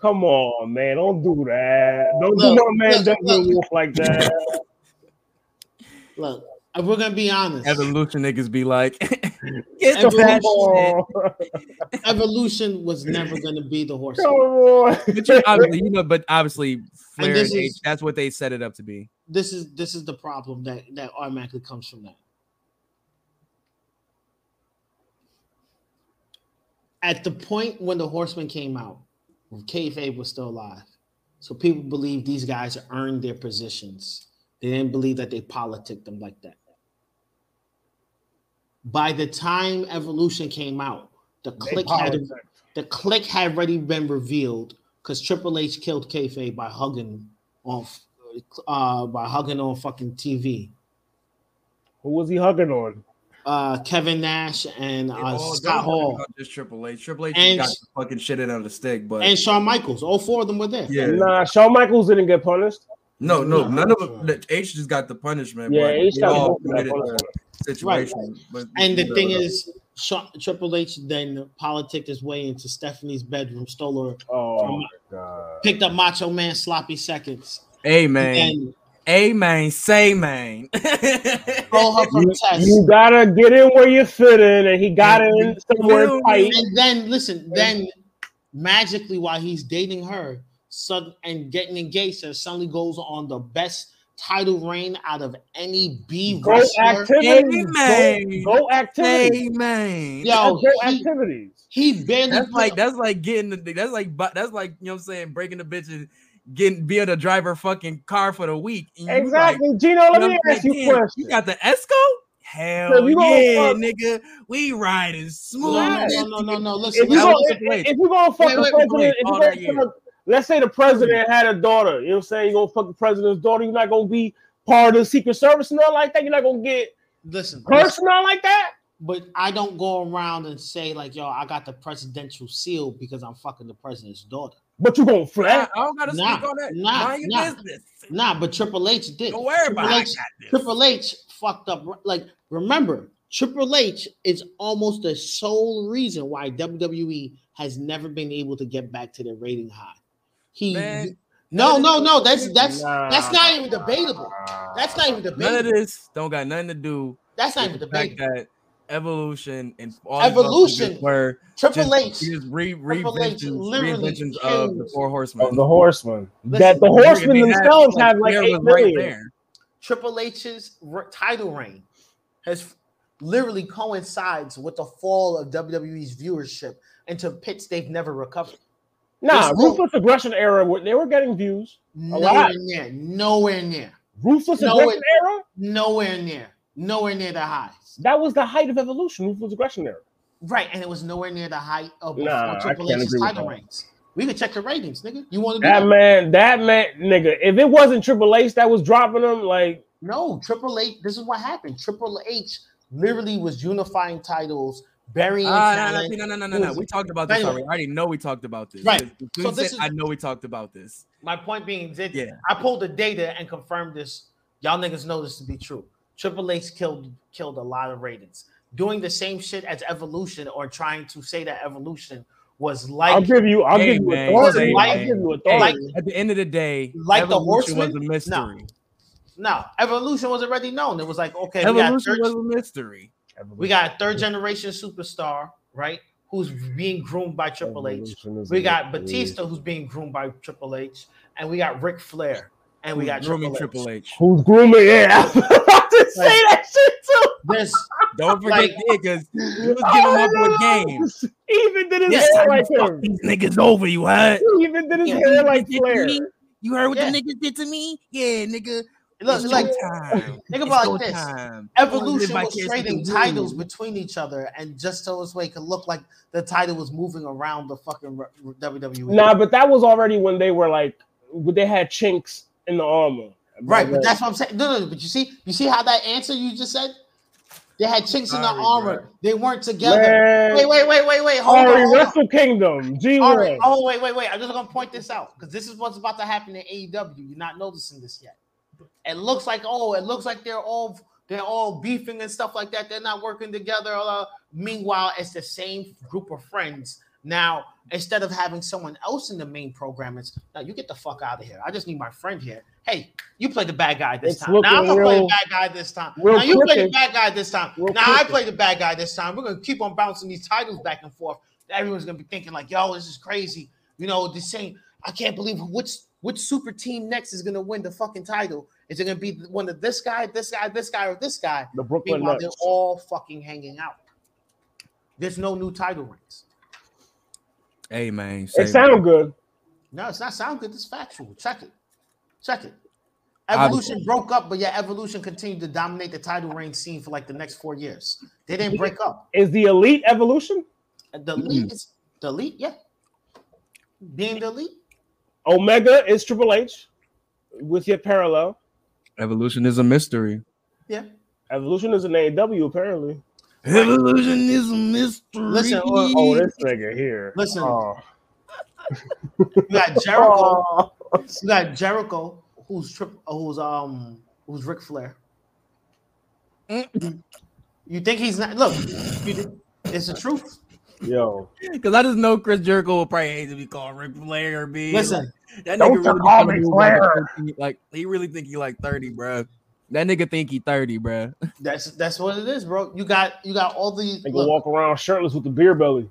Come on, man. Don't do that. Don't Look, do my man look, Desmond look. Wolfe like that. look, if we're gonna be honest, Evolution niggas be like, get Evolution. that Come shit. on. evolution was never gonna be the horse. Come on. But you, obviously, you know, but obviously, Flair and this H, that's what they set it up to be. This is this is the problem that that automatically comes from that. At the point when the Horsemen came out, kayfabe was still alive, so people believe these guys earned their positions. They didn't believe that they politicked them like that. By the time Evolution came out, the They Kliq had the Kliq had already been revealed because Triple H killed kayfabe by hugging on uh by hugging on fucking TV. Who was he hugging on? Uh Kevin Nash and uh, Oh, Scott don't Hall Just Triple H. Triple H And- got the fucking shit in on the stick, but and Shawn Michaels. All four of them were there. yeah, Nah, Shawn Michaels didn't get punished. no, no, No, none of sure. them. the- H just got the punishment. Yeah, but H got all both of that committed punishment. the situation. But And the thing is, Shawn, Triple H then politicked his way into Stephanie's bedroom, stole her, Oh my god. picked up Macho Man sloppy seconds, hey man, and hey man, say man. stole her from You, you gotta get in where you fit in, and he got in somewhere tight. And then listen, then magically while he's dating her, sud- and getting engaged, to her, suddenly goes on the best title reign out of any B Go wrestler. activities. man. Go, go activities. hey man. Yo, go he- activities. He barely That's put- like that's like getting the that's like that's like you know what I'm saying breaking the bitch and getting being a driver fucking car for the week. And Exactly, like, Gino. you Let know me what I'm ask you saying? a question. You got the Esco? Hell So yeah, fuck- nigga. We riding smooth. no, no, no, no, no. Listen, if you That go, was listen. Triple H. if, if you gonna fuck Wait, the wait, president, wait, if you all gonna that year. let's say the president had a daughter, you know what I'm saying? You gonna fuck the president's daughter, you're not gonna be part of the Secret Service and all like that. You're not gonna get listen, listen. personal like that. But I don't go around and say like, "Yo, I got the presidential seal because I'm fucking the president's daughter." But you gonna Nah, flex. I don't gotta Nah, speak on that. nah, Mind your nah. business. Nah, but Triple H did. Don't worry Triple about it. Got this. Triple H fucked up. Like, remember, Triple H is almost the sole reason why WWE has never been able to get back to their rating high. He, Man, no, no, no. That's that's Nah. that's not even debatable. That's not even None of this don't got nothing to do That's not even the fact debatable. that evolution and all Evolution. these were Triple just, H. just re, Triple reinventions, reinventions of the four horsemen. Of the horsemen. Listen, that the horsemen themselves like have like Flair eight right million. there. Triple H's r- title reign has literally coincides with the fall of WWE's viewership into pits they've never recovered. Nah, There's no- ruthless aggression era. They were getting views. Nowhere lot. near, nowhere near, Ruthless No, aggression era. nowhere near, nowhere near the highs. That was the height of evolution. Ruthless aggression era. Right, and it was nowhere near the height of before Nah, Triple can't H's title reigns. We could check the ratings, nigga. You want to do That that? man, that man, nigga. If it wasn't Triple H that was dropping them, like No, Triple H. This is what happened. Triple H literally was unifying titles, burying Ah, no, talent. no, no, no, no, no. We talked about this already. I already know we talked about this. Right. So this said, is- I know we talked about this. My point being, that Yeah. I pulled the data and confirmed this. Y'all niggas know this to be true. Triple H killed killed a lot of ratings. Doing the same shit as Evolution or trying to say that Evolution was I'll like give you, I'll Hey, give you man, authority. hey, I'll give you Hey, authority. like- at the end of the day, Like the Evolution was a mystery. no Evolution was already known. It was like okay, Evolution was a mystery. we got a third generation superstar, right? Who's being groomed by Triple H. Evolution is We got mystery. Batista, who's being groomed by Triple H, and we got Ric Flair, and we got grooming Triple, Triple H. H. Who's grooming? Yeah, I was about to say that shit too. There's Don't forget Like- because he was giving him up with game. He even did his Yes, hair time like to fuck him. these niggas over, you heard? He even did his You hair like what they did to Flair. You heard what Yeah. the niggas did to me? Yeah, nigga. look it's like time. think about like this. Time. Evolution was trading titles you. between each other, and just so this way it could look like the title was moving around the fucking re- re- WWE. Nah, but that was already when they were like, they had chinks in the armor. Right, but that's what I'm saying. No, no, but you see, you see how that answer you just said. They had chinks in the armor. bro. They weren't together. Man, Wait, wait, wait, wait, wait. Hold on. Ari hold on. Wrestle Kingdom, G1. All right. Oh, wait, wait, wait. I'm just gonna point this out because this is what's about to happen in AEW. You're not noticing this yet. It looks like oh, it looks like they're all they're all beefing and stuff like that. They're not working together. Uh, meanwhile, it's the same group of friends. Now, instead of having someone else in the main program, it's now you get the fuck out of here. I just need my friend here. Hey, you play the bad guy this It's time. Now I'm looking gonna play the bad guy this time. Now you play the bad guy this time. Real now I play the bad guy this time. We're gonna keep on bouncing these titles back and forth. Everyone's gonna be thinking like, "Yo, this is crazy." You know, the same. I can't believe which which super team next is gonna win the fucking title. Is it gonna be one of this guy, this guy, this guy, or this guy? The Brooklyn Meanwhile, they're all fucking hanging out. There's no new title rings. Hey man, It sound good. No, it's not sound good. It's factual. Check it. Check it. Obviously. Evolution broke up, but yeah, Evolution continued to dominate the title reign scene for like the next four years. They didn't break up. Is the Elite Evolution? The elite is the elite, yeah. Being the elite, Omega is Triple H with your parallel. evolution is a mystery. yeah. Evolution is an AEW apparently. Evolution is a mystery. Listen, or- Oh, this nigga here. Listen. Oh. You got Jericho. Oh. You got Jericho, who's trip, who's um, who's Ric Flair. You think he's not? Look, you, it's the truth. Yo, Because I just know Chris Jericho will probably hate to be called Ric Flair or be. Listen, that Don't nigga really call be me Flair. Like, he really think he like thirty, bro. That nigga think he thirty, bro. that's that's what it is, bro. You got you got all the nigga look, walk around shirtless with the beer belly.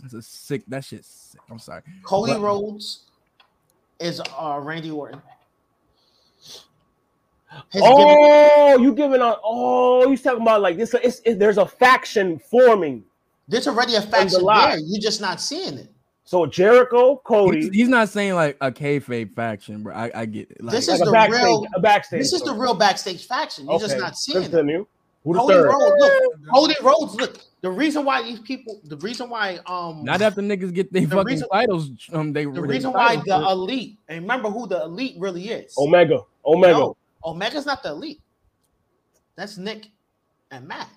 That's a sick. That shit's sick. I'm sorry. Cody But- Rhodes is uh Randy Orton. His gimmick- Oh, you giving out? Oh, you talking about like this? It's, it, there's a faction forming. there's already a faction lie. there. You're just not seeing it. So Jericho, He's, Cody, he's not saying like a kayfabe faction, bro. I, I get it. Like, This like is a the backstage, real- a backstage. This is the real backstage faction. You're just not seeing it. Continue. Who the Cody third? Rhodes, look, Cody Rhodes, look. The reason why these people, the reason why um not after niggas get their The fucking reason- titles. Um, they the reason why the bro. elite, and remember who the elite really is. Omega. Omega. No, Omega's not the elite. That's Nick and Matt.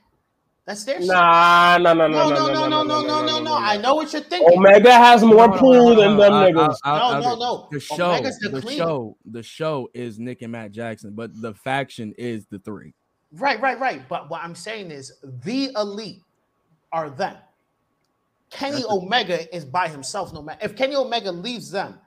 That's their shit. Nah, nah, nah, No, nah, no, no, no, no, no, no, no. I know what you're thinking. Omega has more No, no, pool than them I- I- niggas. No, no, no. The show, the the show, the show is Nick and Matt Jackson, but the faction is the three. Right, right, right. But what I'm saying is the elite are them. Kenny That's the- Omega is by himself. No matter if Kenny Omega leaves them,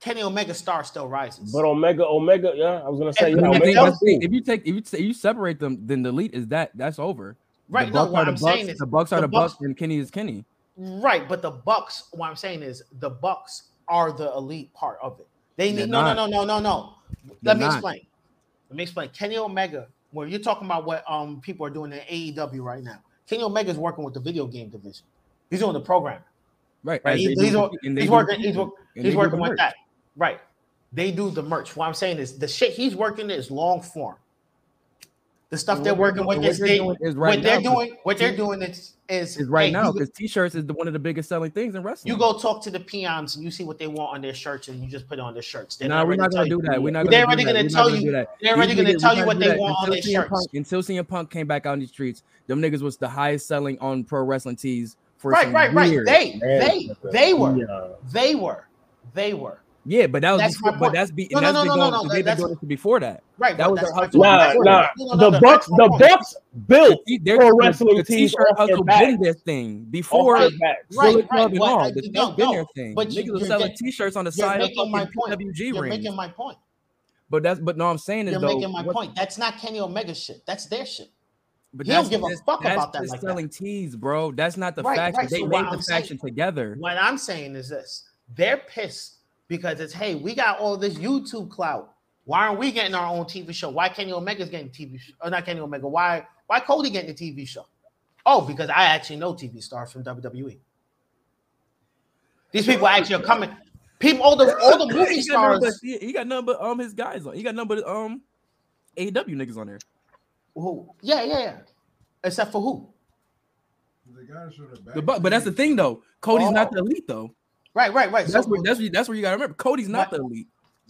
Kenny Omega star still rises. But Omega, Omega, yeah, I was gonna say, If- yeah, I think Omega. that's the thing. if you take if you say you separate them, then the elite is that that's over. right, the no, Bucks what are I'm Bucks, saying is the Bucks are the the Bucks, Bucks- and Kenny is Kenny. right, but the Bucks. What I'm saying is the Bucks are the elite part of it. They They're need no, no, no, no, no, no. They're Let me not. explain. Let me explain. Kenny Omega, where you're talking about what um people are doing in AEW right now. Kenny Omega is working with the video game division. He's doing the program. Right. Right. as He's, they he's, do- wor- and they he's working. He's, wor- he's working with merch. that. Right. They do the merch. What I'm saying is the shit he's working is long form. The stuff And they're working with doing- is what they they're doing is what right they're now, doing. What they're doing is is, Is right hey, now because t-shirts is the, one of the biggest selling things in wrestling. you go talk to the peons and you see what they want on their shirts and you just put it on their shirts. They're No, we're not gonna do that. We're not. They're gonna already do that. gonna We're not tell gonna you- they're already gonna tell you what they want on until their shirts. Punk, until CM Punk came back out on these streets. Them niggas was the highest selling on pro wrestling tees for Right, right, right. They, they, they were, they were, they were. Yeah, but that was That's before, but that's be, No, no, that's no, been no, no, no, they've been that's- doing this before that. Right, That was that's their hustle. Nah, nah. No, no, The no, no, Bucks, the. Bucks built They- they're- wrestling the t-shirt hustle backs. been their thing before their Right, backs. right, Bullet Club right, and right. all. I- That's been their thing. but Niggas you're selling t-shirts on the side of making my point. PWG You're making my point. But that's but no, I'm saying is You're making my point. That's not Kenny Omega shit. That's their shit. But He don't give a just- fuck that's about that just like that. selling tees, bro. That's not the Right, faction. right. They So made the I'm saying- faction together. What I'm saying is this: they're pissed because it's hey, we got all this YouTube clout. Why aren't we getting our own TV show? Why Kenny Omega's getting TV show? Or not Kenny Omega? Why why Cody getting a TV show? Oh, because I actually know TV stars from WWE. These people actually are coming. People, all the all the movie he, got but, stars. he, he got nothing but um his guys on. He got nothing but um AEW niggas on there. Who? Yeah, yeah, yeah. Except for who? They gotta the back. The, but but that's the thing though. Cody's not Oh. the elite though. Right, right, right. That's So, where that's where, that's where you gotta remember. Cody's not the elite.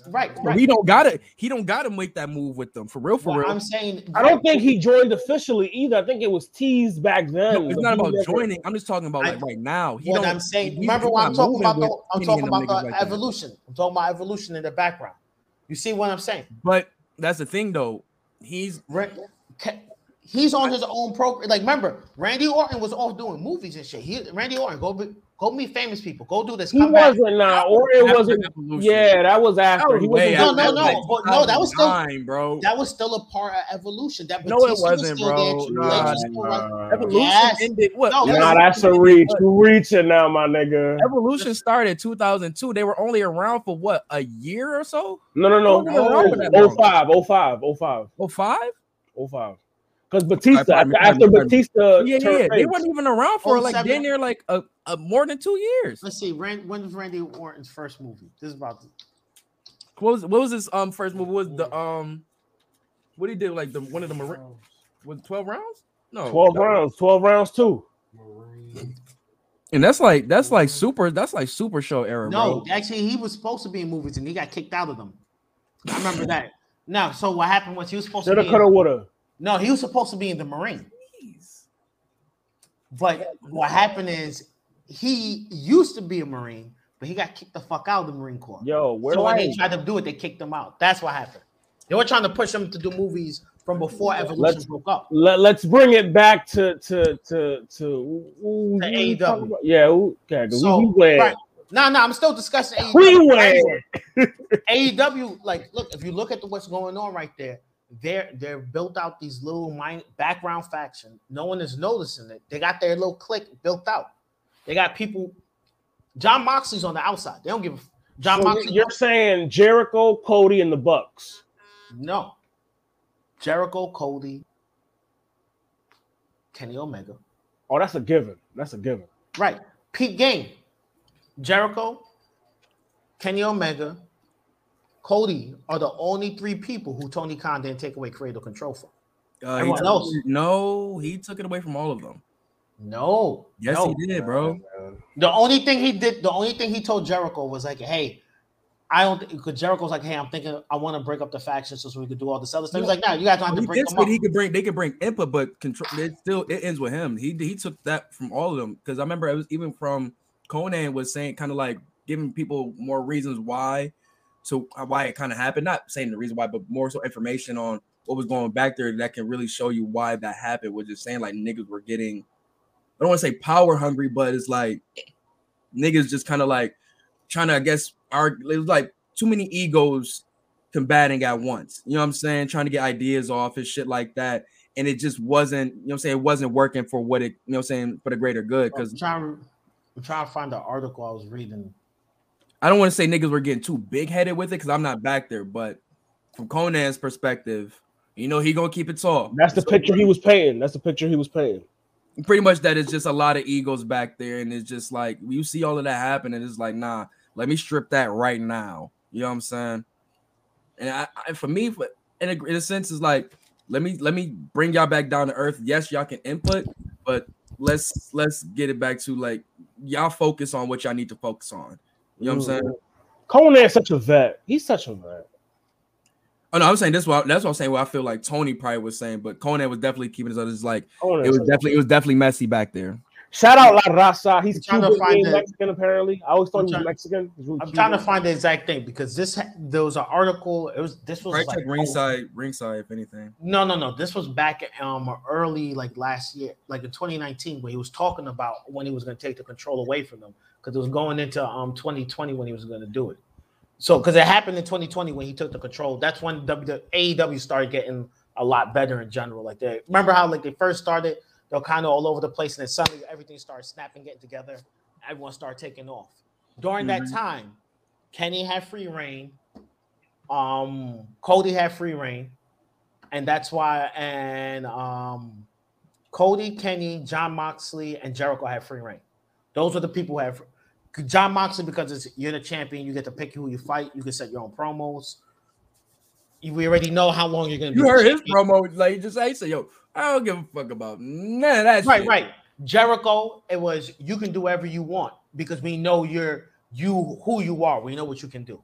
Right, So right. he don't gotta he don't gotta make that move with them for real for But real. I'm saying I don't think he joined officially either. I think it was teased back then. No, it's but not about joining. I'm just talking about I- like right now. He what I'm saying. he's- Remember what I'm talking about? The, I'm talking about the like that. evolution. I'm talking about evolution in the background. You see what I'm saying? But that's the thing though. He's Ra- Ca- He's on his own program. Like, remember, Randy Orton was off doing movies and shit. He, Randy Orton, go be, go meet famous people. Go do this. He Come back. wasn't nah, or it wasn't. Evolution. Yeah, that was after. That was way wasn't. No, no, like, no, but no, that was still- 2009, bro. That was still a part of evolution. That No, it Batista was wasn't, still bro. there. Triple Nah, was Nah, Evolution Yes. ended what? No, Nah, that's a reach. You reaching now, my nigga. Evolution started 2002. They were only around for what a year or so. No, no, no. Don't get around oh, with that, bro. 05, 05, 05, Oh five? 05. Because Batista, Pardon me, after, pardon after me, pardon me. Batista, yeah, turned yeah. They face. weren't even around for Oh, like seven. damn near like a, a more than two years. Let's see. Rand, when was Randy Orton's first movie? This is about the, What was what was his um first movie? Was the um what he did like the one of the Marine was 12 rounds? No, 12 rounds, 12 rounds too. And that's like that's like super that's like super show era, no. bro. Actually, he was supposed to be in movies and he got kicked out of them. I remember that. Now, so what happened was he was supposed to Shoulda, be. coulda, In, woulda. No, he was supposed to be in the Marine. But what happened is he used to be a Marine, but he got kicked the fuck out of the Marine Corps. Yo, where so do when they tried to do it, they kicked him out. That's what happened. They were trying to push him to do movies from before Evolution Let's- broke up. Let, let's bring it back to to to to who- who To AEW. Yeah, who, okay, 'cause So, we, we went. right. No, no, I'm still discussing AEW. We went. AEW, like, look, if you look at the, what's going on right there, they're they're built out these little mind background faction. No one is noticing it. They got their little clique built out. They got people. Jon Moxley's on the outside. They don't give a Jon So Moxley. you're saying Jericho, Cody, and the Bucks. no. Jericho, Cody, Kenny Omega. Oh, that's a given. That's a given. Right. Pete game. Jericho, Kenny Omega, Cody are the only three people who Tony Khan didn't take away creative control from. Uh, Everyone took- else. No, he took it away from all of them. No. Yes, no. he did, bro. The only thing he did, the only thing he told Jericho was like, "Hey, I don't." Because Jericho's like, "Hey, I'm thinking I want to break up the factions so we could do all this other stuff." He's like, "No, you guys don't have to He break them up." he could bring they could bring input, but control it still it ends with him. He he took that from all of them because I remember it was even from Konnan was saying kind of like giving people more reasons why so why it kind of happened. Not saying the reason why, but more so information on what was going back there that can really show you why that happened. Was just saying like niggas were getting I don't want to say power hungry, but it's like niggas just kind of like trying to I guess argue. It was like too many egos combating at once. You know what I'm saying? Trying to get ideas off and shit like that. And it just wasn't, you know what I'm saying? It wasn't working for what it, you know what I'm saying, for the greater good. Because I'm I'm trying to find the article I was reading. I don't want to say niggas were getting too big headed with it because I'm not back there. But from Konnan's perspective, you know, he gonna keep it tall. That's the So, picture he was painting. That's the picture he was painting. Pretty much that is just a lot of egos back there. And it's just like you see all of that happen, and it's like, nah, let me strip that right now. You know what I'm saying? And I, I for me, for- in a, in a sense, is like, let me let me bring y'all back down to earth. Yes, y'all can input, but let's let's get it back to like y'all focus on what y'all need to focus on. You know what I'm saying? Konnan's such a vet. He's such a vet. Oh no, I'm saying this. What that's what I'm saying. What I feel like Tony probably was saying, but Konnan was definitely keeping his others like Konnan's it was definitely it was definitely messy back there. Shout out La Raza. He's I'm trying to Cuban, find the- Mexican apparently. I always thought I'm he was trying- Mexican. He's really I'm trying to find the exact thing because this there was an article. It was this was Right, like check ringside, ringside, if anything. No, no, no. This was back um early, like last year, like in 2019, where he was talking about when he was going to take the control away from them because it was going into um 2020 when he was going to do it. So, because it happened in 2020 when he took the control, that's when w, the AEW started getting a lot better in general. Like they remember how like they first started, they're kind of all over the place, and then suddenly everything started snapping, getting together. Everyone started taking off. During that Mhm. time, Kenny had free reign. Um, Cody had free reign and that's why and um Cody, Kenny, Jon Moxley, and Jericho had free reign. Those are the people who have Jon Moxley because it's you're the champion. You get to pick who you fight. You can set your own promos. You, we already know how long you're gonna be. You heard his champion. promo, like just say, say, yo, I don't give a fuck about none of that Right, shit. right. Jericho, it was you can do whatever you want because we know you're you who you are. We know what you can do.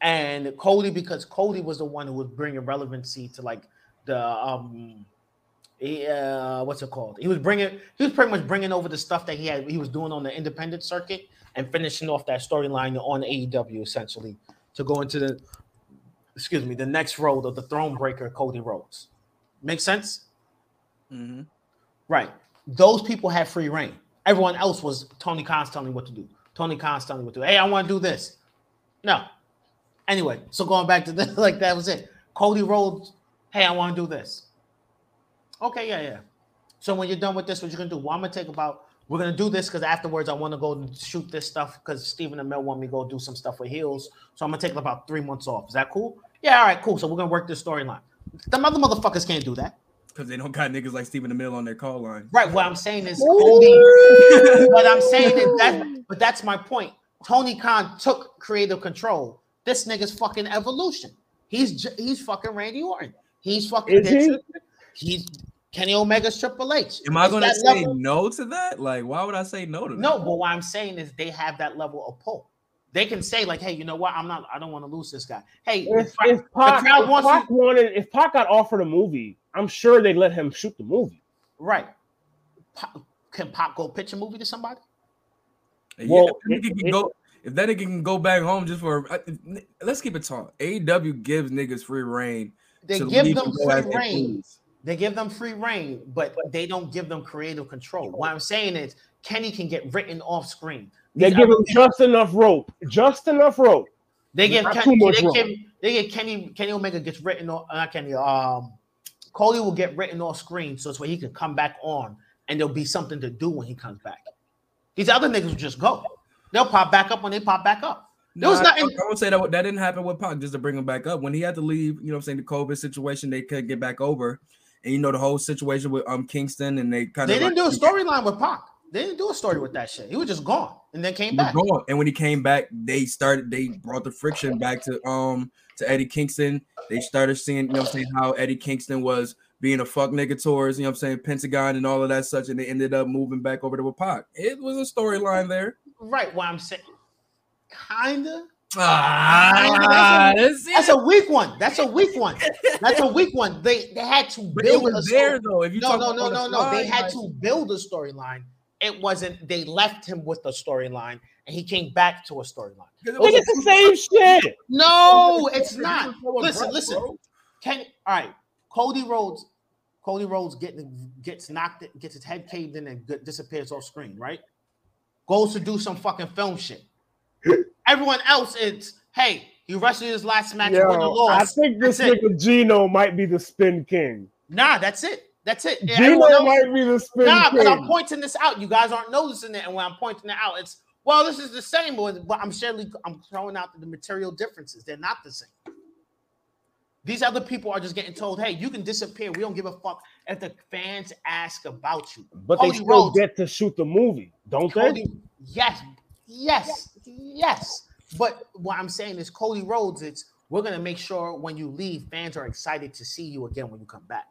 and Cody because Cody was the one who was bringing relevancy to like the um, he, uh, what's it called? He was bringing he was pretty much bringing over the stuff that he had he was doing on the independent circuit and finishing off that storyline on AEW essentially to go into the excuse me the next road of the throne breaker Cody Rhodes. Make sense? Mhm. Right. Those people had free reign. Everyone else was Tony Khan's telling me what to do. Tony Khan's telling me what to do. Hey, I want to do this. No. Anyway, so going back to this, like that was it. Cody Rhodes, hey, I want to do this. Okay, yeah, yeah. So when you're done with this, what you're gonna do? Well, I'm gonna take about. We're gonna do this because afterwards I want to go and shoot this stuff because Stephen Amell want me to go do some stuff with heels. So I'm gonna take about three months off. Is that cool? Yeah, all right, cool. So we're gonna work this storyline. The mother motherfuckers can't do that. Because they don't got niggas like Stephen Amell on their call line. Right. What I'm saying is Cody. what I'm saying is that, but that's my point. Tony Khan took creative control. This nigga's fucking evolution. He's he's fucking Randy Orton. He's fucking Is he? he's Kenny Omega's Triple H. Am I gonna say level- no to that? Like, why would I say no to that? No, but what I'm saying is they have that level of pull. They can say like, "Hey, you know what? I'm not. I don't want to lose this guy. Hey, If, if Pac, crowd if wants Pac wanted, if Pac got offered a movie, I'm sure they'd let him shoot the movie. right? Pop, can Pop go pitch a movie to somebody? Yeah, Well, if, that nigga it- can it- go, if that nigga can go back home just for, uh, I- let's keep it talk. AEW gives niggas free reign. They to give leave them and go as free they reign. Please. They give them free reign, but they don't give them creative control. What I'm saying is Kenny can get written off screen. They give other him just enough rope, just enough rope. They give Not Kenny, too much they rope. give, they get Kenny Kenny Omega gets written off. Not Kenny. Um, Cody will get written off screen, so it's where he can come back on, and there'll be something to do when he comes back. These other niggas will just go. They'll pop back up when they pop back up. There was Nah, I, nothing. I would say that that didn't happen with Pac. Just to bring him back up when he had to leave, you know, what I'm saying the COVID situation, they could get back over, and you know the whole situation with um Kingston, and they kind of They didn't do a storyline with Pac. They didn't do a story with that shit. He was just gone and then came back. gone. And when he came back, they started they brought the friction back to um to Eddie Kingston. They started seeing, you know what saying, how Eddie Kingston was being a fuck nigga towards, you know what I'm saying, Pentagon and all of that such, and they ended up moving back over to Pac. It was a storyline there. Right. What I'm saying, kinda. Ah, that's That's a weak one. That's a weak one. That's a weak one. They they had to But it build was a there though. If you No, no, no, no, no. They had to build a storyline. It wasn't. They left him with a storyline, and he came back to a storyline. It Nigga, was it's the same shit. No, it's not. Listen, listen. Can all right. Cody Rhodes, Cody Rhodes getting gets knocked, gets his head caved in and disappears off screen. Right, goes to do some fucking film shit. Everyone else, it's hey, he wrestled his last match, won the Yo, I think this That's it. nigga Gino might be the spin king. Nah, that's it. That's it. Gino else- might be the spin king. Nah, because I'm pointing this out. You guys aren't noticing it, and when I'm pointing it out, it's well, this is the same, but I'm surely I'm throwing out the material differences. They're not the same. These other people are just getting told, "Hey, you can disappear. We don't give a fuck if the fans ask about you." But they still Rhodes- get to shoot the movie, don't they? Cody, yes, yes, yes. But what I'm saying is, Cody Rhodes, it's we're gonna make sure when you leave, fans are excited to see you again when you come back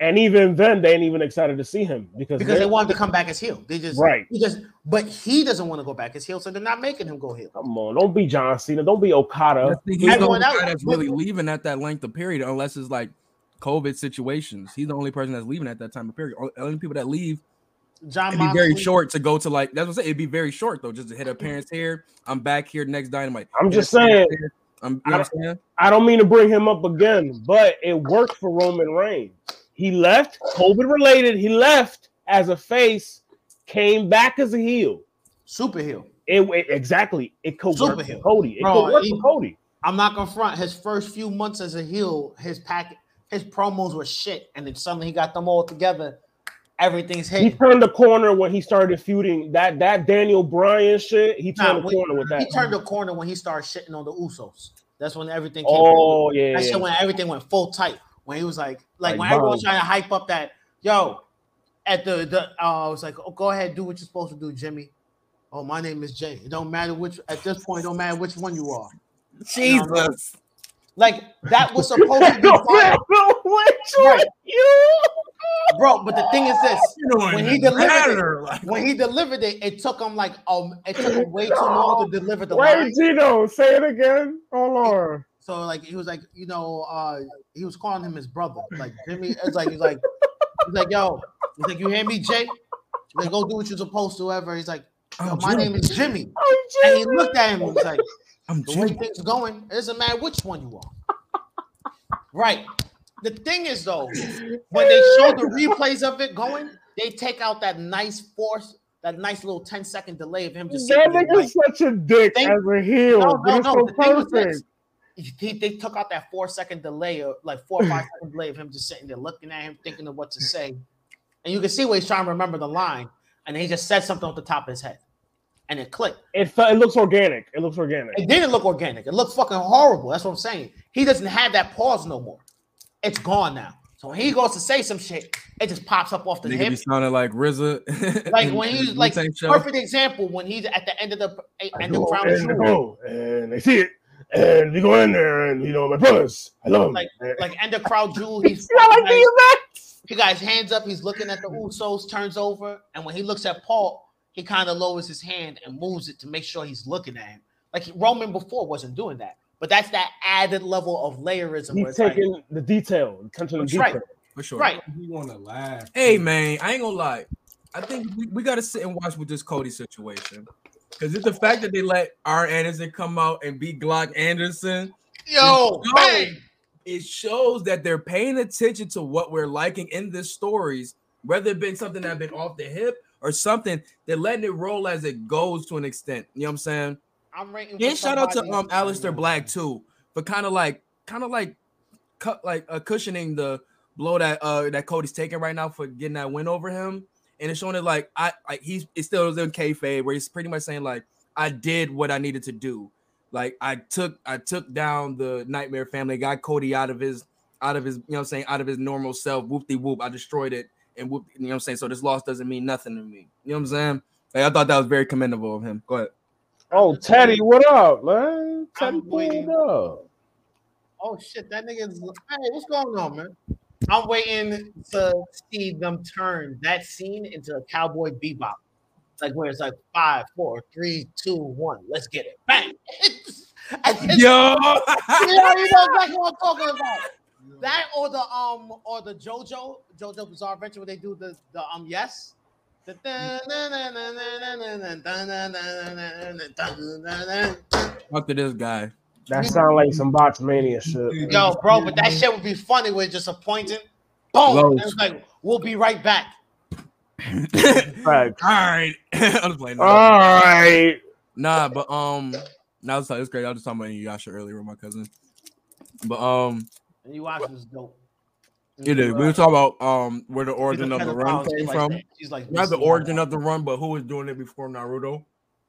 And even then, they ain't even excited to see him because, because they they're- want him to come back as heel. They just Right. because, but he doesn't want to go back as heel, so they're not making him go heel. Come on, don't be John Cena, don't be Okada. He's the Everyone only guy that's really leaving at that length of period, unless it's like COVID situations. He's the only person that's leaving at that time of period. Only- Only people that leave John it'd be very short to go to like that's what I'm saying. It'd be very short though, just to hit appearance here. I'm back here next dynamite. I'm just saying. here. I'm you know what I'm saying? I don't mean to bring him up again, but it worked for Roman Reigns. He left, COVID related. He left as a face, came back as a heel. super heel. It, it- exactly. It could Super work heel. for Cody. It Bro, could work he- for Cody. I'm not gonna front. His first few months as a heel, his pack, his promos were shit, and then suddenly he got them all together. Everything's hit. He turned the corner when he started feuding that that Daniel Bryan shit. He Nah, turned the when- corner with that. He turned the corner when he started shitting on the Usos. That's when everything came. oh yeah, That shit when everything went full tight. When he was like, like, Like when everyone was trying to hype up that, yo, at the the, uh, I was like, oh, go ahead, do what you're supposed to do, Jimmy. Oh, my name is Jay. It don't matter which. At this point, it don't matter which one you are. Jesus. Like that was supposed to be fire. Which Right. one you? Bro. But the thing is this: When he doesn't delivered it- like- when he delivered it, it took him like um, it took him way too long to deliver the Wait, line. Gino, say it again. Hold on. So like he was like, you know, uh, he was calling him his brother. Like Jimmy, it's like he's like, he's like, yo, he's like, you hear me, Jay? He's like, go do what you're supposed to. Ever. He's like, yo, my Jimmy. name is Jimmy. Oh, And he looked at him and was like, I'm the way things going, it doesn't matter which one you are. Right. The thing is though, when they show the replays of it going, they take out that nice force, that nice little 10 second delay of him just That sitting there, nigga's such a dick Think- as a heel. no, no, no. so The thing was this. He, they took out that four second delay, or like four or five second delay of him just sitting there looking at him, thinking of what to say. And you can see where he's trying to remember the line, and he just said something off the top of his head. And it clicked. It, it looks organic. It looks organic. It didn't look organic. It looked fucking horrible. That's what I'm saying. He doesn't have that pause no more. It's gone now. So when he goes to say some shit, it just pops up off the Nigga be hip. sounding like RZA. Like when in he's like Wu-Tang show. perfect example when he's at the end of the uh, end of go crown and, jewel. go, and they see it, and we go in there, and you know, my brothers, I love them. Like like end of Crown Jewel. He's yeah, like DMX. he got his hands up. He's looking at the Usos, turns over, and when he looks at Paul, he kind of lowers his hand and moves it to make sure he's looking at him. Like Roman before wasn't doing that, but that's that added level of layerism. He's it's like- taking the detail, attention to That's detail. right. For sure. right. He want to laugh. Hey man, I ain't gonna lie. I think we, we gotta sit and watch with this Cody situation. Because it's the fact that they let Arn Anderson come out and beat Brock Anderson. Yo, No. bang! It shows that they're paying attention to what we're liking in the stories, whether it been something that been off the hip or something. They're letting it roll as it goes to an extent. You know what I'm saying? I'm rating. Yeah, shout out to um Aleister Black too for kind of like kind of like cut like uh, cushioning the blow that uh that Cody's taking right now for getting that win over him, and it's showing it like I like he's it still in kayfabe where he's pretty much saying like I did what I needed to do, like I took I took down the Nightmare Family, got Cody out of his out of his you know what I'm saying out of his normal self, whoop de whoop, I destroyed it and whoop you know what I'm saying. So this loss doesn't mean nothing to me. You know what I'm saying? Like I thought that was very commendable of him. Go ahead. Oh, Teddy, what up, man? Teddy, pulled up. Oh shit, that nigga's. Hey, what's going on, man? I'm waiting to see them turn that scene into a cowboy bebop, like where it's like five, four, three, two, one. Let's get it, bang! Yo, you know, you know exactly what I'm talking about. That or the um or the JoJo JoJo Bizarre Adventure where they do the the um yes. After this guy. That sound like some Botchmania shit. Yo, bro, but that shit would be funny with just a pointing. Boom! It's like, we'll be right back. All right, I'm playing. All right. Nah, but um, now it's it's great. I was just talking about Yasha earlier with my cousin, but um, And you watch this dope. It is. We were talking about um where the origin of the run came like from. that. She's like, Not the origin of the run, but who was doing it before Naruto?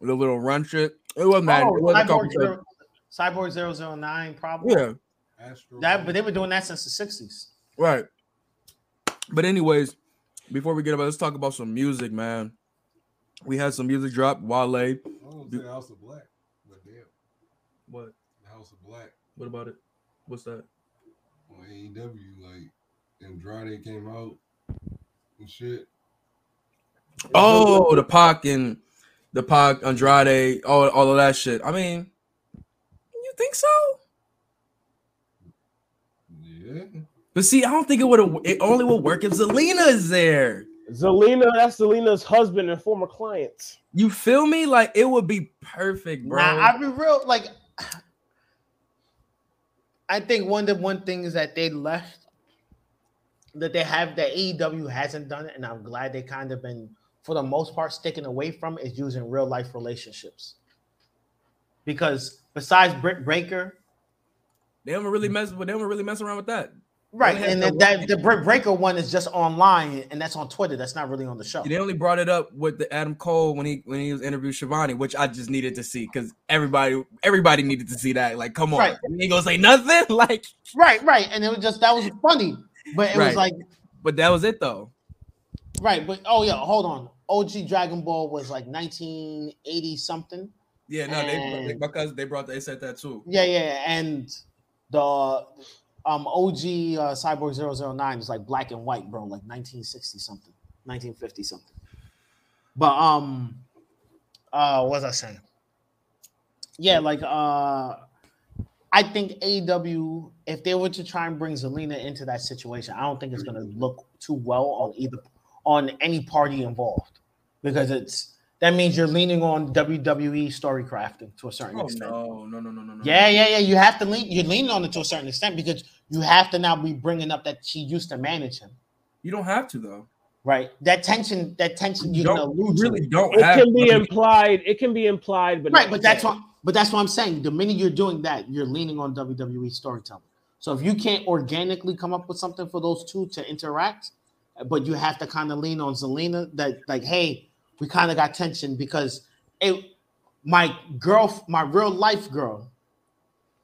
the little run shit. It wasn't that. Oh, it wasn't Cyborg, zero, Cyborg 009, probably. Yeah, Astro That, but they've been doing that since the 60s. right. But anyways, before we get about, let's talk about some music, man. We had some music drop. Wale. I don't say House of Black, but damn, What? House of Black What about it? What's that? On AEW, like Andrade came out and shit. Oh, the Pac and the Pac Andrade, all, all of that shit. I mean, you think so? Yeah, But see, I don't think it would. It only would work if Zelina is there. Zelina, that's Zelina's husband and former client. You feel me? Like it would be perfect, bro. Nah, I'll be real. Like, I think one of the one things that they left that they have that AEW hasn't done it, and I'm glad they kind of been for the most part sticking away from is using real life relationships. Because besides Britt Baker, they don't really mess. But they don't really mess around with that. Right, and the that, that the Britt Baker one is just online, and that's on Twitter. That's not really on the show. They only brought it up with the Adam Cole when he when he was interviewed Schiavone, which I just needed to see because everybody everybody needed to see that. Like, come on, Right. he gonna say nothing. Like, Right, right, and it was just that was funny, but it Right. was like but that was it though. Right, but oh yeah, hold on. OG Dragon Ball was like 1980 something. Yeah, no, they And- because they brought they said that too. Yeah, yeah, and the um OG uh, Cyborg 009 is like black and white, bro, like 1960 something, 1950 something. But um, uh, what was I saying? Yeah, like uh, I think AEW, if they were to try and bring Zelina into that situation, I don't think it's gonna look too well on either on any party involved because it's that means you're leaning on WWE story crafting to a certain Oh extent. no, no, no, no, no, no. Yeah, yeah, yeah. You have to lean. You're leaning on it to a certain extent because you have to now be bringing up that she used to manage him, You don't have to though. right? That tension, that tension, You you're gonna don't. Really don't It have. can be to. implied. It can be implied, but right, but that's said. what. But that's what I'm saying. The minute you're doing that, you're leaning on WWE storytelling. So if you can't organically come up with something for those two to interact, but you have to kind of lean on Zelina, that like, hey, we kind of got tension because it, my girl, my real life girl,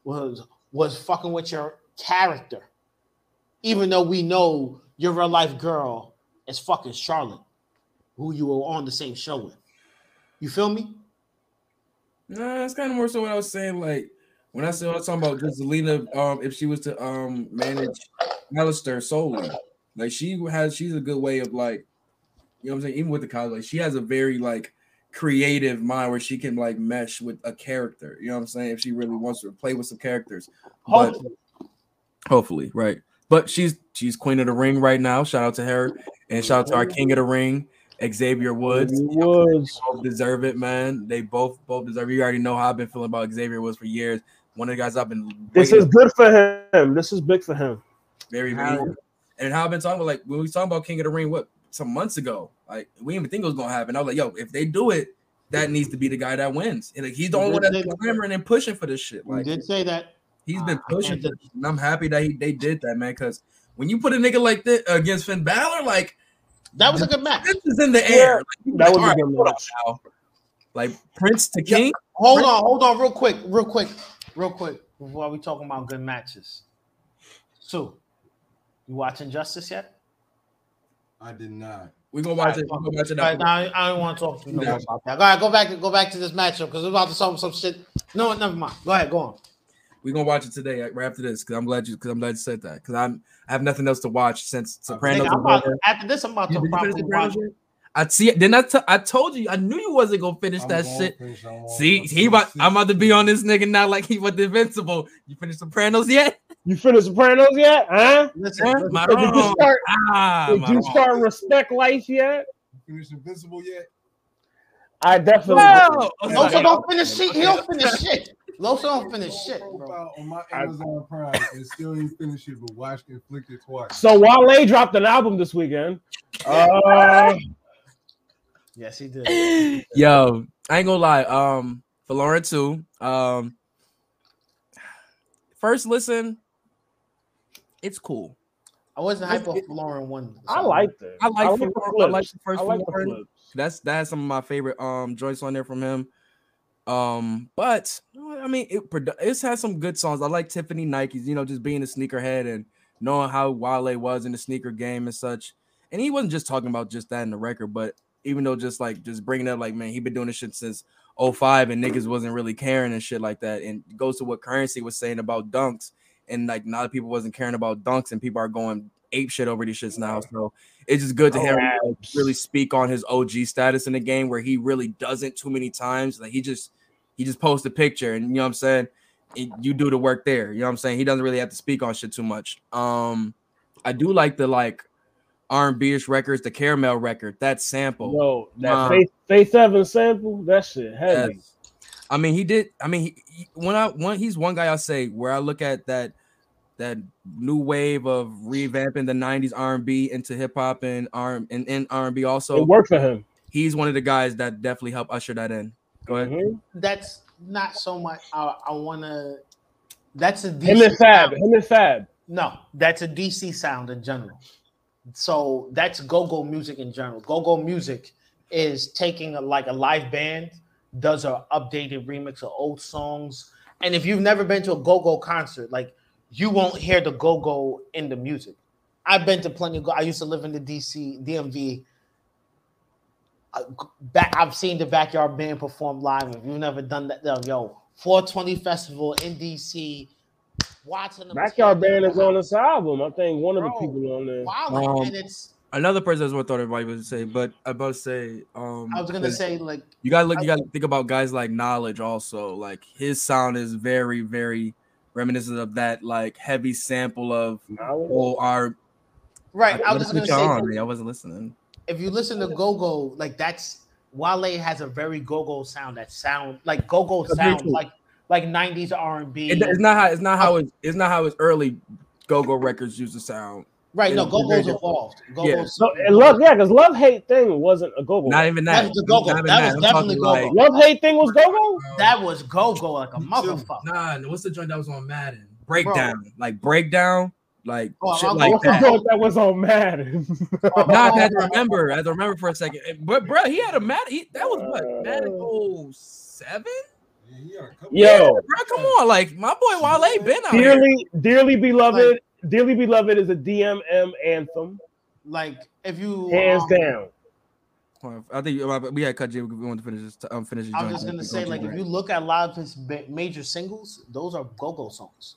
was was fucking with your character, even though we know your real life girl is fucking Charlotte, who you were on the same show with. You feel me? Nah, that's kind of more so what I was saying. Like when I said I was talking about just Zelina, um, if she was to um manage Aleister solely, like she has, she's a good way of like, you know what I'm saying. Even with the college, like, she has a very like creative mind where she can like mesh with a character. You know what I'm saying? If she really wants to play with some characters, but Hopefully. hopefully, right? But she's she's queen of the ring right now. Shout out to her and shout out to our king of the ring, Xavier Woods. Woods. both deserve it, man. They both both deserve it. You already know how I've been feeling about Xavier Woods for years. One of the guys I've been This is good for him. This is big for him. very, How- very and how I've been talking about like when we was talking about King of the Ring, what some months ago, like we didn't even think it was gonna happen. I was like, yo, if they do it, that needs to be the guy that wins. And like, he's the You only one that's clamoring and pushing for this shit. You Like did say that. He's been pushing, can't this, and I'm happy that he they did that, man. Because when you put a nigga like that against Finn Balor, like That was a good match. this is in the Yeah, air. Like, that like, was a good match. now. Like Prince to Yeah. King. Hold on, hold on, real quick, real quick, real quick. While we talking about good matches, so you watching Justice yet? I did not. We gonna watch it. We gonna watch it. Right, now, I, I don't want to talk to you no more about that. All right, go back, and go back to this matchup because we're about to solve some shit. No, never mind. Go ahead, go on. We're gonna watch it today right after this because I'm glad you because I'm glad you said that because I'm I have nothing else to watch since Sopranos. Nigga, about, after this, I'm about You- to finish probably Sopranos watch. yet? I see it. Then I, t- I told you I knew you wasn't gonna finish I'm that gonna shit. finish, See, he gonna about, I'm about to be on this nigga now like he was invincible. You finished Sopranos yet? You finished Sopranos yet? Huh? Listen, Huh? listen, My Did you start? Ah, Did my you wrong. start respect life yet? Finish Invincible yet? I definitely. Whoa! Loso don't finish shit. He don't finish shit. Loso don't finish shit, bro. On my Amazon Prime and still ain't finished it, but watched and flicked it twice. So Wale dropped an album this weekend. Uh, Yes, he did. Yo, I ain't gonna lie. Um, Folarin too. Um, first listen, it's cool. I wasn't hype off Lauren one. I liked it. I like, like the, the I flips. like the first I like the That's that's some of my favorite um joints on there from him. Um, but I mean, it it's had some good songs. I like Tiffany Nikes, you know, just being a sneakerhead and knowing how Wale was in the sneaker game and such. And he wasn't just talking about just that in the record, but even though just like just bringing up like man, he been doing this shit since 05 and niggas wasn't really caring and shit like that. And goes to what Currency was saying about dunks and like a lot of people wasn't caring about dunks and people are going ape shit over these shits now. So it's just good to hear him Oh, really speak on his OG status in the game where he really doesn't too many times. Like he just he just posts a picture and you know what I'm saying? And you do the work there. You know what I'm saying? He doesn't really have to speak on shit too much. Um I do like the like R&B-ish records, the caramel record, that sample. No, that Nah. Faith, Faith Evans sample, that shit heavy. Yes. I mean, he did. I mean, he, he- when I one, he's one guy I say where I look at that that new wave of revamping the '90s R&B into hip hop and R and, and R&B. Also, it worked for him. he's one of the guys that definitely helped usher that in. Go ahead. Mhm. That's not so much. I, I want to. That's a DC Him and Fab, sound. him and Fab. No, that's a DC sound in general. So that's go-go music in general. Go-go music is taking a, like a live band does a updated remix of old songs. And if you've never been to a go-go concert, like you won't hear the go-go in the music. I've been to plenty of go. I used to live in the DC DMV. I- Back, I've seen the backyard band perform live. If you've never done that, uh, yo, 420 festival in DC, Watson. Backyard Band is on this album. I think one of the people on there. Wow, Um, and it's. Another person that's what I thought everybody would say, but I about to say, um, I was gonna 'cause say like you gotta look, you gotta think about guys like Knowledge also. Like his sound is very, very reminiscent of that like heavy sample of Knowledge? our. right. I What was just put gonna you say on? I wasn't listening. If you listen to Go Go, like that's Wale has a very Go Go sound. That sound like Go Go sound like like '90s R&B. It's not how it's not how uh, it, it's not how his early go-go records used to sound. right? No, it's Go Go's different. evolved. Go Yeah. So, and love, yeah, because love hate thing wasn't a go go. Not even that. That was the go-go. Not even That was I'm definitely talking go-go. Love hate thing was go go. that was Go Go like a motherfucker. Nah, what's the joint that was on Madden? Breakdown, like breakdown, like Oh, shit I'll like What's with the that. joke that was on Madden? Nah, I had to remember. I had to remember for a second. But bro, he had a Madden. He, that was what Madden 07? Yeah, he got a Yo, Bro, come on, like my boy Wale been out here. dearly, dearly beloved, dearly beloved is a DMV anthem, Like if you hands um, down. I think uh, we had cut Jay. We want to finish this. Um, finish. this I'm joint. just gonna say, like, if you look at a lot of his major singles, those are go-go songs.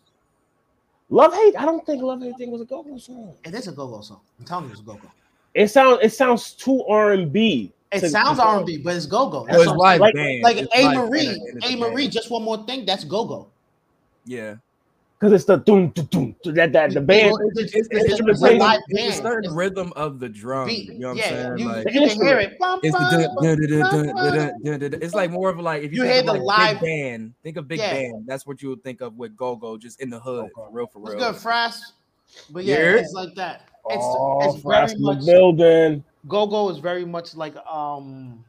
Love hate. I don't think love hate thing was a go go song. It is a go-go song. I'm telling you, it's a go-go. It sounds it sounds too R and B. It sounds R&B, but it's go-go. It That's was what I'm live like- band. Like It's A Marie, band A end of the Marie. Just one more thing. That's go-go. Yeah, because it's the doom doom doom that that the band. It's, it's, it's, it's, it's, a- the it's a rhythm, the certain rhythm of the drum. beat. You know what I'm yeah, saying? you, like, you can hear it. It's the it's like more of like if you, You hear the like live- big band, think of big Yeah. band. That's what you would think of with go go, just in the hood, for real, for What's real. good, Frass? But yeah, Yeah. it's like that. It's Oh, it's Frost very in the much building. go-go is very much like um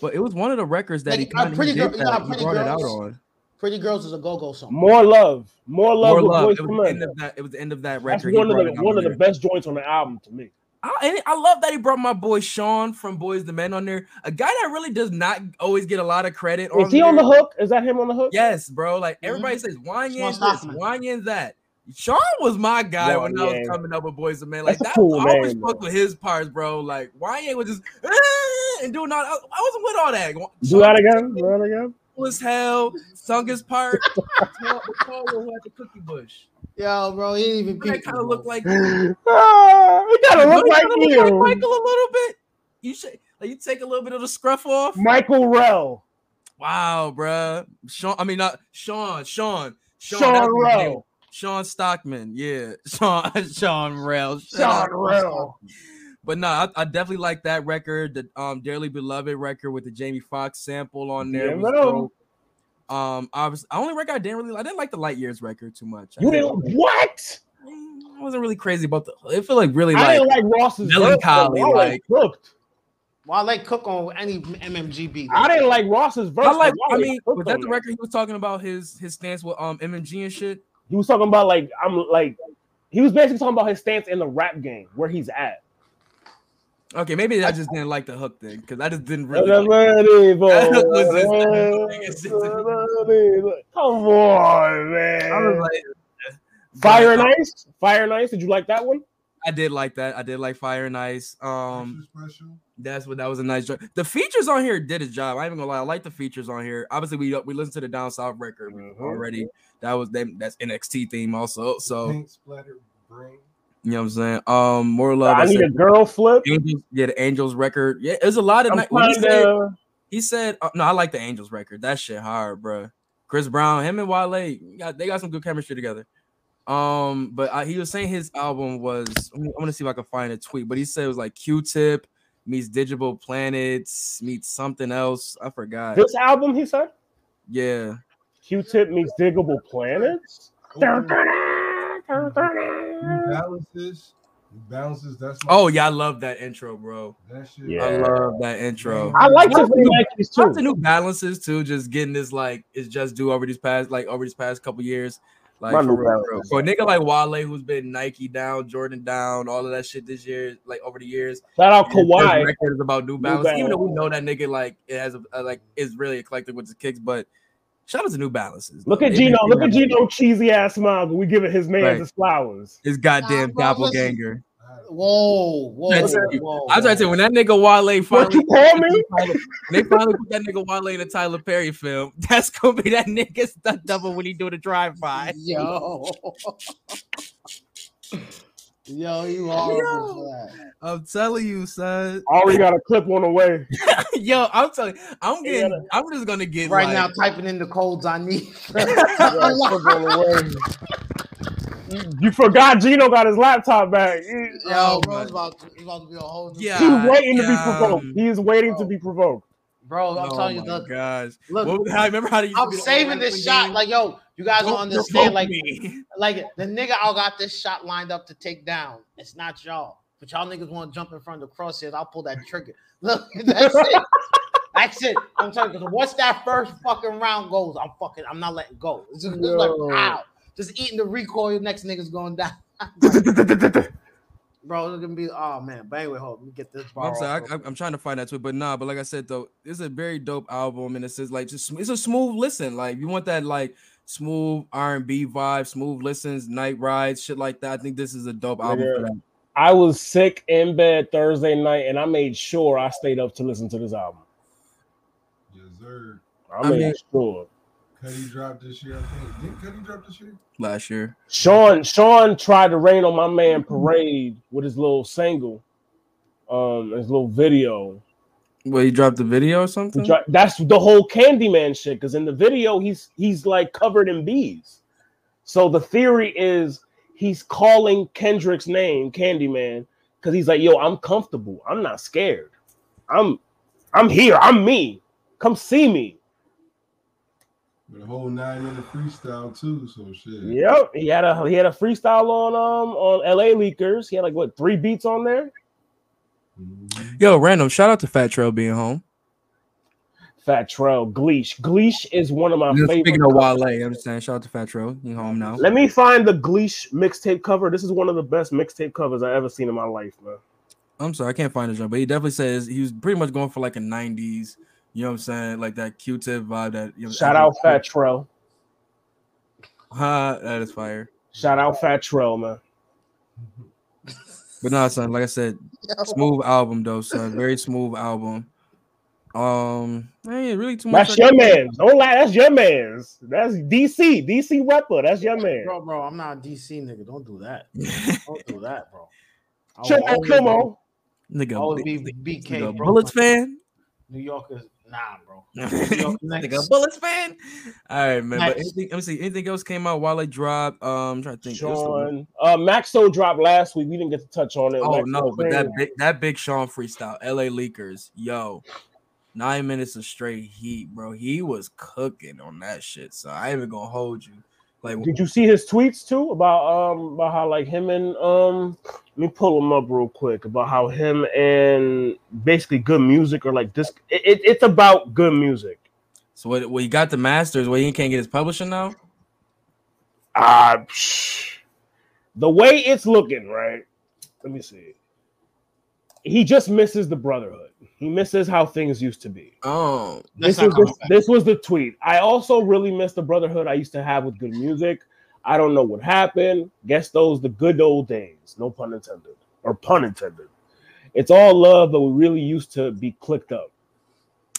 But it was one of the records that Like, he kind of did Girl- you know He Pretty brought it out on. Pretty Girls is a go-go song. More love, more love More love. It was the end of that. It was the end of that record. He one of the it out one of the best joints on the album to me. I, and I love that he brought my boy Sean from Boyz II Men on there. A guy that really does not always get a lot of credit. Is he on the hook? Is that him on the hook? Yes, bro. Like Mhm. everybody says, Wanyan Sean this, Stockman. Wanyan that. Sean was my guy when I was coming up with Boyz II Men. Like That's that, a cool I always name, fucked with his parts, bro. Like Wanyan was just "Ah," and doing all. I I wasn't with all that. Do Sean that again. Do that again. Cool as hell, sung his part. Tall- the tall one who had the cookie bush. Yo, bro, he didn't even That kind of looked bro. like ah, he gotta look like kinda look like Michael a little bit. You should like you take a little bit of the scruff off. Michael Rell, Wow, bruh. Sean, I mean not Sean, Sean, Sean, Sean that's. Rell, Shawn Stockman, yeah, Sean, Sean Rell, Shout Sean out Rell. But no, I, I definitely like that record, the um dearly beloved record with the Jamie Foxx sample on there. Yeah, was man. dope. Um, obviously, I only record I didn't really, I didn't like the Light Years record too much. I You didn't what? I wasn't really crazy about the. It felt like really I like didn't like Ross's verse, melancholy, though. I like- cooked. Wale like cook on any MMG beat. I didn't like Ross's verse. I like. but I mean, cooked was that on the that. record he was talking about his his stance with um MMG and shit? He was talking about like I'm like he was basically talking about his stance in the rap game, where he's at. Okay, maybe I just didn't like the hook thing because I just didn't really. Come That was just- that was on, man. I was like, Fire and uh, Ice. Fire and Ice. Did you like that one? I did like that. I did like Fire and Ice. Um, that's what that was a nice job. The features on here did his job. I ain't gonna lie. I like the features on here. Obviously, we we listened to the Down South record Mhm. already. That was them. That's NXT theme also. So Paint splatter brain. You know what I'm saying. Um, more love. I I need said, a girl flip. Angels, yeah, the Angels record. Yeah, there's a lot of. I'm ni- he kind said- He said, uh, "No, I like the Angels record. That shit hard, bro. Chris Brown, him and Wale, got, they got some good chemistry together. Um, but I, he was saying his album was. I'm gonna see if I can find a tweet, but he said it was like Q-Tip meets Diggable Planets meets something else. I forgot. This album, he said, Yeah, Q-Tip meets Diggable Planets. Mm-hmm. Balances. Balances. That's my, Oh yeah, I love that intro, bro. that shit. Yeah. I love that intro. I like Shout out Tiffany to- Nikes Shout out. New Balances too. Just getting this like it's just due over these past like over these past couple years. Like My for New real, for a nigga like Wale who's been Nike down, Jordan down, all of that shit this year, like over the years. Shout out and his Kawhi. record is about New Balance. Even though we know that nigga like it has a, a, like is really eclectic with his kicks, but shout out to New Balances. Look at Gino. Look at Gino cheesy ass smile. We giving his man Right. his flowers. His goddamn Nah, doppelganger. Whoa, whoa, That's- whoa. I was trying to say when that nigga Wale What finally you call me? when they finally put that nigga Wale in a Tyler Perry film, that's gonna be that nigga stunt double when he do the drive by. Yo. Yo, you horrible for. I'm telling you, son. Already got a clip on the way. Yo, I'm telling you, I'm Yeah. getting. I'm just gonna get Right like, now, typing in the codes I need. Got a clip on the way. You- You forgot Gino got his laptop back. Yo, Oh, bro, my- it's about, to, it's about to be a whole Yeah. He's waiting to be yeah. provoked. He's waiting to be provoked. Bro, I'm oh telling you, look, gosh. look, What, how, remember how to I'm saving this shot. game? Like, yo, you guys don't Don't understand. Like, me. like the nigga I got this shot lined up to take down. It's not y'all. But y'all niggas want to jump in front of the crosshairs. I'll pull that trigger. Look, that's it. That's it. I'm telling you, because once that first fucking round goes, I'm fucking, I'm not letting go. It's just, it's like, wow. Just eating the recoil, next nigga's going down. Bro, it's gonna be, oh man. But anyway, hold on, let me get this bar. I'm off sorry, I, I'm trying to find that tweet, but nah. But like I said though, it's a very dope album, and it's just like just it's a smooth listen. Like you want that like smooth R and B vibe, smooth listens, night rides, shit like that. I think this is a dope album for that. I was sick in bed Thursday night, and I made sure I stayed up to listen to this album. Yes, sir. I, I made mean- sure. Cudi dropped this year, I think. Didn't Cudi drop this year? last year. Sean Sean tried to rain on my man Parade with his little single, um, his little video. Well, he dropped the video or something. tri- That's the whole Candyman shit. Because in the video, he's he's like covered in bees. So the theory is he's calling Kendrick's name, Candyman, because he's like, "Yo, I'm comfortable. I'm not scared. I'm I'm here. I'm me. Come see me." With a whole nine in minute freestyle too. So shit. Yep, he had a he had a freestyle on um on LA Leakers. He had like what three beats on there. Mhm. Yo, random shout out to Fat Trel being home. Fat Trel, Gleesh. Gleesh is one of my Just favorite. Speaking of. Wale, I'm just saying shout out to Fat Trel. He home now. Let me find the Gleesh mixtape cover. This is one of the best mixtape covers I ever seen in my life, man. I'm sorry, I can't find the joint, but he definitely says he was pretty much going for like a 90s. You know what I'm saying? Like that Q-tip vibe. That you know, Shout out Fat Trel. Huh, that is fire. Shout out Fat Trel, man. But no, son, like I said, smooth album though, son. Very smooth album. Um, ain't really too much. That's I your can- man's. Don't lie. That's your man's. That's DC. DC rapper. That's your man. Bro, bro, I'm not a DC nigga. Don't do that. Don't do that, bro. I will Check that always come on. Nigga, Always big- be nigga, BK, bro. Bullets fan. New Yorkers, nah, bro. nigga, Knicks. Bullets fan. All right, man. But anything, let me see. Anything else came out while I dropped? Um, I'm trying to think. It was the- Sean. Uh, Maxo dropped last week. We didn't get to touch on it. Oh Maxo no, but that big that big Sean freestyle, LA Leakers, yo, nine minutes of straight heat, bro. He was cooking on that shit. So I ain't even gonna hold you. Like Did you see his tweets too about um about how like him and um let me pull him up real quick about how him and basically good music or like this it, it- it's about good music. so what? Well, he got the masters. Where he can't get his publishing now. Ah, psh. the way it's looking, right? Let me see. He just misses the brotherhood. He misses how things used to be. Oh, That's This not was coming the, back. this was the tweet. I also really miss the brotherhood I used to have with good music. I don't know what happened. Guess those the good old days. No pun intended, or pun intended. It's all love, but we really used to be clicked up.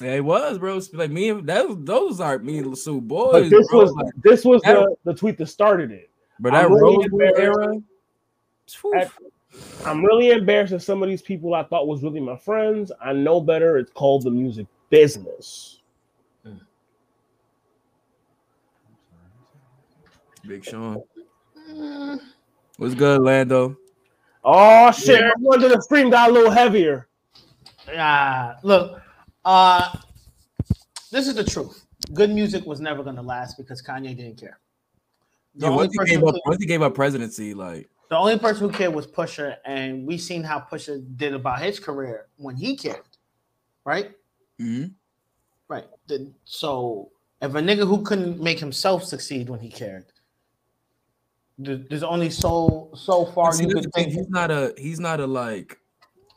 yeah, it was, bro. It's Like me, and that those aren't me and Lasu But boys, this bro. was Like, this was that- the, the tweet that started it. but that I'm really embarrassed. era. At- I'm really embarrassed that some of these people I thought was really my friends. I know better. It's called the music business. Big Sean. What's good, Lando? Oh shit! No wonder the stream got a little heavier. Ah, look, uh, this is the truth. Good music was never gonna last because Kanye didn't care. The, Yeah, only once he person gave who, up, once he gave up presidency, like the only person who cared was Pusha, and we seen how Pusha did about his career when he cared, right? mhm. Right. The- so if a nigga who couldn't make himself succeed when he cared, there- there's only so so far See, you could the thing, take. he's not a he's not a like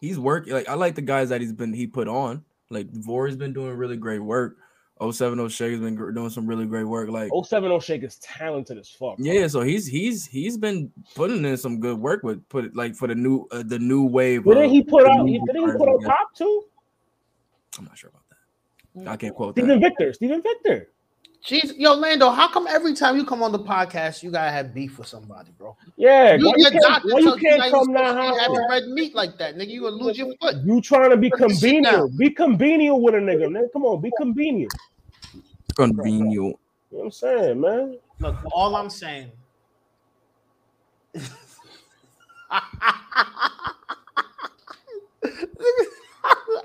he's working like I like the guys that he's been he put on. Like Vori's been doing really great work, 070 Shake has been gr- doing some really great work. Like 070 Shake is talented as fuck. bro. yeah, so he's he's he's been putting in some good work with put it like for the new uh, the new wave. Didn't of he put out? new He, didn't he put out top guess. pop too? I'm not sure about that. I can't quote that. Victor. Steven Victor. Jeez, yo, Lando, how come every time you come on the podcast, you gotta have beef with somebody, bro? Yeah. You, why you your can't, doctor why you can't not come now? to be having red meat like that, nigga. You gonna lose your foot. You trying to be Put the shit convenient? Be convenient with a nigga, man. Come on, be convenient. Convenient. You know what I'm saying, man. Look, all I'm saying. that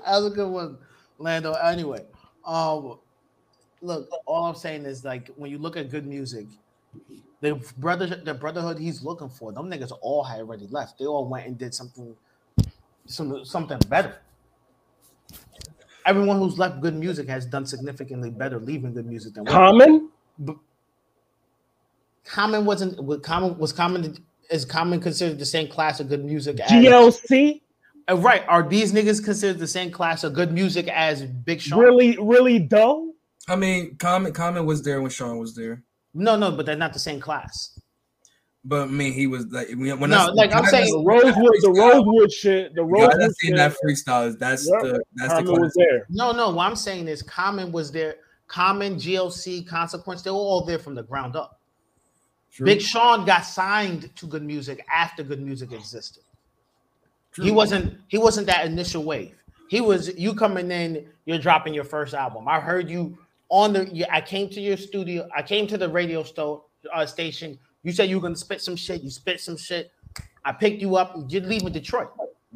was a good one, Lando. Anyway, um, look, all I'm saying is like when you look at good music, the brother, the brotherhood he's looking for, them niggas all had already left. They all went and did something, some something better. Everyone who's left good music has done significantly better leaving good music than Common. Common wasn't was Common was Common is Common considered the same class of good music as GLC. Uh, right? Are these niggas considered the same class of good music as Big Sean? Really, really dull. I mean, Common comment was there when Sean was there, No, no, but they're not the same class. but I mean, he was like when when No, I, like, I'm guys saying- The seen Rosewood, the Rosewood shit. The guys Rosewood I seen that freestyle. is That's Yep. the that's the Common was there. No, no. What I'm saying is Common was there. Common, GLC, Consequence, they were all there from the ground up. True. Big Sean got signed to good music after good music existed. He wasn't he wasn't that initial wave. He was you coming in, you're dropping your first album. I heard you on the I came to your studio, I came to the radio sto- uh, station. You said you were gonna spit some shit, you spit some shit. I picked you up, you're leaving Detroit.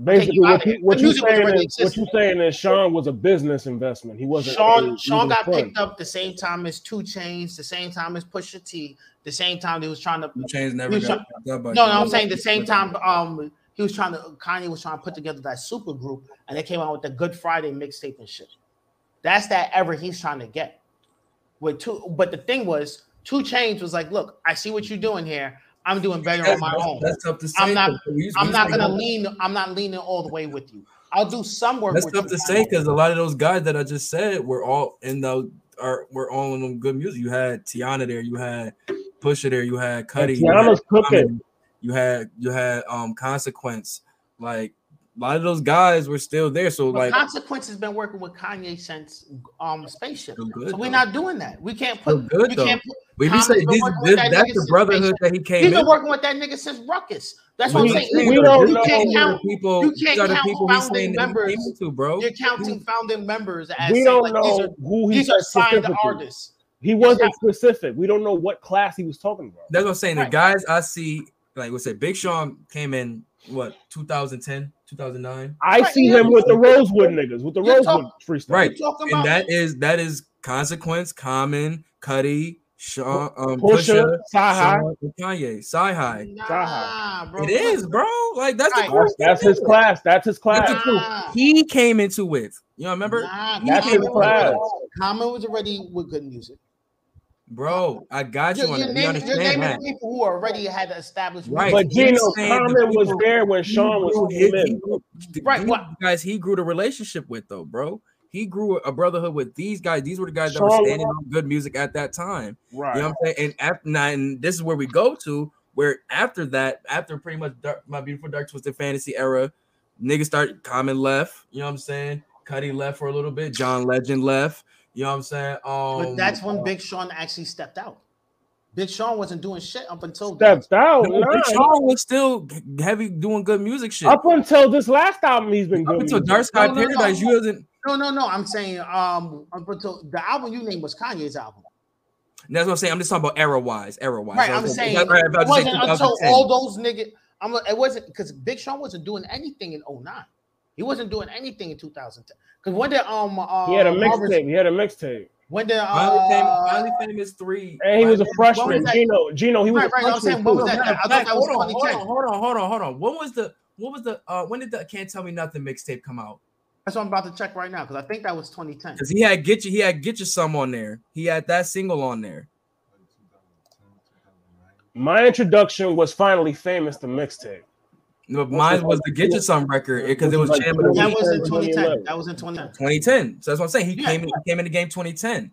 Basically, you what, outta you, here. what you saying is what you saying is Sean was a business investment. He wasn't. Sean he Sean got fun. picked up the same time as 2 Chainz, the same time as Pusha T, the same time he was trying to 2 Chainz never You got shot- picked up by No, no, I'm saying the same time. Um, he was trying to Kanye was trying to put together that super group, and they came out with the Good Friday mixtape and shit. That's that ever he's trying to get. With two, but the thing was, 2 Chainz was like, "Look, I see what you're doing here. I'm doing better on my own. that's tough to say. I'm not- though. We- I'm we not gonna that- lean. I'm not leaning all the way with you. I'll do some work. That's with tough you, to say because a lot of those guys that I just said were all in the are were all in them good music. You had Teyana there, you had Pusha there, you had Cudi, you had Teyana's cooking. Common, you had you had um Consequence. Like a lot of those guys were still there. So But like Consequence has been working with Kanye since um Spaceship. Still good, so we're though. not doing that. We can't Still put. good, we though. can't put. we be Common's saying this, this, that that's the since brotherhood that he He's came been in. working with that nigga since Ruckus. That's what I'm saying. saying. We don't you know can't count people. You can't count people founding saying he members. came bro. You're counting founding members as We don't like, know are, who he these are signed artists. He wasn't specific. We don't know what class he was talking about. That's what I'm saying. The guys I see, like we said, Big Sean came in what 2010, 2009. I Right, see him with the Rosewood niggas, with the You're Rosewood talk- freestyle. Right. You're and about that is that is consequence common Cudi Sean, um, Pusha, CyHi, Kanye, CyHi. Nah, bro. It is, bro. Like that's the Right. cool That's, that's his thing. class. That's his class. the. Nah. He came into it. You know, remember, Nah, That's Common his class. Common was already with good music. Bro. I got you You're, on you're that. You naming, you're naming that? people who already had established Right. But He's Gino saying Common was people- there when Sean was grew- he- he in. grew- the- Right, these what- guys he grew the relationship with though, bro. He grew a brotherhood with these guys. These were the guys that were Sean- standing on good music at that time. Right. You know what I'm saying? And after now, and this is where we go to where after that, after pretty much dark, my beautiful dark twisted fantasy era, niggas start common left. You know what I'm saying? Cudi left for a little bit. John Legend left. You know what I'm saying? Um, But that's when Big Sean actually stepped out. Big Sean wasn't doing shit up until then. Stepped out. no, Nah, Big Sean was still heavy doing good music shit. Up until this last album, he's been Up good. until music. Dark Sky No, no, no. Paradise, you wasn't. No, no, no. I'm saying um up until the album you named was Kanye's album. That's what I'm saying. I'm just talking about era wise, era wise. Right. I'm saying it wasn't until all those niggas. I'm it wasn't because Big Sean wasn't doing anything in 09. He wasn't doing anything in 2010. Because when did um uh, He had a mixtape. He had a mixtape, When did Finally, fame, uh, finally famous three. and he was a freshman. that? Gino, Gino, he was Right, a right, freshman. what was that? I thought that was hold on, hold on, hold on, hold on, hold on. When was the what was the uh when did the Can't Tell Me Nothing mixtape come out? That's what I'm about to check right now because I think that was 2010. Because he had Get You, he had Get You Some on there. He had that single on there. My introduction was finally famous. The mixtape. But mine was the Get You Some record because it was Like Jam of the That was in 2010. 2010. That was in 2010. 2010. So that's what I'm saying. He Yeah. came in, he came in the game 2010.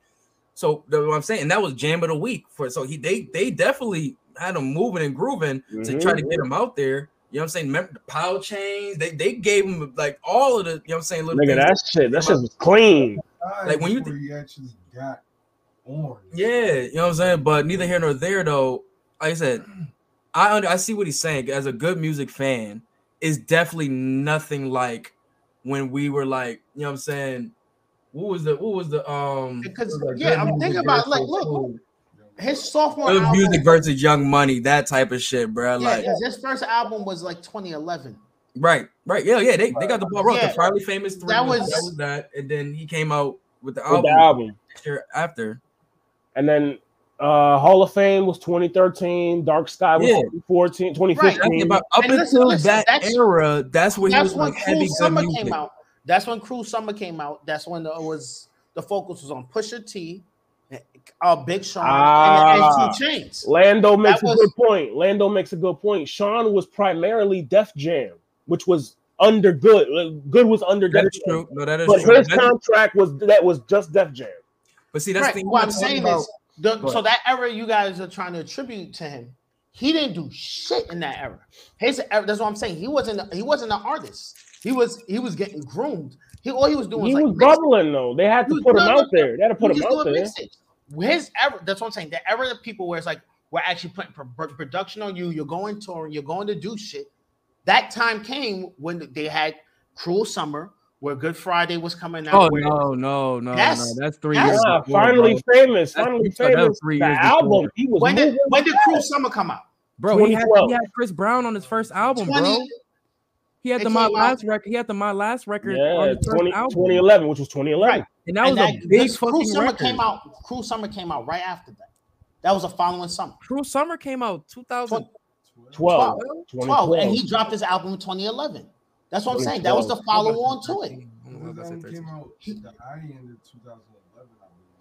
So that's what I'm saying, and that was jam of the week for. So he they they definitely had him moving and grooving to Mhm. try to get him out there. You know what I'm saying? Remember the power chains? They they gave him like all of the you know what I'm saying. Little Nigga, things. that shit, that shit was clean. Like, when you Before he actually got on. Yeah, you know what I'm saying. But neither here nor there, though. Like I said, I under, I see what he's saying. As a good music fan, is definitely nothing like when we were like, you know what I'm saying. What was the what was the um? Because, what was that yeah, good I'm music thinking about, like, versus- look, His sophomore Good album, music versus Young Money, that type of shit, bro. yeah, Like, 'cause his first album was like 2011. right, right, yeah, yeah. They, they got the ball rolling. Yeah. The Finally Famous three. That was, was- that was that, and then he came out with the With album, the album. year after. And then uh Hall of Fame was 2013, Dark Sky was Yeah. 2014, That's 2015. about up And until listen, that that's- era. That's when he That's was when like heavy Cruel good Summer music. came out. That's when Cruel Summer came out. That's when the, it was the focus was on Pusha T, uh, Big Sean, and, Ah. and 2 Chainz. Lando makes That a was- good point. Lando makes a good point. Sean was primarily Def Jam, which was under good. Good was under That Def is Jam. true. No, that is But true. his That's- contract was that was just Def Jam. but see, that's Right. the thing. What I'm saying about- is, the, so that era you guys are trying to attribute to him, he didn't do shit in that era. His era, that's what I'm saying. He wasn't. He wasn't an artist. He was. He was getting groomed. He all he was doing He was was like bubbling though. They had to was- put him no, no, out there. They had to put he him out there. His era, that's what I'm saying. The era of people where it's like we're actually putting pro- pro- production on you. You're going touring. You're going to do shit. That time came when they had Cruel Summer, where Good Friday was coming out. Oh where- no, no, no, That's- no. That's three that's- years. Ah, before, finally bro. famous. That's- Finally that famous. three The years album. before. He was When did moving when did fast. Cruel Summer come out? bro. He had, he had Chris Brown on his first album, 20 bro. He had the my last record. He had the my last record on Yeah, his first 20, album, 2011, which was 2011. Right. and that was And a big this Cruel fucking Summer record. came out. Cruel Summer came out right after that. That was a following summer. Cruel Summer came out 2000. 12. 12, 2012. and he dropped his album in 2011. That's what I'm saying. That was the follow on to it. His album came out at the high end of 2011,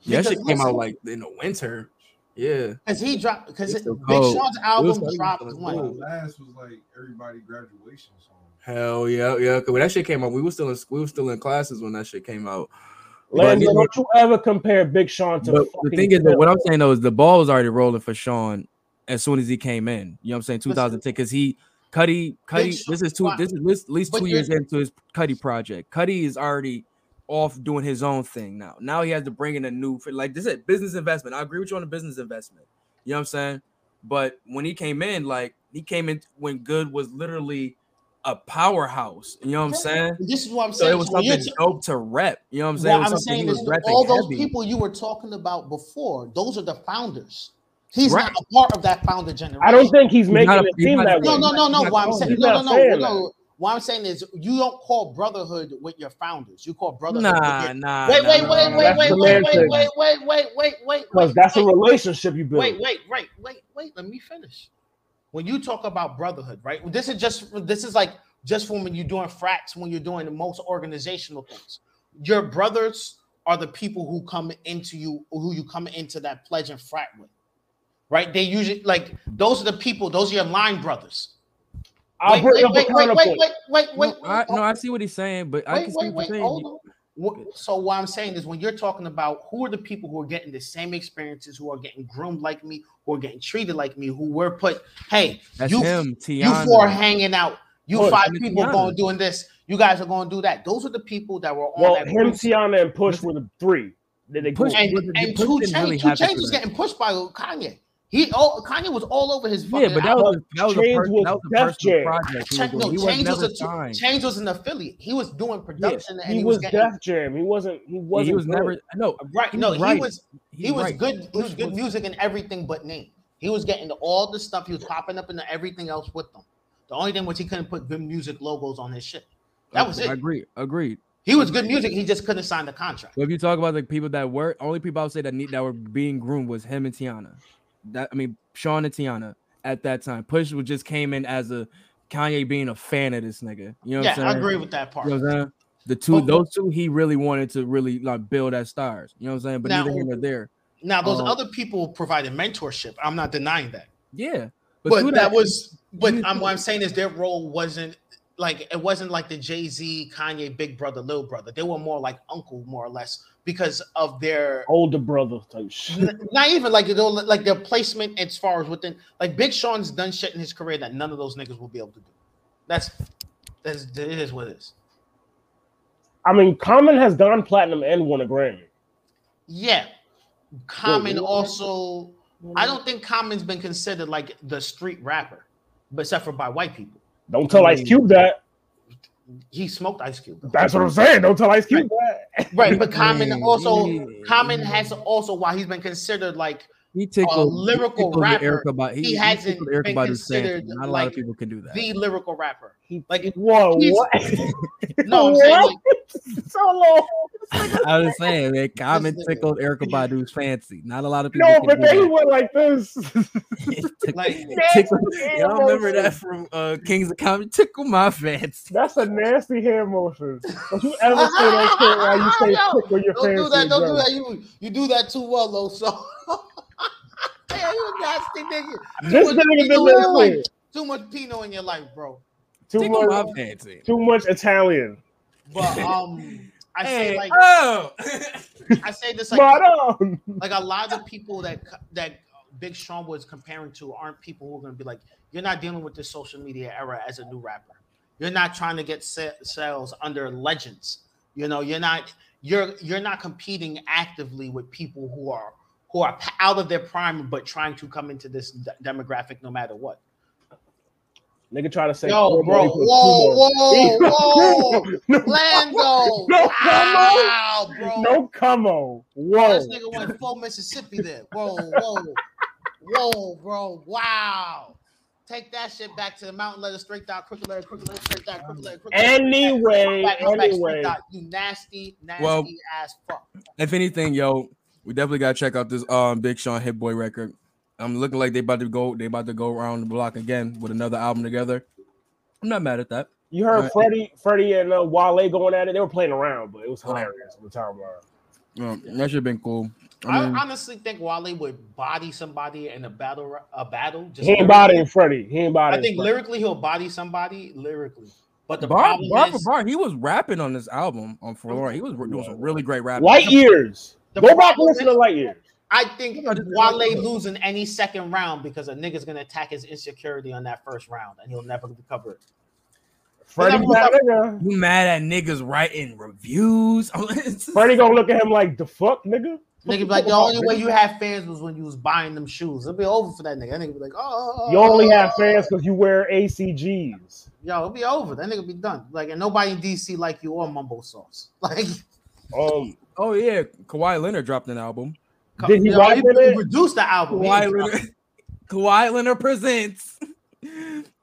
Yeah, that shit came out like in the winter. Yeah, Because he dropped because Big cold. Sean's album was dropped fucking when? The last was like everybody graduation song. hell yeah, yeah. Cause when that shit came out, we were still in we were still in classes when that shit came out. Lando, But- don't you ever compare Big Sean to But the thing is that what I'm saying though is the ball was already rolling for Sean as soon as he came in. You know what I'm saying? 2010 because he Cudi Cudi. This is two. This is at least, two years into his Cudi project. Cudi is already off doing his own thing now. Now he has to bring in a new like this is business investment. I agree with you on the business investment. You know what I'm saying? But when he came in, like he came in when Good was literally a powerhouse. You know what I'm saying? This is what I'm So saying. it was So something t- dope to rep. You know what I'm saying? was I'm saying is all those heavy. people you were talking about before, those are the founders. He's Right. not a part of that founder generation. I don't think he's He's making not a- it he's seem that No, way. no, no, He's no. not What I'm saying, no, no, no, no. What I'm saying is, you don't call brotherhood with your founders. You call brotherhood. Nah, with your, nah. wait, nah, wait, nah, wait, nah. wait, That's wait, wait, wait, semantics. wait, wait, wait, wait, wait, Because wait. that's a relationship you build. Wait, wait, wait, wait, wait. Let me finish. When you talk about brotherhood, right? This is just this is like just for when you're doing frats, when you're doing the most organizational things. Your brothers are the people who come into you, who you come into that pledge and frat with. Right? They usually like those are the people, those are your line brothers. I'll wait, bring wait, up a wait, wait, wait, wait, wait, wait, No, I, no, I see what he's saying, but I can see wait, what wait, saying. hold on. What- So what I'm saying is when you're talking about who are the people who are getting the same experiences, who are getting groomed like me, who are getting treated like me, who were put, hey, That's you, him, you Teyana. four hanging out, you Push. five people Teyana. going doing this, you guys are going to do that. Those are the people that were on Well, that him, group. Teyana, and Push were the three. Then they Push- grew. and, But and Push two didn't chains, really 2 Chainz was getting pushed by Kanye. He oh Kanye was all over his fucking Yeah, but that album. was that was a, per- was that was a personal Jam. project. He, Change, was no, doing. he was Change was never a signed. Change was an affiliate. He was doing production and he, he, was getting Def Jam. He wasn't. He wasn't. he was good. never no. Uh, right. he No, he right. was he He's was right. good. He was good music and everything but name. He was getting all the stuff. He was popping up into everything else with them. The only thing was he couldn't put good music logos on his shit. That was I it. agree. Agreed. He was good music. He just couldn't sign the contract. But if you talk about the people that were only people I would say that need that were being groomed was him and Teyana. That I mean Sean and Teyana at that time. Push was just came in as a Kanye being a fan of this nigga. You know what yeah, I'm saying? I agree with that part. You know what I'm saying? The two, But- those two, he really wanted to really like build as stars. You know what I'm saying? But Now- neither here nor there. Now, those Um, other people provided mentorship. I'm not denying that. Yeah, But, through that, was, but I'm, what I'm saying is their role wasn't like it wasn't like the Jay Z, Kanye, big brother, little brother. They were more like uncle, more or less, because of their Older brother type shit. Not even like you know, like their placement as far as within like Big Sean's done shit in his career that none of those niggas will be able to do. That's that's it is what it is. I mean, Common has gone platinum and won a Grammy. Yeah. Common Wait, also I don't think Common's been considered like the street rapper, but except for by white people. Don't tell Ice Cube that. He smoked Ice Cube. though. That's what I'm saying. Don't tell Ice Cube that. Right, but Common also Common has also while he's been considered like He tickled, lyrical he rapper, Erykah Ba- he he, he hasn't tickled Erykah been Badu's fancy. considered, Not a lot of like, people can do that. the lyrical rapper. He Like Whoa, what? no, I'm saying like so low. I was saying, man, Common tickled Erykah Badu's fancy. Not a lot of people. No, can but do then he went like this. Like tickle- Nasty Y'all remember that from uh, Kings of Comedy? Tickle my fancy. That's a nasty hair motion. Don't you ever say that shit while you say Yo, tickle your don't fancy. do that. Don't do that. You you do that too well, though. So yeah, you a nasty nigga. This Too much nigga been in your life. Too much Pinot in your life, bro. Too Tickle much, too much Italian. But um, I say Hey, like oh. I say this like Spot on. like a lot of the people that that Big Sean was comparing to aren't people who are going to be like, you're not dealing with this social media era as a new rapper. You're not trying to get sales under legends. You know, you're not you're you're not competing actively with people who are who are out of their prime but trying to come into this d- demographic no matter what. Nigga try to say, Yo, Cuomo bro, equals whoa, Cuomo. whoa, whoa, no, Lando, No, wow, bro. no, come on. Whoa. this nigga went full Mississippi there. Whoa, whoa, whoa, bro. Wow. Take that shit back to the mountain letter straight down, crooked letter, crooked letter, straight down, crooked letter, crooked letter. Anyway, Back, back, straight anyway. down. You nasty, nasty Well- ass fuck. if anything, yo, we definitely gotta check out this um Big Sean Hit Boy record. I'm looking like they about to go. They about to go around the block again with another album together. I'm not mad at that. You heard Right. Freddie, Freddie and uh, Wale going at it. They were playing around, but it was Oh. hilarious on the timeline. Um, that should have been cool. I, I honestly think Wale would body somebody in a battle. A battle. Just He ain't lyrically. bodying Freddie. He ain't bodying. I think Freddie. lyrically he'll body somebody lyrically, but the bar, problem bar is bar, he was rapping on this album on Forlorn. He was doing some really great rapping. Light years. The Go back and problem listen is- to Light Years. I think I just- Wale losing any second round because a nigga's gonna attack his insecurity on that first round and he'll never recover it. Freddie, But that You mad at niggas writing reviews? Freddie gonna look at him like the fuck, nigga. Nigga be like, the only way you had fans was when you was buying them shoes. It'll be over for that nigga. That nigga be like, oh, You only have fans because you wear ACGs. Yo, it'll be over. That nigga be done. Like, and nobody in DC like you or Mumbo Sauce. Like, Um, oh yeah, Kawhi Leonard dropped an album. Did he you know, rap in produced the album. He Kawhi Leonard, Kawhi Leonard presents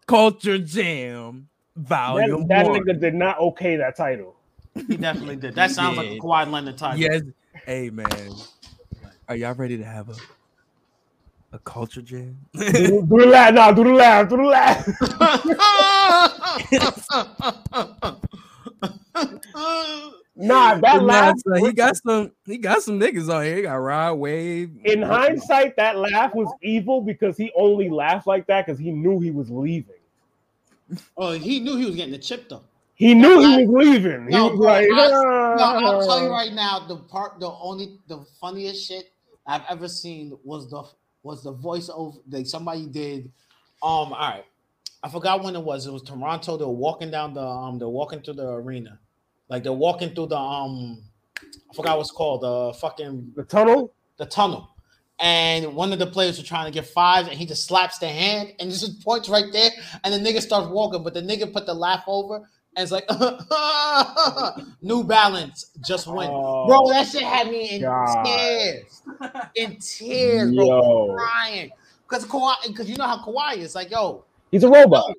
Culture Jam Volume that, that One. nigga did not okay that title. He definitely did. That sounds like a did. Kawhi Leonard title. Yes, hey man, are y'all ready to have a a culture jam? Do, do the laugh, nah, do the laugh, do the laugh. Nah, that Nah, laugh. son, he got some. He got some niggas on here. He got Rod Wave. In hindsight, that laugh was evil because he only laughed like that because he knew he was leaving. oh, he knew he was getting the chip though. He knew he was leaving. He was bro, like, I- "Ah." No, I'll tell you right now, the part, the only, the funniest shit I've ever seen was the was the voiceover that somebody did. Um, all right, I forgot when it was. It was Toronto. They were walking down the um, they're walking through the arena, like they're walking through the um, I forgot what's called the fucking the tunnel. the tunnel. And one of the players was trying to get fives, and he just slaps the hand and just points right there. And the nigga starts walking, but the nigga put the laugh over and it's like, New Balance just win. Oh, bro, that shit had me in God. tears. In tears, bro. Yo. Crying. Because Kawhi, because you know how Kawhi is like, yo, He's a robot.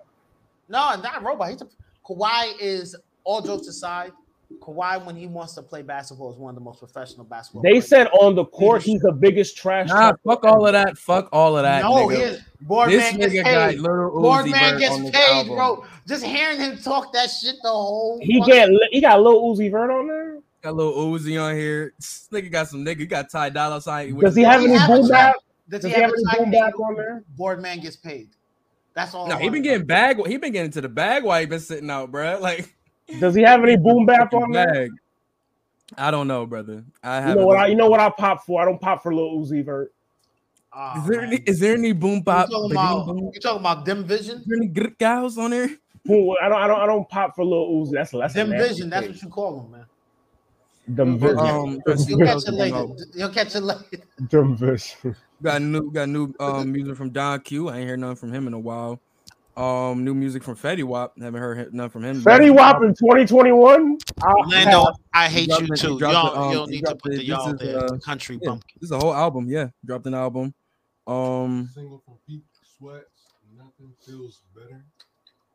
no, not a robot. He's a Kawhi is all jokes aside. Kawhi, when he wants to play basketball, is one of the most professional basketball. They players. said on the court he's the biggest trash. Nah, talker fuck all of that. Fuck all of that. no, nigga. he is. Board this man gets nigga got paid. little Board Uzi man gets paid, album. bro. Just hearing him talk that shit the whole. He fucking- get he got a little Uzi Vert on there. Got a little Uzi on here. This nigga got some nigga. He got Ty Dolla Sign. Does he have any have boom track? bap? Does Does he he have have any track boom name? bap on there? Board man gets paid. That's all. No, I he been getting know. bag. He been getting to the bag while he been sitting out, bro. Like Does he have any boom bap on there? bag. I don't know, brother. I You know what? I, you know what I pop for? I don't pop for Lil Uzi Vert. Oh, Is there man. any? Is there any boom You pop? talking about boom? you talking about Dim Vision? Is there any good guys on there? Boom, I don't. I don't. I don't pop for Lil Uzi. That's that's a Dim nasty Vision. That's what you call him, man. Dumb But, vision. um, You'll catch it later. You'll catch it later. Dumb vision. Got new got new um music from Don Q. I ain't heard nothing from him in a while. Um, new music from Fetty Wap. Haven't heard nothing from him. Fetty Wap in 2021. Orlando, I hate you it- too. Y'all, it, um, you don't need to put it- the y'all is, there. uh, Country yeah, bumpkin. this is a whole album. Yeah, dropped an album. Um, Single from Pete Sweats. Nothing feels better.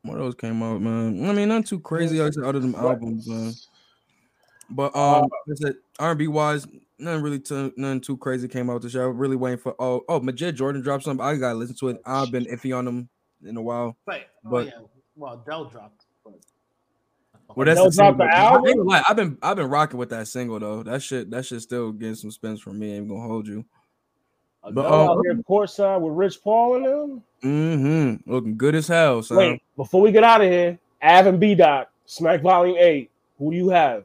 what else came out, man? I mean, nothing too crazy other other than albums, man. But um, I said R&B wise, nothing really too nothing too crazy came out this year. I'm really waiting for oh oh Majid Jordan dropped something. I gotta listen to it. I've been iffy on him in a while. Right. But- But yeah. Well, Dell dropped. But Well, that's They'll the drop the single. album. I, have been I've been rocking with that single though. That shit that shit still getting some spins from me. I ain't gonna hold you. But, But um, out here courtside with Rich Paul and them. Mm-hmm. Looking good as hell. So Wait, before we get out of here, Av and B Dot, Smack Volume 8. Who do you have?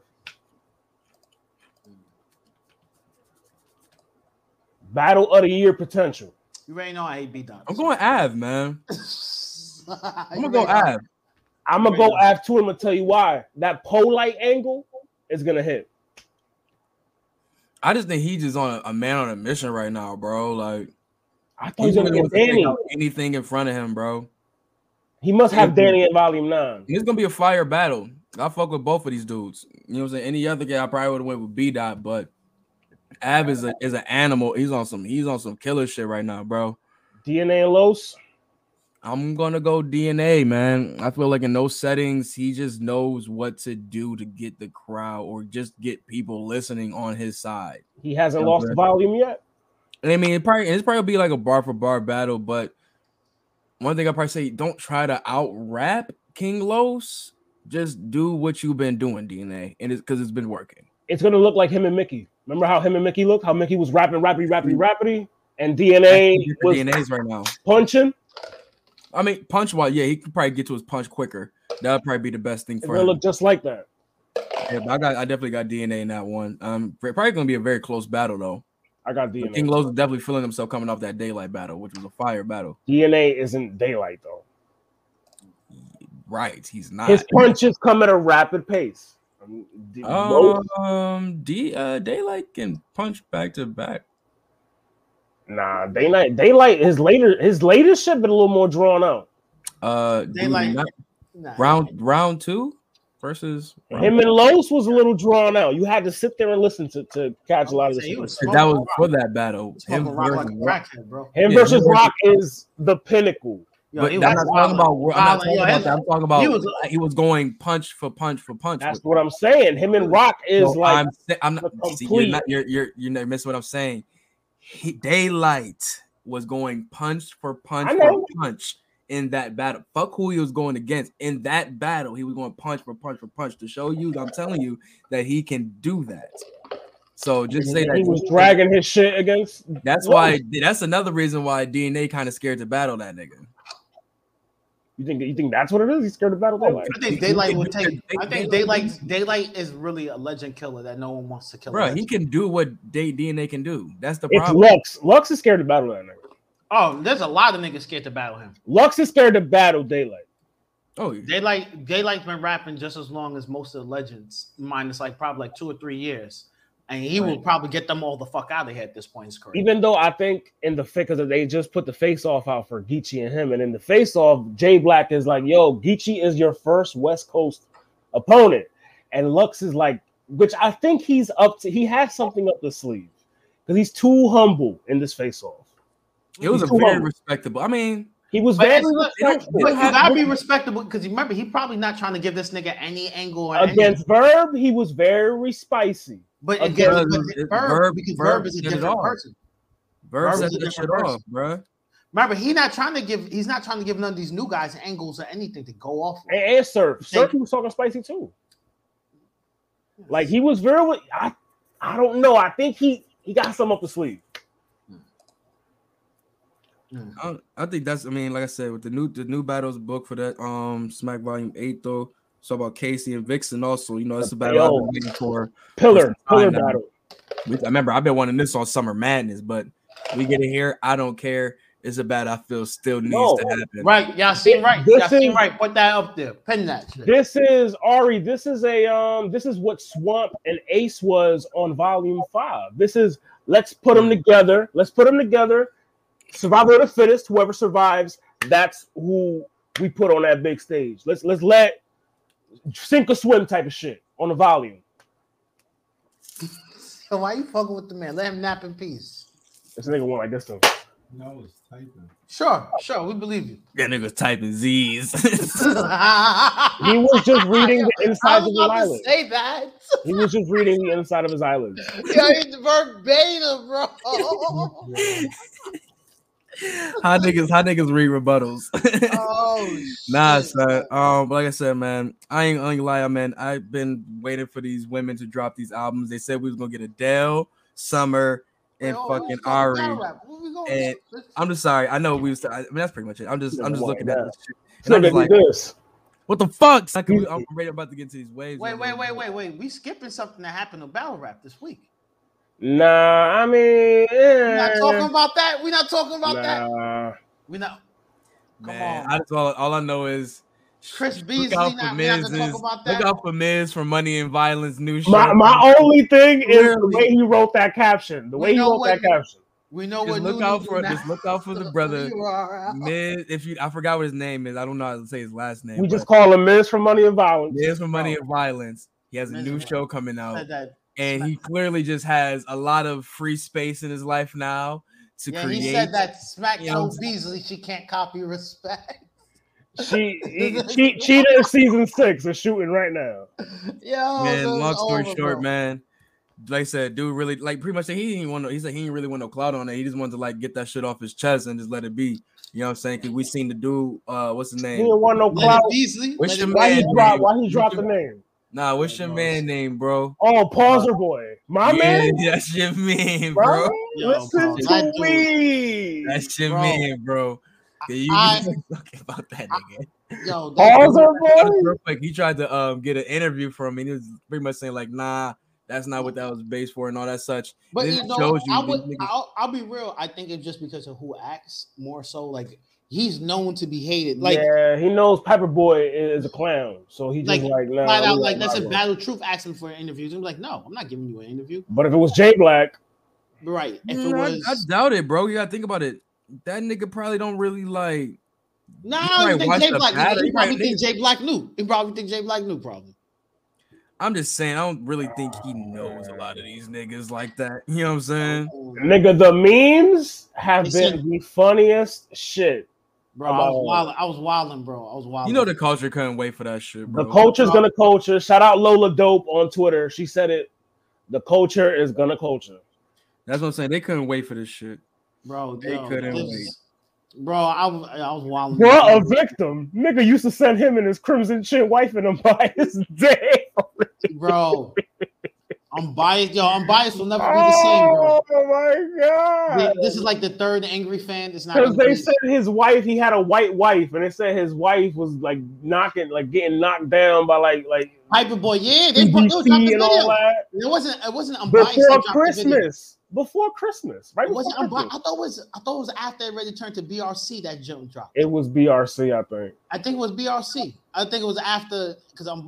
Battle of the Year potential. You already know I hate B Dot. I'm going Av, man. I'm gonna go Av. I'm gonna go Av two. I'm gonna tell you why. That pole light angle is gonna hit. I just think he's just on a, a man on a mission right now, bro. Like I thought he's gonna gonna get wants to take Danny. anything in front of him, bro. He must have. Danny in Volume Nine. It's gonna be a fire battle. I fuck with both of these dudes. You know what I'm saying? Any other guy I probably would have went with B Dot, but Av is a is an animal. He's on some he's on some killer shit right now, bro. DNA and Los. I'm gonna go DNA, man. I feel like in those settings, he just knows what to do to get the crowd or just get people listening on his side. He hasn't lost bro. volume yet. And I mean, it probably it's probably be like a bar for bar battle, but one thing I probably say: don't try to out rap King Los. Just do what you've been doing, DNA, and it's because it's been working. It's gonna look like him and Mickey. Remember how him and Mickey looked? How Mickey was rapping, rappity, rappity, rappity, and DNA was DNAs right now. punching. I mean, punch wise, yeah, he could probably get to his punch quicker. That would probably be the best thing for him. look just like that. Yeah, but I got, I definitely got DNA in that one. Um, probably gonna be a very close battle though. I got But DNA. King Los is definitely feeling himself coming off that daylight battle, which was a fire battle. DNA isn't daylight though. Right, he's not. His punches come at a rapid pace. Um, D- Um, D uh Daylight can punch back to back. nah, daylight. Daylight. His later, his latest shit been a little more drawn out. Uh, Daylight- not- Nah, round round two versus round- Him and Los was a little drawn out. You had to sit there and listen to, to catch a lot of Say he this. was that was for that battle. Him smoking rock like Rock. crackhead, bro. Him Yeah, him versus- Rock is the pinnacle. Yo, But he I'm not talking about. I'm not talking Yo, about that. I'm talking about. he He was- was, he was going punch for punch for punch. That's with- what I'm saying. Him and Rock is So like I'm, I'm not. the See, you're not. You're you're you're missing what I'm saying. He, Daylight was going punch for punch for punch in that battle. Fuck who he was going against in that battle. He was going punch for punch for punch to show you. I'm telling you that he can do that. So just say that he was dragging his shit against. That's why. That's another reason why DNA kind of scared to battle that nigga. You think you think that's what it is? He's scared of battle daylight. I think Daylight would take. They- I think Daylight. Daylight is really a legend killer that no one wants to kill. a Bro, he can do what Day DNA can do. That's the problem. It's problem. Lux. Lux is scared to battle that nigga. Oh, there's a lot of niggas scared to battle him. Lux is scared to battle daylight. Oh, Daylight. Daylight's been rapping just as long as most of the legends, minus like probably like two or three years, and he will probably get them all the fuck out of here at this point in his career. Even though I think in the because they just put the face off out for Geechee and him, and in the face off, Jay Black is like, "Yo, Geechee is your first West Coast opponent," and Lux is like, which I think he's up to. He has something up the sleeve because he's too humble in this face off. it was a He's too very humble. respectable. I mean, He was But very it's. But you gotta be respectable because remember he probably not trying to give this nigga any angle or any- against Verb. He was very spicy. But again, Because but it- Verb, Verb- because Verb Verb is a set it different off. person. Verb Verb is a that shit different off, bro. Remember, he not trying to give. He's not trying to give none of these new guys angles or anything to go off. And, and Surf. Surf, he was talking spicy too. Like he was very. I, I don't know. I think he he got some up the sleeve. I, I think that's. I mean, like I said, with the new the new battles book for that um Smack Volume Eight though. So about Casey and Vixen also. You know, that's a battle I've been waiting for. Pillar, Fine, pillar now. battle. We- I remember I've been wanting this on Summer Madness, but we get it here. I don't care. It's a battle I feel still needs No, to happen. Right, y'all seen right. This Y'all seen is- right. Put that up there. Pin that shit. This is Ari. This is a um. This is what Swamp and Ace was on Volume Five. This is let's put them together. Let's put them together. Survival of the fittest. Whoever survives, that's who we put on that big stage. Let's let's let sink or swim type of shit on the volume. So why you fucking with the man? Let him nap in peace. This nigga went like this though. No, I was typing. Sure, sure, we believe you. That nigga's typing Z's. He was just reading the inside of his about to eyelids. say that. He was just reading the inside of his eyelids. Yo, it's verbatim, bro. how niggas, how niggas read rebuttals. oh, Nah, shit. son. Um, but like I said, man, I ain't gonna lie, man. I've been waiting for these women to drop these albums. They said we was gonna get Adele, Summer, and Yo, fucking let's talk battle Ari. rap. Where we going? And Let's- I'm just sorry. I know we was. I mean, that's pretty much it. I'm just, I'm just looking at this shit. So And I'm just like, this. what the fuck? Like, we- I'm ready about to get to these waves. Wait, wait, wait, wait, wait. We skipping something that happened to battle rap this week. Nah, I mean, We're not talking about that. We're not talking about that. nah. We not. Come Man, on. I just all, all I know is Chris look Beasley. out for Not, Miz. talk about that. Look out for Miz for Money and Violence new show. My, my only thing is the way he wrote that caption. The We way he wrote what- that caption. we know Just what. look out for now. just look out for the brother Miz. If you, I forgot what his name is. I don't know how to say his last name. We just call him Miz for money and violence. Miz for Money Oh. and Violence. He has a Miz new show coming out, Said that. And he clearly just has a lot of free space in his life now to Yeah, create. he said that smack You know Joe Beasley. She can't copy respect. She, he, che- Cheetah season six is shooting right now. Yo, man, long story over, short, bro. man. Like I said, dude, really like pretty much he didn't want. No, he said he didn't really want no clout on it. He just wanted to like get that shit off his chest and just let it be. You know what I'm saying? Cause we seen the dude. Uh, what's his name? He didn't want no Let clout. Beasley. What's your it Why he man dropped? Why he dropped the name? Nah, what's your man name, bro? Oh, Pauser Boy, my yeah, man. that's your man, Bro, bro. Yo, listen bro, to me. That's your Bro, man, bro. Yeah, You I- talking about that nigga? Yo, that Pauser Boy. Real quick, he tried to um get an interview from me. And he was pretty much saying like, "Nah, that's not what that was based for," and all that such. But This you know, shows you I would. niggas- I'll, I'll be real. I think it's just because of who acts more so. Like he's known to be hated. Like yeah, he knows Piper Boy is a clown, so he just Like, like, nah. flat out, not like that's a vibing. battle truth asking for interviews. I'm like, no, I'm not giving you an interview. But if it was Jay Black, Right. If it Mm, I- was I, doubt it, bro. You gotta think about it. That nigga probably don't really like. no, you I don't think Jay Black. battle, He you probably probably think Jay Black knew. He probably think Jay Black knew. Probably. I'm just saying, I don't really think he knows a lot of these niggas like that. You know what I'm saying? nigga, the memes have They been the funniest shit. Bro, I was wild. I was wilding, bro. I was wilding. You know the culture couldn't wait for that shit, bro. The bro. culture's gonna culture. Shout out Lola Dope on Twitter. She said it. The culture is gonna culture. That's what I'm saying. They couldn't wait for this shit. bro. They yo, couldn't this- wait. Bro, I was I was wilding. Bro, a victim. Nigga used to send him and his crimson chin wife and him by his day. bro. I'm biased, yo. I'm biased. Will never be the same, bro. Oh my god. This is like the third angry fan. It's not. Because they said his wife, he had a white wife, and they said his wife was like knocking, like getting knocked down by like like Hyper boy, yeah, they, dropped the BBC all that It wasn't. It wasn't unbiased. they before video. Christmas. Before Christmas, right? It wasn't before unbiased. Christmas. I thought it was. I thought it was after it already turned to BRC that jump dropped. It was BRC, I think. I think it was BRC. I think it was after because I'm.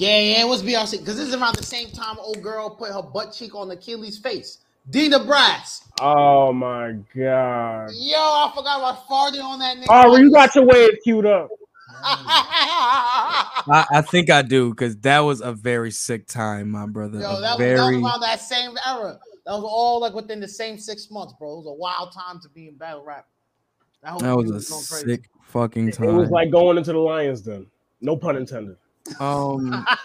Bi- Yeah, yeah, it was BRC because this is around the same time old girl put her butt cheek on Achilles' face. Dina Brass. Oh my god. Yo, I forgot about farting on that nigga. Oh, well, you got your wave queued up. I, I think I do because that was a very sick time, my brother. Yo, A that was, that was around that same era. That was all like within the same six months, bro. It was a wild time to be in battle rap. That, whole That was a sick fucking time. It was like going into the Lions Den. No pun intended. Um,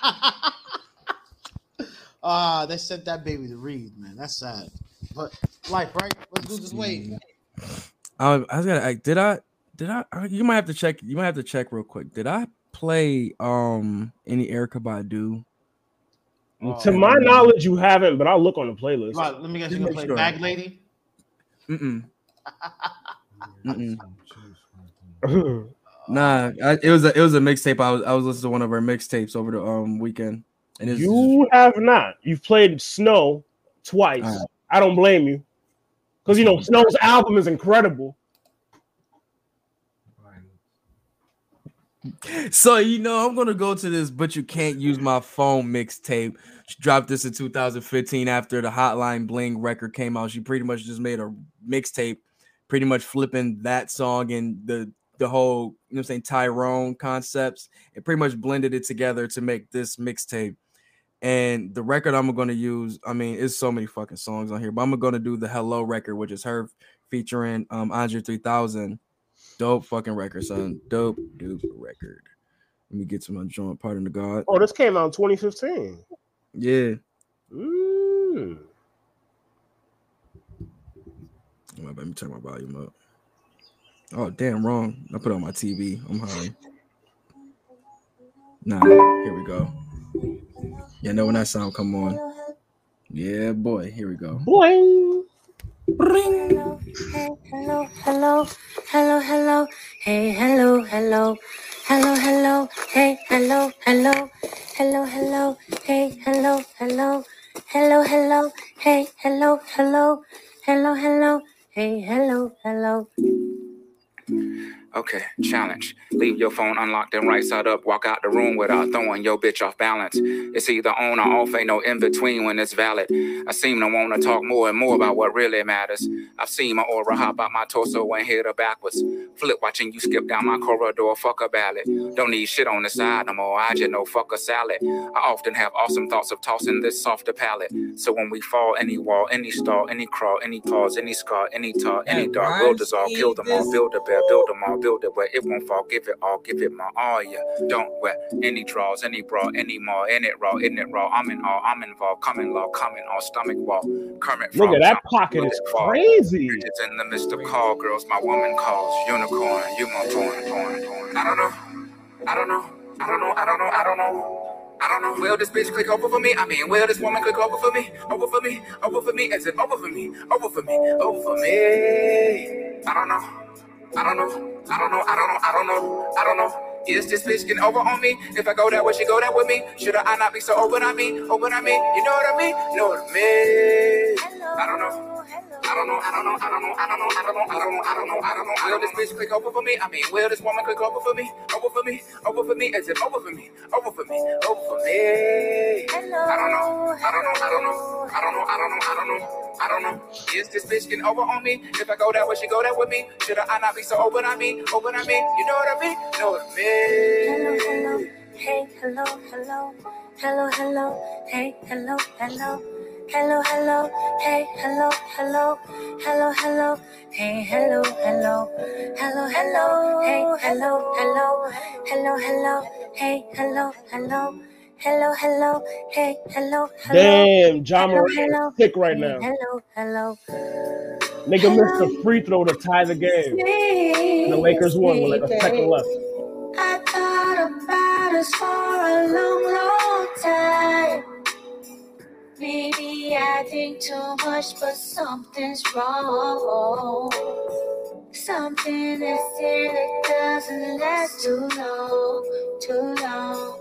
Ah, they sent that baby to read, man. That's sad. But life, right? Let's do this way. I, I was gonna. I, did I? Did I, I? You might have to check. You might have to check real quick. Did I play um any Erykah Badu? Oh, to my knowledge, you haven't, but I'll look on the playlist. Right, let me guess. Just You gonna play sure. Bag Lady? Mm-mm. Mm-mm. Nah, I, it was a it was a mixtape. I was I was listening to one of our mixtapes over the um weekend, and it's you have not. You've played Snow twice. I don't blame you. Because you know, Snow's album is incredible. So you know, I'm gonna go to this, but you can't use my phone mixtape. She dropped this in 2015 after the Hotline Bling record came out. She pretty much just made a mixtape, pretty much flipping that song and the the whole, you know, what I'm saying Tyrone concepts, and pretty much blended it together to make this mixtape. And the record I'm gonna use, I mean, it's so many fucking songs on here, but I'm gonna do the Hello record, which is her featuring um Andre 3000. Dope fucking record, son. Dope, dope record. Let me get to my joint. Pardon the God. Oh, this came out in 2015. Yeah. Mm. Let me turn my volume up. Oh, damn, wrong. I put it on my TV. I'm high. Nah, here we go. Yeah, know when that sound come on. Yeah, boy. Here we go. Boing. Hello, hey, hello, hello, hello, hello, hey, hello, hello, hello, hello, hey, hello, hello, hello, hello, hey, hello, hello, hello, hello, hey, hello, hello, hello, hello, hey, hello, hello. Okay, challenge. Leave your phone unlocked and right side up. Walk out the room without throwing your bitch off balance. It's either on or off, ain't no in between when it's valid. I seem to want to talk more and more about what really matters. I've seen my aura hop out my torso and hit her backwards. Flip watching you skip down my corridor, fuck a ballad. Don't need shit on the side no more, I just know fuck a salad. I often have awesome thoughts of tossing this softer palate. So when we fall, any wall, any stall, any crawl, any pause, any scar, any tar, any dark, we'll dissolve, kill them all, build a bear, build them all, build it where it won't fall, give it all, give it my all, yeah. Don't wear any draws, any bra, any more, in it raw, in it raw. I'm in all, I'm involved, coming law, coming all, stomach wall. Kermit Nigga, Frog, that pocket look is crazy. It's in the midst of call girls, my woman calls. Unicorn, you my porn, porn, porn. I don't know. I don't know. I don't know. I don't know. I don't know. I don't know. Will this bitch click over for me? I mean, will this woman click over for me? Over for me? Over for me? Is it over for me? Over for me? Over for me? I don't know. I don't know. I don't know. I don't know. I don't know. I don't know. Is this bitch getting over on me? If I go that way, she go that with me. Should I not be so open on me? Open on me? You know what I mean? You know what I mean? I don't know. I don't know, I don't know, I don't know, I don't know, I don't know, I don't know, I don't know, I don't know. Will this bitch click over for me? I mean, will this woman click over for me? Over for me? Over for me? Is it over for me? Over for me? Over for me? I I don't know, I don't know, I don't know, I don't know, I don't know, I don't know. I don't know. Is this bitch getting over on me? If I go that way, she go that with me. Should I not be so open on me? Open on me? You know what I mean? Know what I mean? Hello, hello, hey, hello, hello, hello, hello, hey, hello, hello, hello, hello, hey, hello, hello, hello, hello, hey, hello, hello, hello, hello, hey, hello, hello, hello, hello, hey, hello, hello, hello, hello, hey, hello, hello. Damn, Ja hello, Morant is sick right now. Hello, hello. Nigga missed the free throw to tie the game. And the Lakers won with like a second left. I thought about us for a long, long time. Maybe I think too much, but something's wrong. Something that's here that doesn't last too long, too long.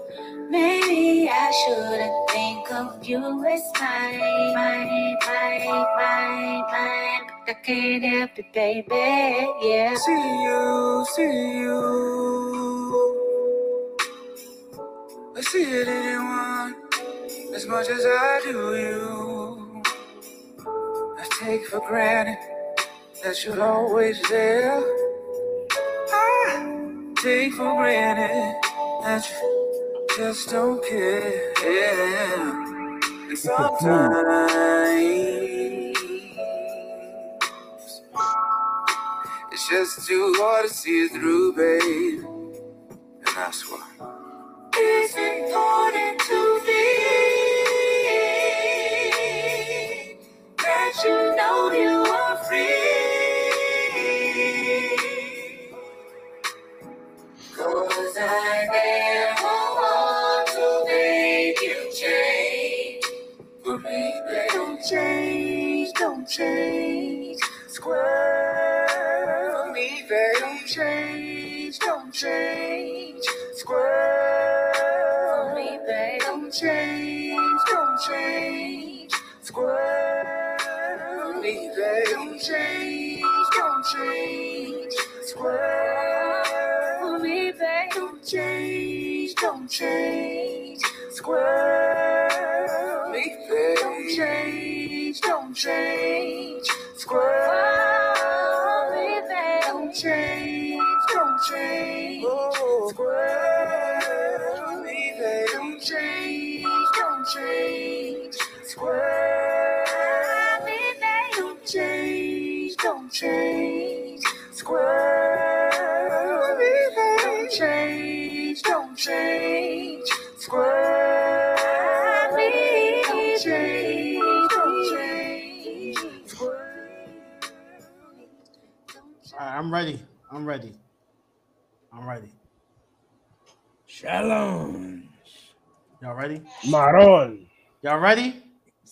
Maybe I shouldn't think of you as mine, mine, mine, mine, mine. But I can't help it, baby. Yeah. See you, see you. I see it in anyone as much as I do you. I take for granted that you're always there. I take for granted that you just don't care. And sometimes it's just too hard to see it through, babe. And that's why. It's important to me let you know you are free. Cause I never want to make you change. For me, don't change, don't change. Squirrel, me, don't change, don't change. Squirrel, me, don't change, don't change. Squirrel. Don't change, don't change. Squirrel me, babe. Don't change, don't change. Squirrel me, babe. Don't change, don't change. Oh. Squirrel me, babe. Don't change, don't change. Squirrel me, babe. Don't change, don't change. Squirrel me, babe. Don't change, change. Squirrel me, babe. Don't change, don't change. Squirrel me, don't change, don't change. All right, I'm ready. I'm ready. I'm ready. Shalom. Y'all ready? Maron. Y'all ready?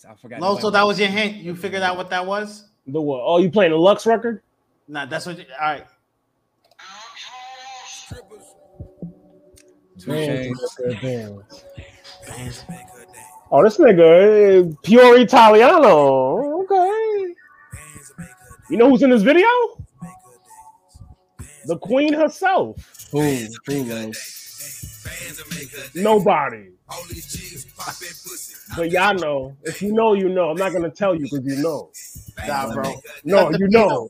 I forgot. Loso, that was your hint. You figured out what that was? The what? Oh, you playing the Lux record? Nah, that's what. You, all right. 2 Chainz. Bands. Oh, this nigga, eh, Pure Italiano. Okay. You know who's in this video? The queen herself. Who? Who was? Nobody. But y'all know. If you know, you know. I'm not gonna tell you because you know. Nah, bro. No, you know.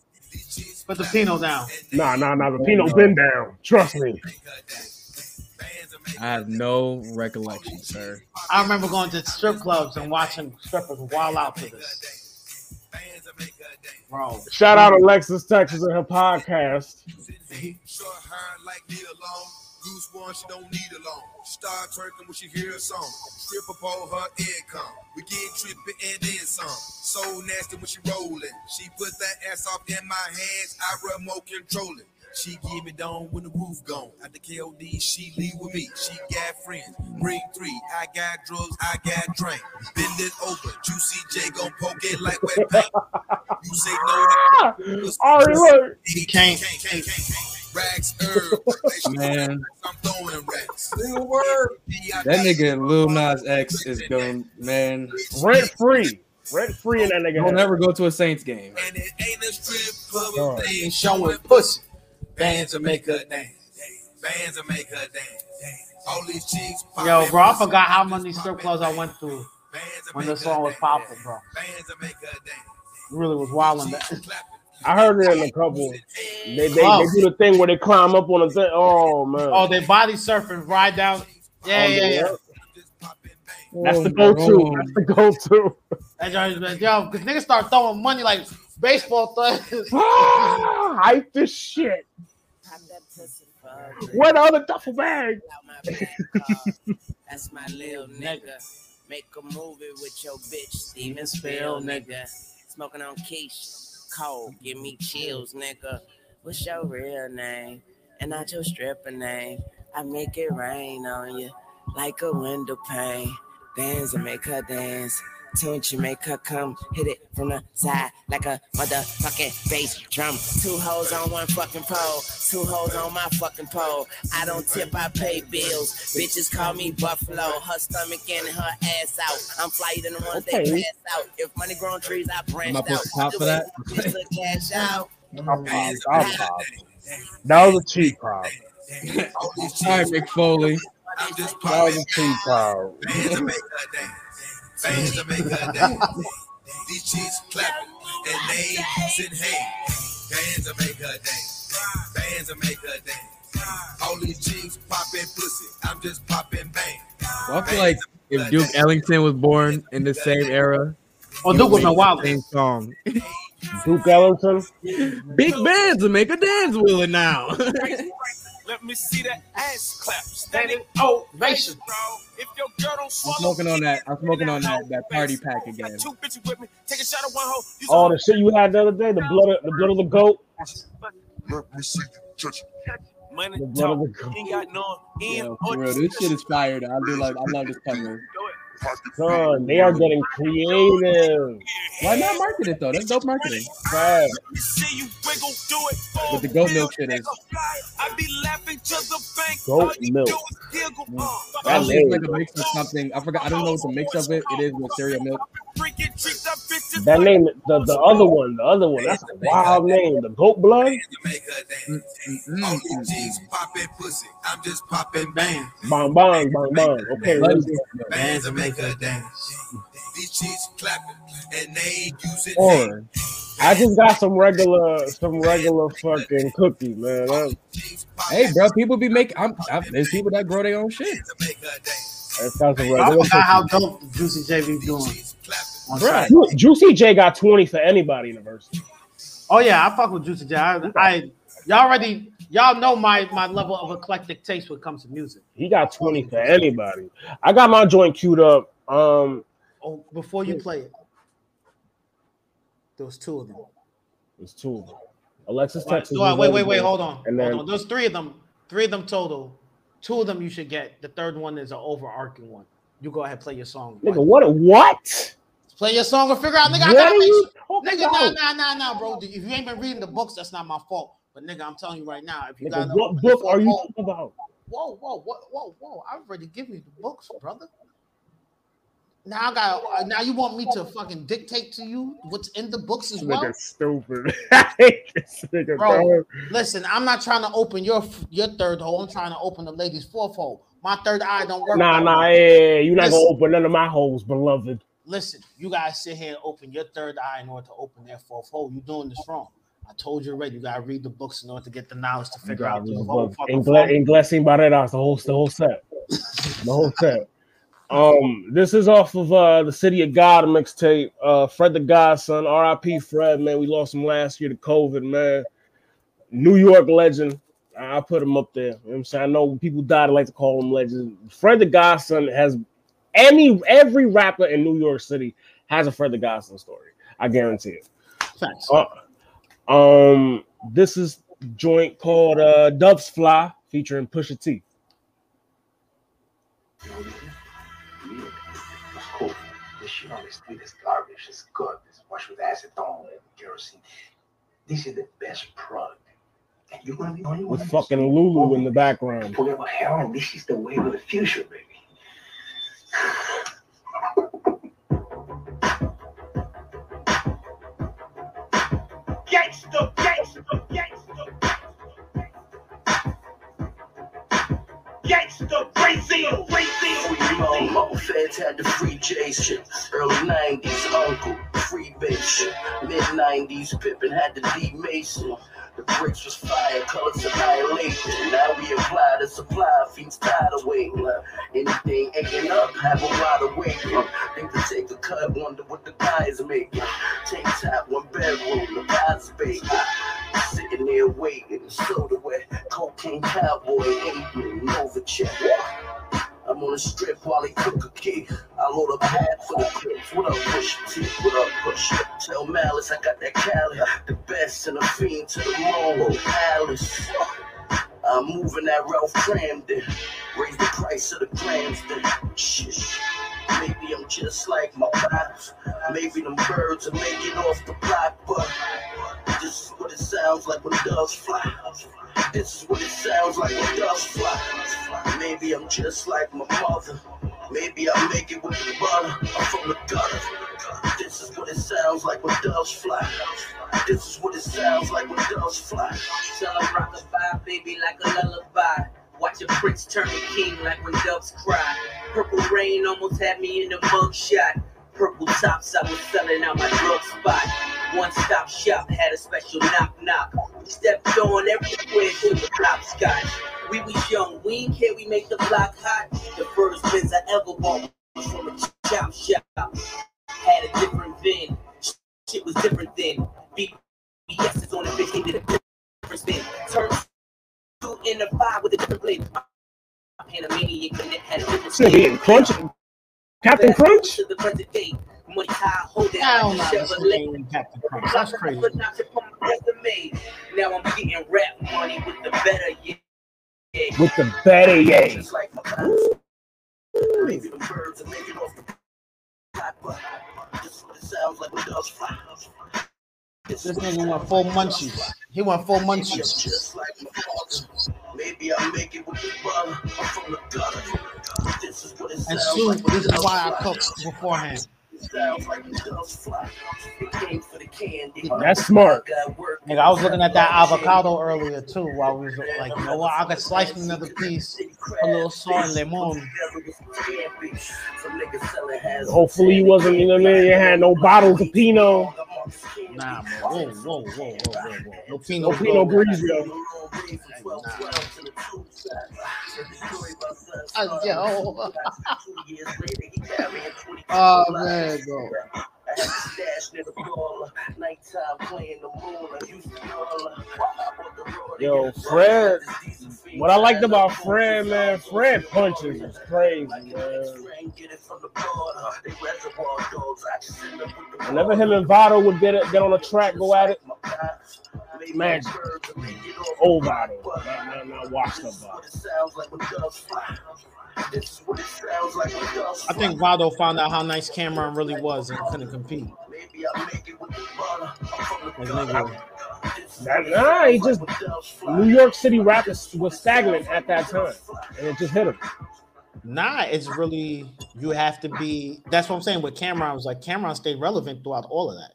Put the Pino down. Nah, nah, nah. The Pino been down. Trust me. I have no recollection, sir. I remember going to strip clubs and watching strippers wild out to this. Bro, Shout out Alexis Texas and her podcast. Short hair like Nia Long. Goose one, she don't need a loan. Start twerking when she hear a song. Stripper pole, her income. We get trippy and then some. So nasty when she rolling. She put that ass off in my hands. I remote control it. She give me down when the roof gone. At the KOD, she leave with me. She got friends. Bring three. I got drugs. I got drink. Bend it over. Juicy J gon' poke it like wet paint. You say no to oh, Ari, look. he can't. Rags herb. Man, I'm throwing racks. that nigga Lil Nas X is going. Man, Rent free. Rent free in that nigga. don't head. never go to a Saints game. And it ain't a strip club. Oh. They ain't Showing pussy. bands to make her dance. Bands to make her dance. All these chicks. Yo, bro, I forgot how many strip clubs I went through to when this song was dance. popping, bro. Bands to make her dance. Really was wilding that. I heard it in a couple. They, they, Oh. they do the thing where they climb up on the thing. Oh man. Oh, they body surfing, ride down. Yeah, Oh, yeah, yeah. That's the go-to. That's the go-to. That joint is- Yo, because niggas start throwing money like baseball thugs. Ah, Hype this shit. Where the other duffel bag? That's my little nigga. Make a movie with your bitch, Steven Spill, nigga. Smoking on quiche, cold, give me chills, nigga. What's your real name? And not your stripper name. I make it rain on you like a window pane. Dance and make her dance. Tunchi make her come hit it from the side like a motherfucking bass drum. Two hoes on one fucking pole, two hoes on my fucking pole. I don't tip, I pay bills. Bitches call me Buffalo. Her stomach and her ass out. I'm flyer than the ones Okay. they pass out. If money grown trees, I branch Am I out. supposed to for that? Cash out. I'll pop. I'll pop. That was a cheap pop. All right, Mick Foley. I'm just That was a cheap pop. Bands to make her dance. Bands to make dance. These chicks clapping and they sitting hey. Bands to make her dance. Bands to make her dance. All these chicks popping pussy. I'm just popping bang. Well, I feel like if Duke Ellington was born in the same era, Oh, Duke was a wild. same song. Duke Ellington. Big bands to make a dance with it now. Let me see that ass clap. Standing ovation. If your girl don't I'm smoking on that. I'm smoking on that that party pack again. two bitches with me. Take a shot of one hoe. Use Oh, the shit you had the other day, the blood of the blood of the goat. money The blood of the goat. Ain't got no end for real, this shit is fire. though. I do like. I love this cover. Do. Son, they are getting creative. Why not market it though? That's dope marketing. Fab. But the goat milk shit is Goat milk. Mm. that That is name, like a mix of something. I forgot. I don't know what the mix of it. It is with cereal milk. That name, the, the other one, the other one, that's a wild name. The goat blood. Mm-mm. Jeans popping pussy. I'm just popping bang. Bang, bang, bang, bang. Okay, Blood let's is go. Bands that make her dance. These cheeks clapping and they ain't using Or I just got some regular, some regular fucking cookie, man. I'm- Hey, bro, people be making. I'm, I'm, there's people that grow their own shit. That's got some I regular forgot how cookie. dope Juicy J be doing. On Bruh. Ju- Juicy J got 20 for anybody in the verse. Oh yeah, I fuck with Juicy J. I, I y'all already y'all know my my level of eclectic taste when it comes to music. He got 20 for anybody. I got my joint queued up. Um, Oh, before you play it, there was two of them. There's two of them. Alexis Wait, Texas. wait, wait, wait, wait, hold on. And hold then- on. There's three of them. Three of them total. Two of them you should get. The third one is an overarching one. You go ahead, play your song. Nigga, what? What? Play your song and figure out, nigga. I gotta make sure. Nigga, nah, about? nah, nah, nah, bro. If you ain't been reading the books, that's not my fault. But nigga, I'm telling you right now, if you Nigga, got what book are you talking about? Whoa, whoa, whoa, whoa, whoa! I've already given you the books, brother. Now I got. uh, Now you want me to fucking dictate to you what's in the books as well, Nigga, stupid. I hate this nigga, bro? bro. Listen, I'm not trying to open your your third hole. I'm trying to open the lady's fourth hole. My third eye don't work. Nah, nah, yeah, you're not gonna open none of my holes, beloved. Listen, you guys sit here and open your third eye in order to open their fourth hole. You're doing this wrong. I told you already. You gotta read the books in order to get the knowledge to figure out the whole fucking Ingle- formula. Inglés sin barreras, the whole, the whole set, the whole set. Um, this is off of uh the City of God mixtape. Uh, Fred the Godson, R.I.P. Fred, man. We lost him last year to COVID, man. New York legend. I I put him up there. You know what I'm saying? I know when people died, I like to call him legend. Fred the Godson has any every rapper in New York City has a Fred the Godson story. I guarantee it. Facts. Uh, um, this is joint called uh Doves Fly featuring Pusha T. It's cool. This shit on this thing is garbage. It's good. It's washed with acetone and kerosene. This is the best product. And you're gonna be the only one. with fucking Lulu in the background. Forget about heroin. This is the way of the future, baby. Gangsta, gangsta, gangsta. Gangsta, Brazil, Brazil, You know, Mo Feds had the free J shit. Early 90s, Uncle, free shit. Mid 90s, Pippin had the D Mason. The bricks was fire, colors annihilation. Now we apply the supply, feet tired of waiting. Anything aching up, have a wide awake. Think to take a cut, wonder what the guys making. Take top, one bedroom, the guys baking. Sitting there waiting, soda wet, cocaine cowboy, hating, Nova check. On the strip while they cook a key. I load up hat for the clips. What up, Push T? What up, Push? Tell Malice I got that Cali. The best and the fiend to the moon. Alice. I'm moving that Ralph Kramden. Raise the price of the grams then. Shit. Maybe I'm just like my pops. Maybe them birds are making off the block, but this is what it sounds like when doves fly. This is what it sounds like when doves fly. Maybe I'm just like my mother. Maybe I make it with the butter. I'm from the gutter. This is what it sounds like when doves fly. This is what it sounds like when doves fly. Tell them rock the vibe, baby, like a lullaby. Watch a prince turn a king like when doves cry. Purple rain almost had me in the mug shot. Purple tops, I was selling out my drug spot. One stop shop had a special knock knock. We stepped on everywhere to the hopscotch. We was young, we ain't care, we make the block hot. The first Benz I ever bought was from a chop shop. Had a different VIN, shit was different then. BBS is on the bitch, did a different spin. Turn two in the five with a different blade. Panamanian connect had a different This nigga getting crunch. Captain Crunch? to the present day. Money high, hold that Hell no, like this a nigga Chevrolet. ain't Captain Crunch. That's crazy. But not to pump my resume. Now I'm getting rap money with the better yeah. With the better yay. Maybe them birds are making off the Sounds like when doves fly. This nigga went full munchies. He went full munchies. Just like the frogs. Maybe I'll make it with the butter. I'm from the gutter. This is what it And sounds like this is why I cooked beforehand. Sounds like when doves fly. It came for the candy. That's smart. Nigga, I was looking at that avocado earlier too while we was like, you know what? I could slice another piece, a little salt and lemon. Hopefully you wasn't, you know what I mean? You had no bottles of Pinot. Nah, man. Whoa, whoa, whoa, whoa, whoa, whoa. No No Pinot, Pinot Grigio. Grigio. Uh, yo. oh man, bro. Yo, Fred. What I liked about Fred, man, Fred punches is crazy, man. Whenever him and Vado would get it, get on the track, go at it, magic. Old Vado, not, not, not washed up Vado. I think Vado found out how nice Cam'ron really was and couldn't compete. That, nah, he just New York City rap is, was stagnant at that time, and it just hit him. Nah, it's really you have to be. That's what I'm saying. With Cam'ron, I was like Cam'ron stayed relevant throughout all of that.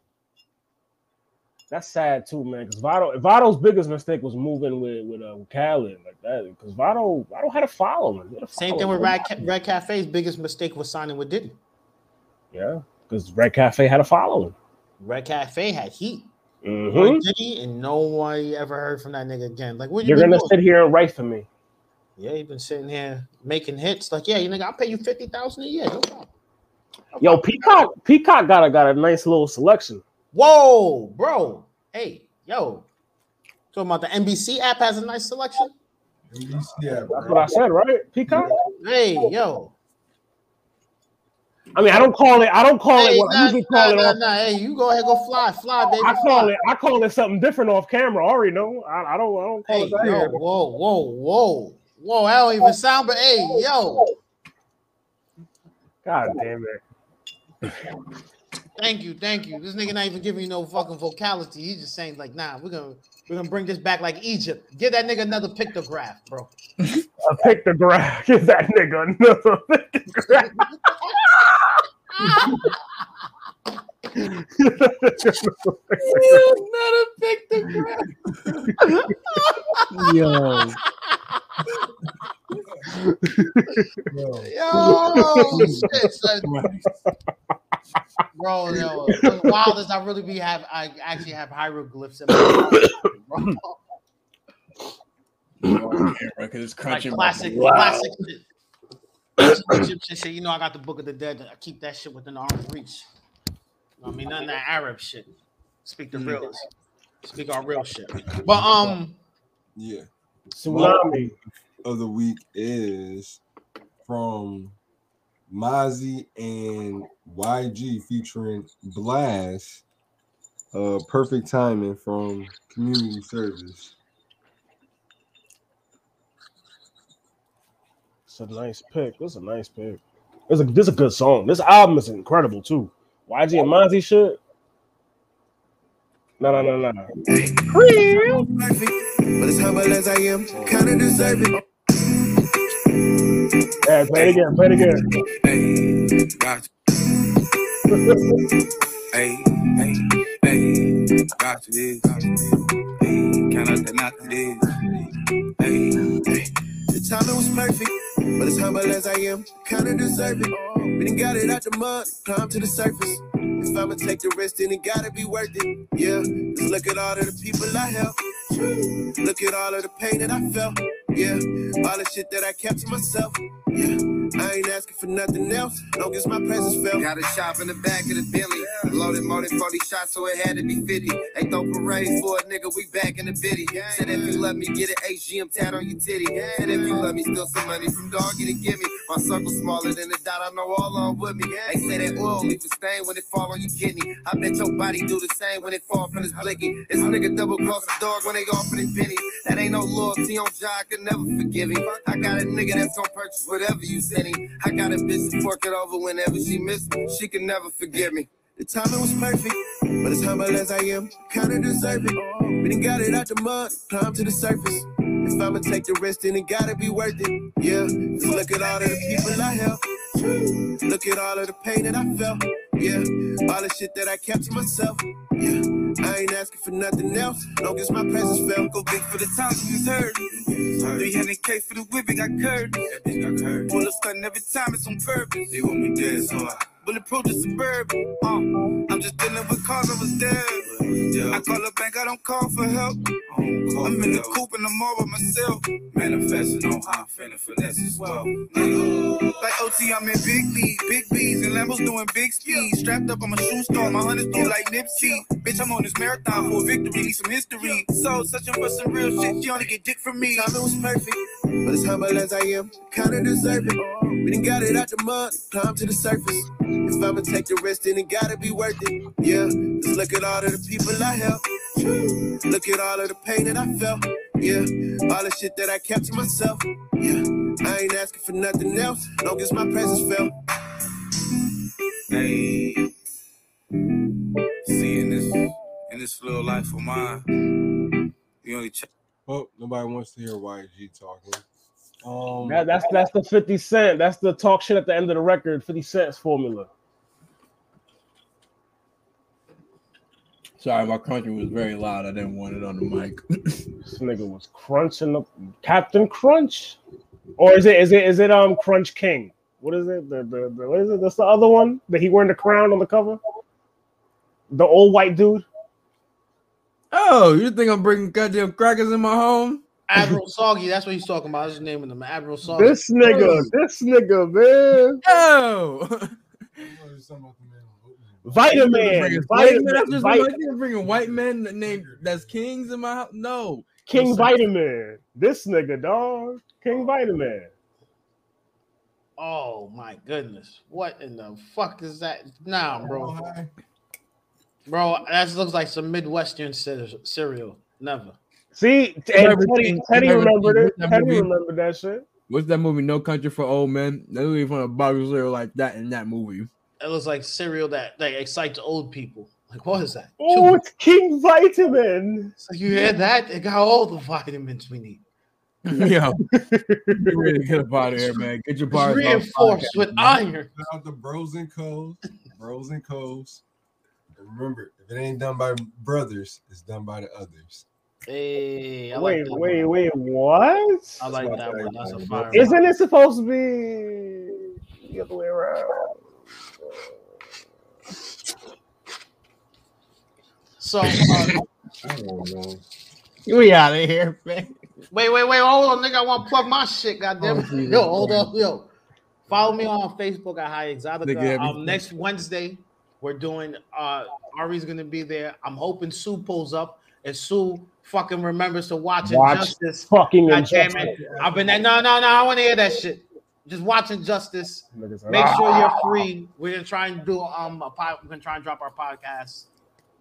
That's sad too, man. Because Vado, Vado's biggest mistake was moving with with uh, with Khaled like that. Because Vado, Vado had a following. Had a Same thing with Red, Ca- Red Cafe's biggest mistake was signing with Diddy. Yeah, because Red Cafe had a following. Red Cafe had heat. Mm-hmm. Diddy, and no one ever heard from that nigga again. Like, what you You're gonna doing? sit here and write for me. Yeah, he been sitting here making hits. Like, yeah, you nigga, I'll pay you fifty thousand a year. No problem. Yo, Peacock, Peacock got a got a nice little selection. Whoa, bro. Hey, yo. Talking about the NBC app has a nice selection. Yeah, That's what I said, right? Peacock. Hey, yo. I mean, I don't call it. I don't call Hey, it what I nah, usually nah, call it. nah, Off, nah. Hey, you go ahead, go fly, fly, baby. I call fly. it. I call it something different off camera. I already know. I, I don't. I don't call Hey, it that. yo, here. whoa, whoa, whoa, whoa! I don't even sound, but hey, yo, God damn it. Thank you, thank you. This nigga not even giving you no fucking vocality. He's just saying like, nah, we're gonna we're gonna bring this back like Egypt. Give that nigga another pictograph, bro. A pictograph. Give that nigga another pictograph. Another pictograph. Yo. Yo, shit, son. bro, yo, as wild as I really be have, I actually have hieroglyphs in my mouth, bro. Because it's like classic, Wow. classic shit. Egyptian shit. You know, I got the Book of the Dead. I keep that shit within arm's reach. I mean, none of that Arab shit. Speak the real. Speak our real shit. But um, Yeah. Tsunami. Of the week is from Mozzy and YG featuring Blxst. Uh, perfect timing from Kommunity Service. It's a nice pick. This is a nice pick. This is a, this is a good song. This album is incredible too. YG and Monty shit. No, no, no, no. But as humble as I am, kinda deserve it. Yeah, play it again. Play it again. Hey, got you. hey, hey, hey, got you this. Hey, count out the knock it is. Hey, hey. The timing was perfect, but as humble as I am, kinda deserve it. We done got it out the mud, climb to the surface. If I'ma take the risk, then it gotta be worth it. Yeah, just look at all of the people I helped. Look at all of the pain that I felt. Yeah, all the shit that I kept to myself. Yeah, I ain't asking for nothing else. Long as my presence felt. Got a shop in the back of the Bentley. Loaded more than 40 shots, so it had to be 50. Ain't no parade for a nigga, we back in the bitty. Said if you love me, get an HGM tat on your titty. Said if you love me, steal some money from doggy to give me. My circle smaller than a dot, I know all on with me. They say that oil leave a stain when it fall on your kidney. I bet your body do the same when it fall from this blicky. This nigga double cross the dog when they offer the penny. That ain't no loyalty on job, I could never forgive him. I got a nigga that's gonna purchase whatever you send him. I got a bitch to fork it over whenever she miss me. She can never forgive me. The timing was perfect, but as humble as I am, kinda deserve it. We done got it out the mud, climb to the surface. If I'ma take the risk, then it gotta be worth it. Yeah, look at all the people I helped. Look at all of the pain that I felt. Yeah, all the shit that I kept to myself. Yeah, I ain't asking for nothing else. Long as my presence felt. Go big for the times you heard. 300k for the whip, it got curved. Pull up stunting every time it's on purpose. They want me dead, so I bulletproof the suburban. Uh, I'm just dealing with cars I was dead. I call a bank, I don't call for help. I'm in the coop and I'm all by myself. Manifesting on how I'm finna finesse as well. Like OT, I'm in big league, big B's, and Lambos doing big speed. Strapped up on my shoe store, my hunters do like Nipsey. Bitch, I'm on this marathon for a victory, need some history. So, searching for some real shit, she only get dick from me. Timing was perfect, but as humble as I am, kinda deserve it. We done got it out the mud, climb to the surface. If I'ma take the risk, then it gotta be worth it. Yeah, just look at all of the people I helped. Look at all of the pain that I felt. Yeah, all the shit that I kept to myself. Yeah, I ain't asking for nothing else. Long as my presence felt. Hey, seeing this in this little life of mine, the only ch- Well, nobody wants to hear YG talking. Um, That, that's that's the 50 Cent. That's the talk shit at the end of the record, 50 Cent's formula. Sorry, my country was very loud. I didn't want it on the mic. This nigga was crunching up Captain Crunch. Or is it is it is it um Crunch King? What is it? The, the, the what is it? That's the other one that he wearing the crown on the cover. The old white dude. oh, you think I'm bringing goddamn crackers in my home? Admiral Soggy, that's what he's talking about. That's his name in them. Admiral Soggy. This nigga, oh. this nigga, man. Oh, Vitamin, Bringing- vitamin, That's just vit- like you're bringing white men named that's kings in my house. No, King No, sir. Vitamin. This nigga, dog. King oh. Vitamin. Oh my goodness. What in the fuck is that? Nah, oh, bro. Bro, that looks like some Midwestern cereal. Never. See, and Teddy, Teddy remembered it. Teddy movie. remembered that shit. What's that movie? No Country for Old Men. They don't even a box cereal like that in that movie. It was like cereal that, that excites old people. Like, what is that? Oh, it's King Vitamin. So you hear that? It got all the vitamins we need. yeah, you ready to get up out of here, man? Get your It's bars reinforced with iron. Shout out to Bros and Coves, Bros and Coves. Remember, if it ain't done by brothers, it's done by the others. Hey, I Wait, like wait, one. wait, what? I like that one. That's a fire. Isn't it supposed to be the other way around? So, uh, I don't know. We out of here, man. wait, wait, wait, hold on, nigga. I want to plug my shit. Goddamn, Oh, it. Yo, hold up, yo. Follow me on Facebook at High Exotica. Nigga, every- Um, next Wednesday, we're doing. uh Ari's gonna be there. I'm hoping Sue pulls up. And Sue fucking remembers to watch, Watch Injustice. fucking God damn Injustice. it. I've been there. no, no, no. I want to hear that shit. Just watch Injustice. Make sure you're free. We're gonna try and do um a pod, we're gonna try and drop our podcast,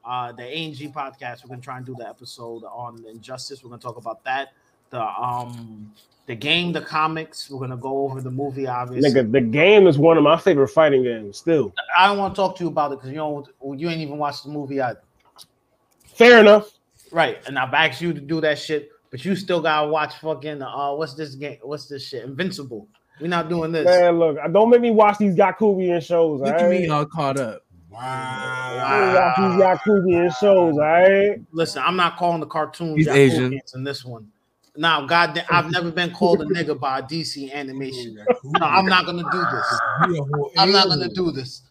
uh the ANG podcast. We're gonna try and do the episode on Injustice. We're gonna talk about that. The um the game, the comics. We're gonna go over the movie, obviously. Nigga, the game is one of my favorite fighting games. Still, I don't want to talk to you about it because you don't you ain't even watched the movie either. fair enough. Right. And I've asked you to do that shit, but you still gotta watch fucking uh what's this game? What's this shit? Invincible. We're not doing this. Man, look, don't make me watch these Yakubian shows. Look all at me all caught up. Watch these Yakubian shows, all right? Listen, I'm not calling the cartoons He's Asian. Yakubians in this one. Now, God, I've never been called a nigga by a DC animation. No, I'm not gonna do this. I'm not gonna do this.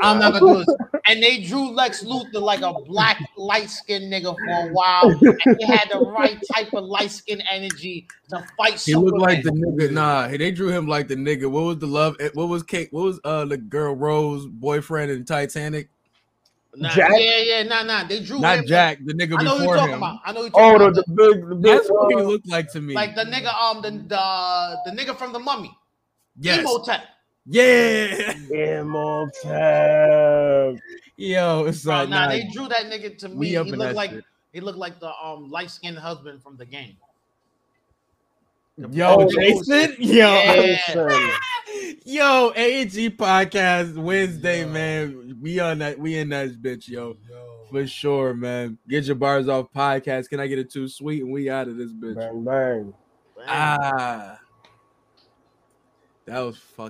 I'm not gonna do this. And they drew Lex Luthor like a black light skinned nigga for a while, and he had the right type of light skinned energy to fight. He looked like the nigga. Nah, they drew him like the nigga. What was the love? What was Kate? What was uh the girl Rose boyfriend in Titanic? Nah, Jack? Yeah, yeah, nah, nah. They drew Not him- Jack, the nigga I know who before you're talking him. about. I know who you're Oh, talking the, about. the big, the big. That's what he uh, looked like to me. Like the nigga, um, the the the nigga from the Mummy, yes. Imhotep. Yeah. Imhotep. Yo, it's Bro, like nah, nah, they drew that nigga to me. He looked like shit. he looked like the um light skinned husband from the game. Yo, Oh, Jason. Yo. Yeah. Yo, AG podcast Wednesday, man. We on that. We in that bitch, yo. For sure, man. Get your bars off podcast. Can I get it too sweet? And we out of this bitch. Bang bang. Ah, that was fucking.